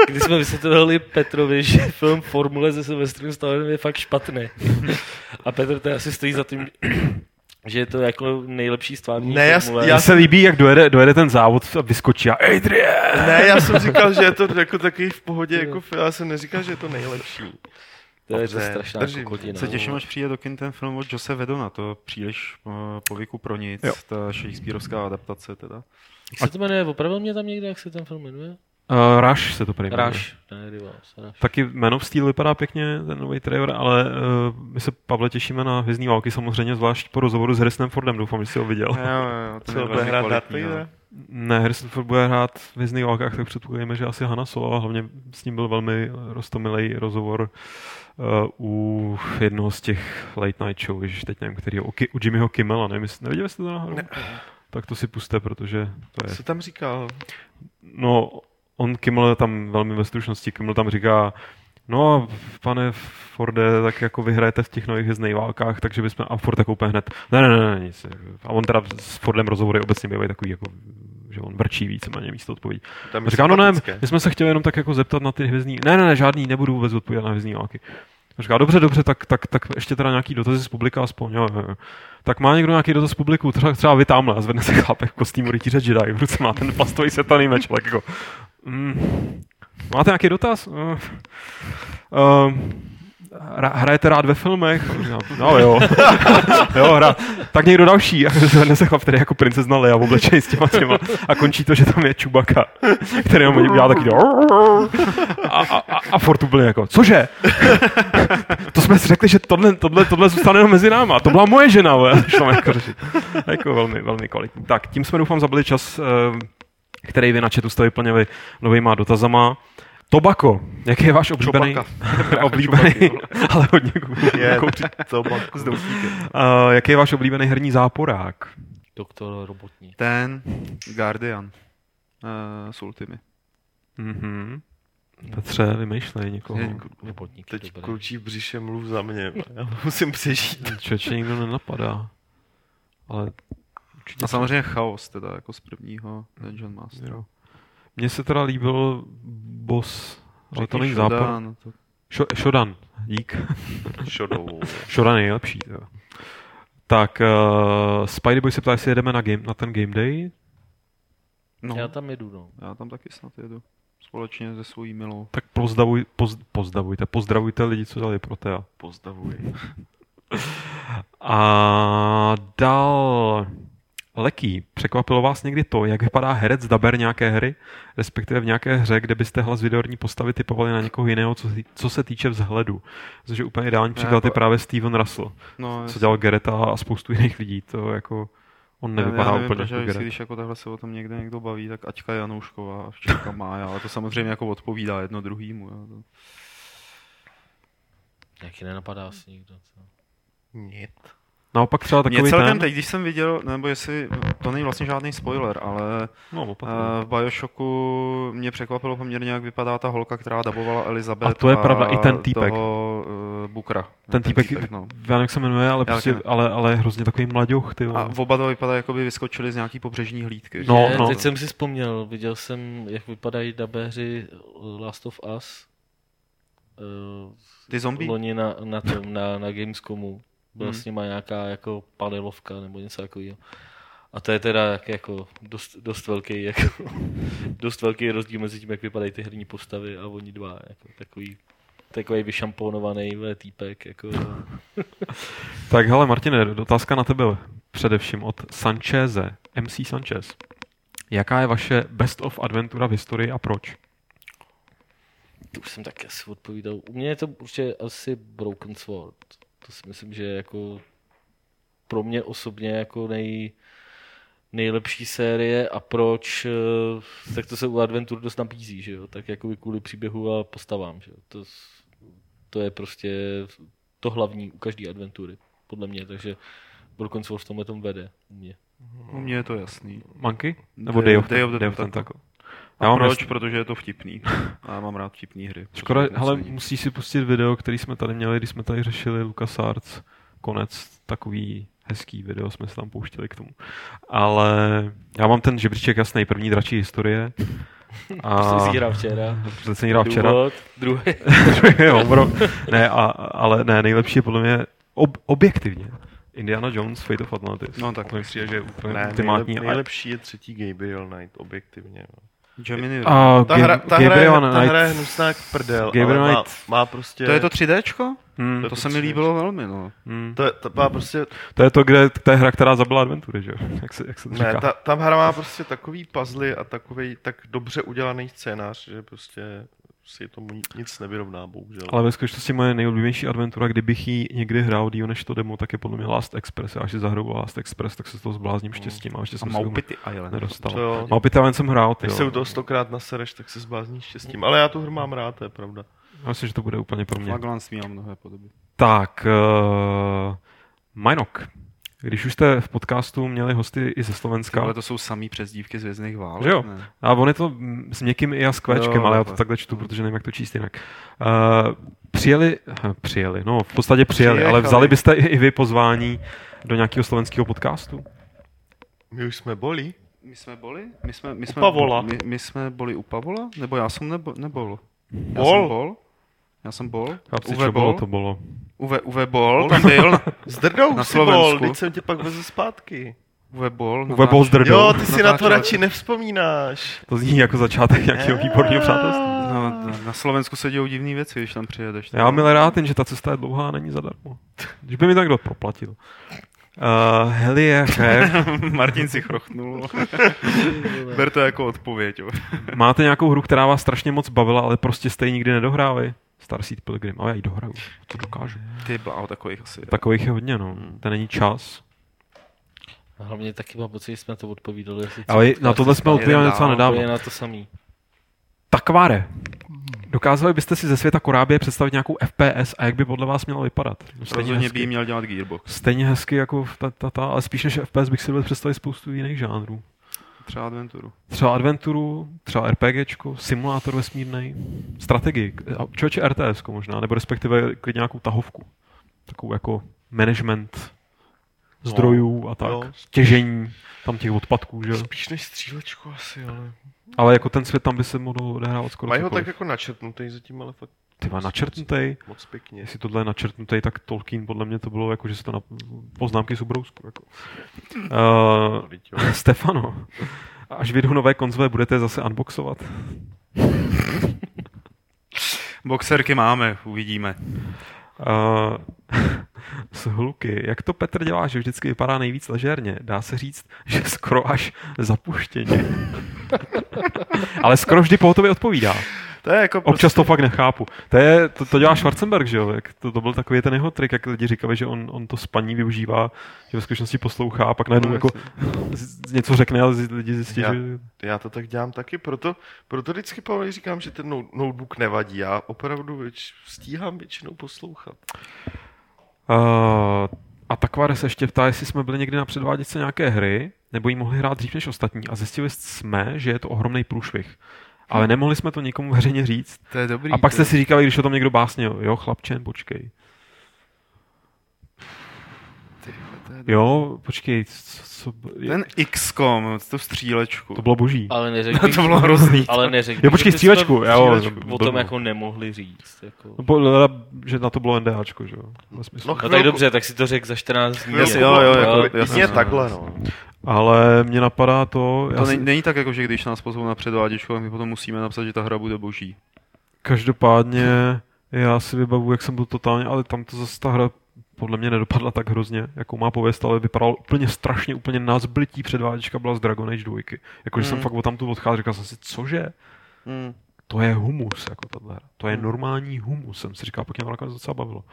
kdy jsme vysvětlovali Petrovi, že film Formule se Sylvestrem Stallonem je fakt špatný. A Petr to asi stojí za tím, že je to jako nejlepší stvární Ne, já- formule. Mně se líbí, jak dojede, dojede ten závod a vyskočí a Adrian! Ne, já jsem říkal, že je to jako takový v pohodě, jako film, já jsem neříkal, že je to nejlepší. To je to Dobře, strašná držím. kokotina. Se těším, až přijde do kin ten film od Jose Vedona, to příliš uh, povyku pro nic, Jo. ta Shakespeareovská adaptace teda. Jak se to jmenuje? Opravil mě tam někde, jak se ten film jmenuje? Uh, Rush se to prý jmenuje. Rush. Ne, Rivals, Rush. Taky Man of Steel vypadá pěkně, ten nový trailer, ale uh, my se, Pavle, těšíme na Hvězdní války samozřejmě, zvlášť po rozhovoru s Harrisonem Fordem, doufám, že jsi ho viděl. Jo, jo, jo, ten Co je bude hrát kvalitní, no. Ne, Harrison Ford bude hrát v Hvězdných válkách, tak předpokládáme, že asi Hanna Solo, a hlavně s ním byl velmi rostomilý rozhovor uh, u jednoho z těch late night show, ježiš, teď nevím, který u, u Jimmyho Kimmela, nevím, jestli- neviděli jste to náhodou? Tak to si puste, protože to je Co tam říkal? No, on Kimmel tam velmi ve stručnosti, Kimmel tam říká, no pane Forde, tak jako vyhrajete v těch nových hvězdných válkách, takže bychom, a Ford tak úplně hned, ne, ne, ne, ne, nic. A on teda s Fordem rozhovory obecně bývají takový, jako, že on vrčí víceméně místo. Tam A je říká, no ne, my jsme se chtěli jenom tak jako zeptat na ty hvězdní, ne, ne, ne, žádný, nebudu vůbec odpovídat na hvězdní války. A říká, dobře, dobře, tak, tak, tak ještě teda nějaký dotazy z publika aspoň, jo, jo. Tak má někdo nějaký dotaz z publiku, třeba, třeba vy tamhle, a zvedne se chlapek v kostýmu rytíře Jedi, v ruce má ten plastový světelný meč, tak jako, mm, máte nějaký dotaz? Uh, uh, hrajete rád ve filmech? Já, No jo. jo, hra. Tak někdo další. A zvedne se chlap, který jako princezna Leia v oblečení s těma těma. A končí to, že tam je Čubaka, který jenom dělá taky a, a, a, a Ford úplně jako, cože? to jsme si řekli, že tohle, tohle, tohle zůstane jenom mezi náma. To byla moje žena, šlo jako řešit. Jako velmi, velmi kvalitní. Tak, tím jsme doufám zabili čas, eh, který vy na chatu jste vyplnili novýma dotazama. Tobako, jaký je váš oblíbený, oblíbený ale hodně Je kouří. s. Uh, jaký je váš oblíbený herní záporák? Doktor Robotní. Ten Guardian uh, s Ultimy. Mhm. Petře, vymýšlej někoho. Je- Robotník. Teď dobrý. klučí v břiše mluv za mě. Já musím přežít. Člověče nikdo nenapadá. Ale určitě A samozřejmě Chaos, teda jako z prvního Dungeon Master. Jo. Mně se teda líbil boss, ale to není zápor. Shodan, to- Šo- Shodan, dík. Šodou. Shodan je nejlepší. Jo. Tak, uh, Spidey Boy se ptá, jestli jedeme na, game, na ten Game Day. No, Já tam jedu, no. já tam taky snad jedu. Společně se svojí milou. Tak pozdavuj, poz, pozdavujte, pozdravujte lidi, co dali pro Tea. Pozdavuj. A dál Leký, překvapilo vás někdy to, jak vypadá herec daber nějaké hry, respektive v nějaké hře, kde byste hlas videorní postavy typovali na někoho jiného, co, se- co se týče vzhledu. Což je úplně ideální příklad je právě Steven Russell, No, co dělal Gereta a spoustu jiných lidí. To jako, on nevypadá já nevím, úplně jako vždycky, když jako takhle se o tom někde někdo baví, tak Aťka Janoušková a včelka Mája, ale to samozřejmě jako odpovídá jedno druhýmu. Jo. To- Jaký nenapadá asi nikdo. Co? Nic. Naopak třeba Mě takový celkem ten... teď, když jsem viděl, nebo jestli, to není vlastně žádný spoiler, ale No, uh, v Bioshocku mě překvapilo poměrně, jak vypadá ta holka, která dabovala Elizabeth. A to je pravda, i ten týpek. Toho, Bukra. Ten týpek, no. já nevím, jak se jmenuje, ale, Já prostě, ne. ale, ale je hrozně takový mladěch, ty. A oba dva vypadá, jako by vyskočili z nějaký pobřežní hlídky. No, je, no. Teď jsem si vzpomněl, viděl jsem, jak vypadají dabéři Last of Us. eh, Ty zombie? Loni na, na tom, na, na Gamescomu. Byla Hmm. s nima nějaká jako panelovka nebo něco takového. A to je teda jak, jako dost, dost, velký, jako, dost velký rozdíl mezi tím, jak vypadají ty herní postavy a oni dva. Jako, takový, takový vyšamponovaný týpek. Jako, Tak hele, Martine, otázka na tebe především od Sancheze, MC Sanchez. Jaká je vaše best of adventura v historii a proč? to už jsem taky asi odpovídal. U mě je to určitě asi Broken Sword. To si myslím, že je jako pro mě osobně jako nej, nejlepší série a proč, eh, tak to se u Adventure dost nabízí, že jo, tak jako kvůli příběhu a postavám, že jo. To, to je prostě to hlavní u každé adventury, podle mě, takže Broken Sword v tomhle tom vede u mě. U mě je to jasný. Monkey? Nebo Day- Day of, Day of the Day of the Tentacle. A Já mám proč? jasný- Protože je to vtipný. A já mám rád vtipný hry. Škoda, to není. musíš si pustit video, který jsme tady měli, když jsme tady řešili LucasArts, konec, takový hezký video jsme se tam pouštěli k tomu. Ale já mám ten žebříček jasný, první dračí historie. A A... Jsi hrál včera. protože jsem hrál včera. Důvod, druhý. jo, bro. Ne, a, ale ne, nejlepší je podle mě ob, objektivně. Indiana Jones, Fate of Atlantis. No tak. To přijde, že je úplně Ne, ultimátní. nejlep, nejlepší je třetí Gabriel Knight, objektivně. No. Gemini. A Ta, Ga- hra, ta, hra, je, ta hra je hnusná jak prdel, Gabriel ale má, má prostě... to je to 3Dčko? Hmm, To to se mi líbilo velmi, no. hmm. To, je, to má prostě, To je to, kde to je hra, která zabila adventury, že jo? Jak se, jak se to ne, říká. ta, ta hra má prostě takový puzzle a takový tak dobře udělaný scénář, že prostě si tomu ni- nic nevyrovná, bohužel. Ale ve skutečnosti moje nejoblíbenější adventura, kdybych ji někdy hrál díl než to demo, tak je podle mě Last Express. Já až si zahraju Last Express, tak se z toho zblázním štěstím a ještě A jsem se tomu Maupity Island. nedostal. To jo. Maupity Island jsem hrál, ty Když se u toho stokrát nasereš, tak se zblázníš štěstím. Ale já tu hru mám rád, to je pravda. Já myslím, že to bude úplně pro mě. Flaglands měl mnohé podoby. Tak, uh, Majnok. Když už jste v podcastu měli hosty i ze Slovenska, Ale to jsou samý přezdívky z vězných válek. Že jo? Ne? A on je to s měkkým i a s kvéčkem, Jo, ale já to tak. takhle čtu, protože nevím, jak to číst jinak. Uh, přijeli, uh, přijeli, no v podstatě přijeli, ale Přijechali. vzali byste i, vy pozvání do nějakého slovenského podcastu? My už jsme boli. My jsme boli? My jsme, my jsme, Pavola. My, my jsme boli u Pavola? Nebo já jsem nebo, nebol? Já Bol? jsem bol? Já jsem bol? Chlapci, čo bylo, bol? to bylo. Uwe, Uwe bol tam byl. S drdou Na si bol, teď jsem tě pak vezl zpátky. Uwe bol. Uwe bol s drdou. Jo, ty si na to radši nevzpomínáš. To zní jako začátek nějakého výborného přátelství. No, na, na Slovensku se dějou divné věci, když tam přijedeš. Já mám milé rád, jen, že ta cesta je dlouhá a není zadarmo. Když by mi tak kdo proplatil. Uh, Helie Chef, Martin si chrochtnul. Ber to jako odpověď. Máte nějakou hru, která vás strašně moc bavila, ale prostě jste ji nikdy nedohráli? Star Seed Pilgrim, ale já ji dohraju, to dokážu. Ty bláho, takových asi. Takových je hodně, no. To není čas. A hlavně taky mám pocit, že jsme to odpovídali. Asi Ale na tohle jsme odpovídali dál, nedávno. na to samý. Takváre. Dokázali byste si ze světa Korábie představit nějakou FPS a jak by podle vás měla vypadat? No, Stejně by hezky, jí měl dělat Gearbox. stejně hezky jako ta, ta, ta, ale spíš než FPS bych si dovedl představit spoustu jiných žánrů. Třeba adventuru. Třeba adventuru, třeba RPGčko, simulátor vesmírný, strategii, člověče RTS možná, nebo respektive nějakou tahovku. Takovou jako management zdrojů a tak. jo. Těžení tam těch odpadků, že? Spíš než střílečku asi, ale... Ale jako ten svět tam by se mohl odehrávat skoro Mají ho tak jako načrtnutý zatím, ale fakt Ty má načrtnutý. moc pěkně. Jestli tohle je načrtnutý, tak Tolkien podle mě to bylo jako, že se to na poznámky z ubrousku. Jako. Uh. Stefano, až vyjdou nové konzole, budete zase unboxovat? Boxerky máme, uvidíme. Uh, z hluky. Jak to Petr dělá, že vždycky vypadá nejvíc ležérně? Dá se říct, že skoro až zapuštěně. Ale skoro vždy pohotově odpovídá. To je jako Občas to fakt nechápu. To, je, to, to dělá Schwarzenberg, že jo? Jak to, to byl takový ten jeho trik, jak lidi říkali, že on, on to spaní využívá, že ve skutečnosti poslouchá a pak najednou No, jako z- něco řekne a lidi zjistí, Já- že... Já to tak dělám taky, proto, proto vždycky Pavel říkám, že ten no- notebook nevadí. Já opravdu věč, stíhám většinou poslouchat. Uh, a taková se ještě ptá, jestli jsme byli někdy na předváděčce nějaké hry, nebo ji mohli hrát dřív než ostatní. A zjistili jsme, že je to ohromný průšvih ale nemohli jsme to nikomu veřejně říct. To je dobrý. A pak jste si říkali, když o tom někdo básnil, jo, chlapče, počkej. Jo, počkej, co, co Ten XCOM, to střílečku. To bylo boží. Ale neřekl bych, to bylo hrozný. Ale neřekl Jo, počkej, střílečku, jo. O tom jako nemohli říct. Jako. No, po, že na to bylo NDAčko, že jo. No, no tak dobře, tak si to řekl za 14 dní. Jako jo, jo, jo, jako, jasně, jasně, jasně, jasně, jasně, jasně, jasně, jasně, jasně, jasně, jasně, jasně, jasně, ale mě napadá to, já To si, není, tak, jako, že když nás pozvou na předváděčku, tak my potom musíme napsat, že ta hra bude boží. každopádně já si vybavu, jak jsem byl totálně, ale tam to zase ta hra podle mě nedopadla tak hrozně, jakou má pověst, ale vypadalo úplně strašně, úplně názblití předváděčka byla z Dragon Age 2. Jakože jsem Mm. fakt tam tu odcházel, říkal jsem si, cože? Hmm. To je humus, jako tahle hra. To je normální humus, jsem si říkal, pak mě to nakonec docela bavilo.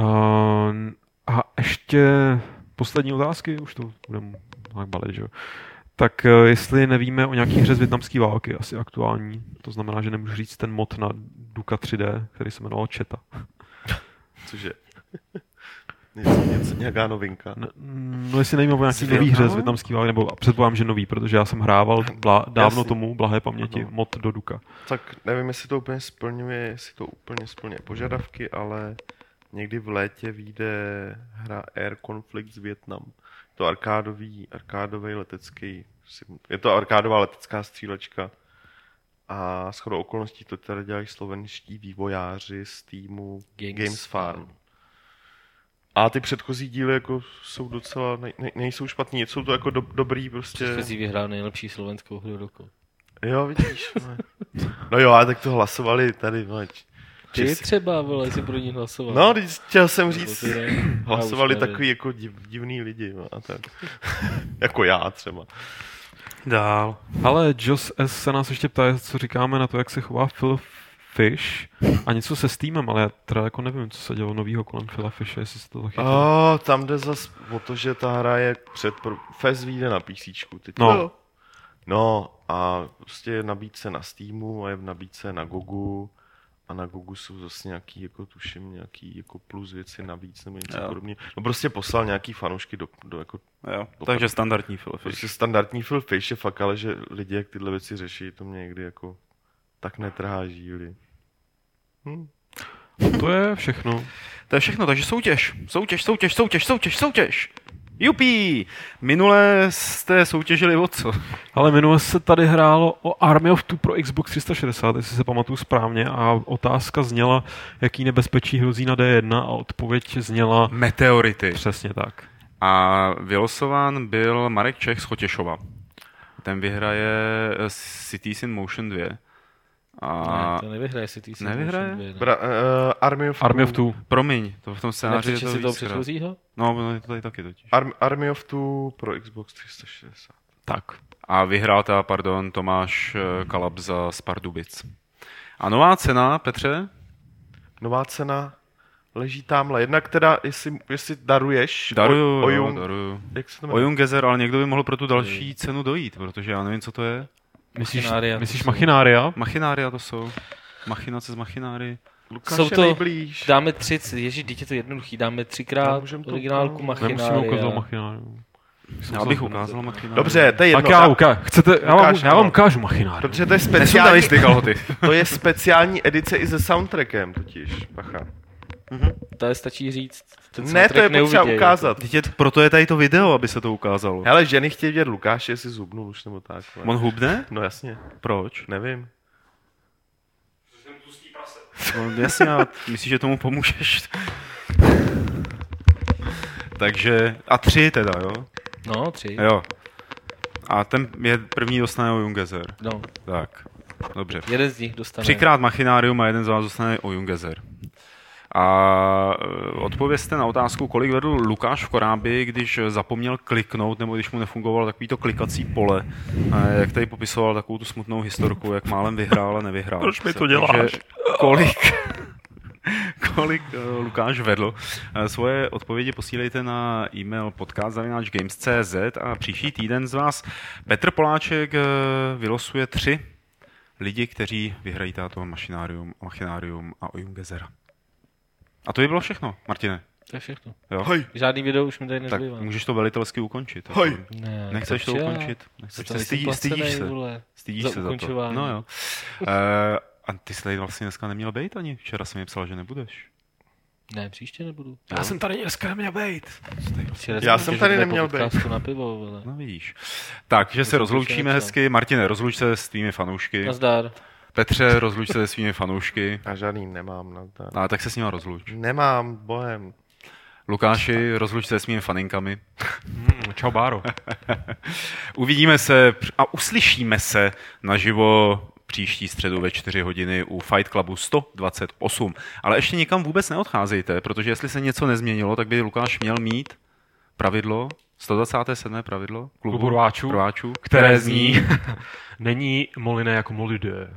Uh, a ještě poslední otázky, už to budeme nějak balit, že jo. Tak eh, jestli nevíme o nějaký hře z větnamské války, asi aktuální, to znamená, že nemůžu říct ten mod na Duka 3D, který se jmenoval Četa. Cože? něco, něco, nějaká novinka. N- No jestli nevíme o nějaký nový hře z větnamské války, nebo předpokládám, že nový, protože já jsem hrával bla, dávno Jasně. tomu, blahé paměti, Ano. mod do Duka. Tak nevím, jestli to úplně splňuje, jestli to úplně splňuje požadavky, ale někdy v létě vyjde hra Air Conflict z Vietnam. To arkádový, arkádový letecký, je to arkádová letecká střílečka. A shodou okolností to teda dělají slovenští vývojáři z týmu Games Games, Farm. A ty předchozí díly jako jsou docela, ne, ne, nejsou špatný, jsou to jako do, dobrý prostě. Předchozí vyhrál nejlepší slovenskou hru roku. Jo, vidíš. vole. No jo, a tak to hlasovali tady, č- Ty třeba, vole, si pro ní hlasoval. No, teď chtěl jsem říct, hlasovali takový jako div, divný lidi, no, a tak. jako já třeba. Dál. Ale Joss S. se nás ještě ptá, co říkáme na to, jak se chová Phil Fish a něco se Steamem, ale já teda jako nevím, co se dělo novýho kolem Phila Fishe, jestli se to zachytilo. Oh, tam jde zas o to, že ta hra je před... Pro... Fez vyjde na PC. Teď No. no a prostě je v nabídce na Steamu a je v nabídce na Gogu a na Gogu jsou zase nějaký, jako tuším, nějaký jako plus věci navíc nebo něco podobného. No prostě poslal nějaký fanoušky do, do jako Jo, takže standardní Phil Fish. Prostě standardní Phil Fish je fakt, ale že lidi, jak tyhle věci řeší, to mě někdy jako tak netrhá žíly. Hm. To je všechno. To je všechno, takže soutěž. Soutěž, soutěž, soutěž, soutěž, soutěž. Jupí! Minule jste soutěžili o co? Ale minule se tady hrálo o Army of Two pro Xbox 360, jestli se pamatuju správně, a otázka zněla, jaký nebezpečí hrozí na D1 a odpověď zněla Meteority. přesně tak. A vylosován byl Marek Čech z Chotěšova. Ten vyhraje eh, Cities in Motion 2. A Ne, to nevyhraje si ty Nevyhraje? Bra, uh, Army of Army Two, of Two. promiň, to v tom scénáři je to si toho předchozího? No, no, je to tady taky totiž. Arm, Army of Two pro Xbox 360. Tak. A vyhrál ta, pardon, Tomáš eh, Kalabza z Pardubic. A nová cena, Petře? Nová cena leží tamhle. Jednak teda, jestli, jestli daruješ Daruju, o, o jo, Jung, daruju. jak se to jmenuje? Ojungezer, ale někdo by mohl pro tu další cenu dojít, protože já nevím, co to je. Myslíš, Machinária, to myslíš machinária? Machinária to jsou. Machinace z machináry. Lukáš Jsou je to- nejblíž. Dáme tři, ježíš, dítě to jednoduchý, dáme třikrát můžem to originálku ukázat. Nemusíme ukázat Machinária. machináriu. Já bych ukázal machináry. Dobře, to je jedno. Tak já, uka- chcete, já, vám, já vám ano. ukážu machináriu. Protože to je speciální, to je speciální edice i se soundtrackem totiž. Bacha. To je stačí říct. Ten Ne, to je potřeba neuviděj. ukázat. Je, proto je tady to video, aby se to ukázalo. Hele, ženy chtějí vidět Lukáše, jestli zubnul už nebo tak. ale- On hubne? No jasně, Proč? nevím. No, jasně, a myslíš, že tomu pomůžeš? Takže, a tři teda, jo? No, tři. Jo. A ten je první dostane o Jungezer. No, Tak, dobře. jeden z nich dostane. Třikrát Machinárium a jeden z vás dostane o Jungezer. A e, odpovězte na otázku, kolik vedl Lukáš v Korábi, když zapomněl kliknout, nebo když mu nefungovalo takový to klikací pole, jak tady popisoval takovou tu smutnou historku, jak málem vyhrál a nevyhrál. Proč mi to Takže děláš? kolik, kolik e, Lukáš vedl. E, Svoje odpovědi posílejte na e-mail podcast.games.cz a příští týden z vás Petr Poláček vylosuje tři lidi, kteří vyhrají táto machinárium, machinárium a Ojungezera. A to by bylo všechno, Martine. To je všechno. Jo? Hoj. Žádný video už mi tady Tak nezbývá. můžeš to velitelsky ukončit. Hoj. Ne, Nechceš to ukončit? Nechceš To se stydí, stydíš se. vole. Stydíš za se za to. No jo. Uh, a ty jsi tady vlastně dneska neměl být ani. Včera jsem mi psal, že nebudeš. Ne, příště nebudu. Já jsem tady dneska neměl být. Já jsem tady neměl být. na pivo, vole. No vidíš. Tak, že se rozloučíme hezky. Martine, rozluč se s tvými fanoušky. Nazdar. Petře, rozluč se se svými fanoušky. Já žádný nemám. No, to... A tak se s nima rozluč. Nemám, bohem. Lukáši, rozluč se s svými faninkami. Hmm, čau, Báro. Uvidíme se a uslyšíme se naživo příští středu ve 4 hodiny u Fight Clubu 128. Ale ještě nikam vůbec neodcházejte, protože jestli se něco nezměnilo, tak by Lukáš měl mít pravidlo, 127. pravidlo Klubu rváčů, rváčů které zní Není moliné jako molidé.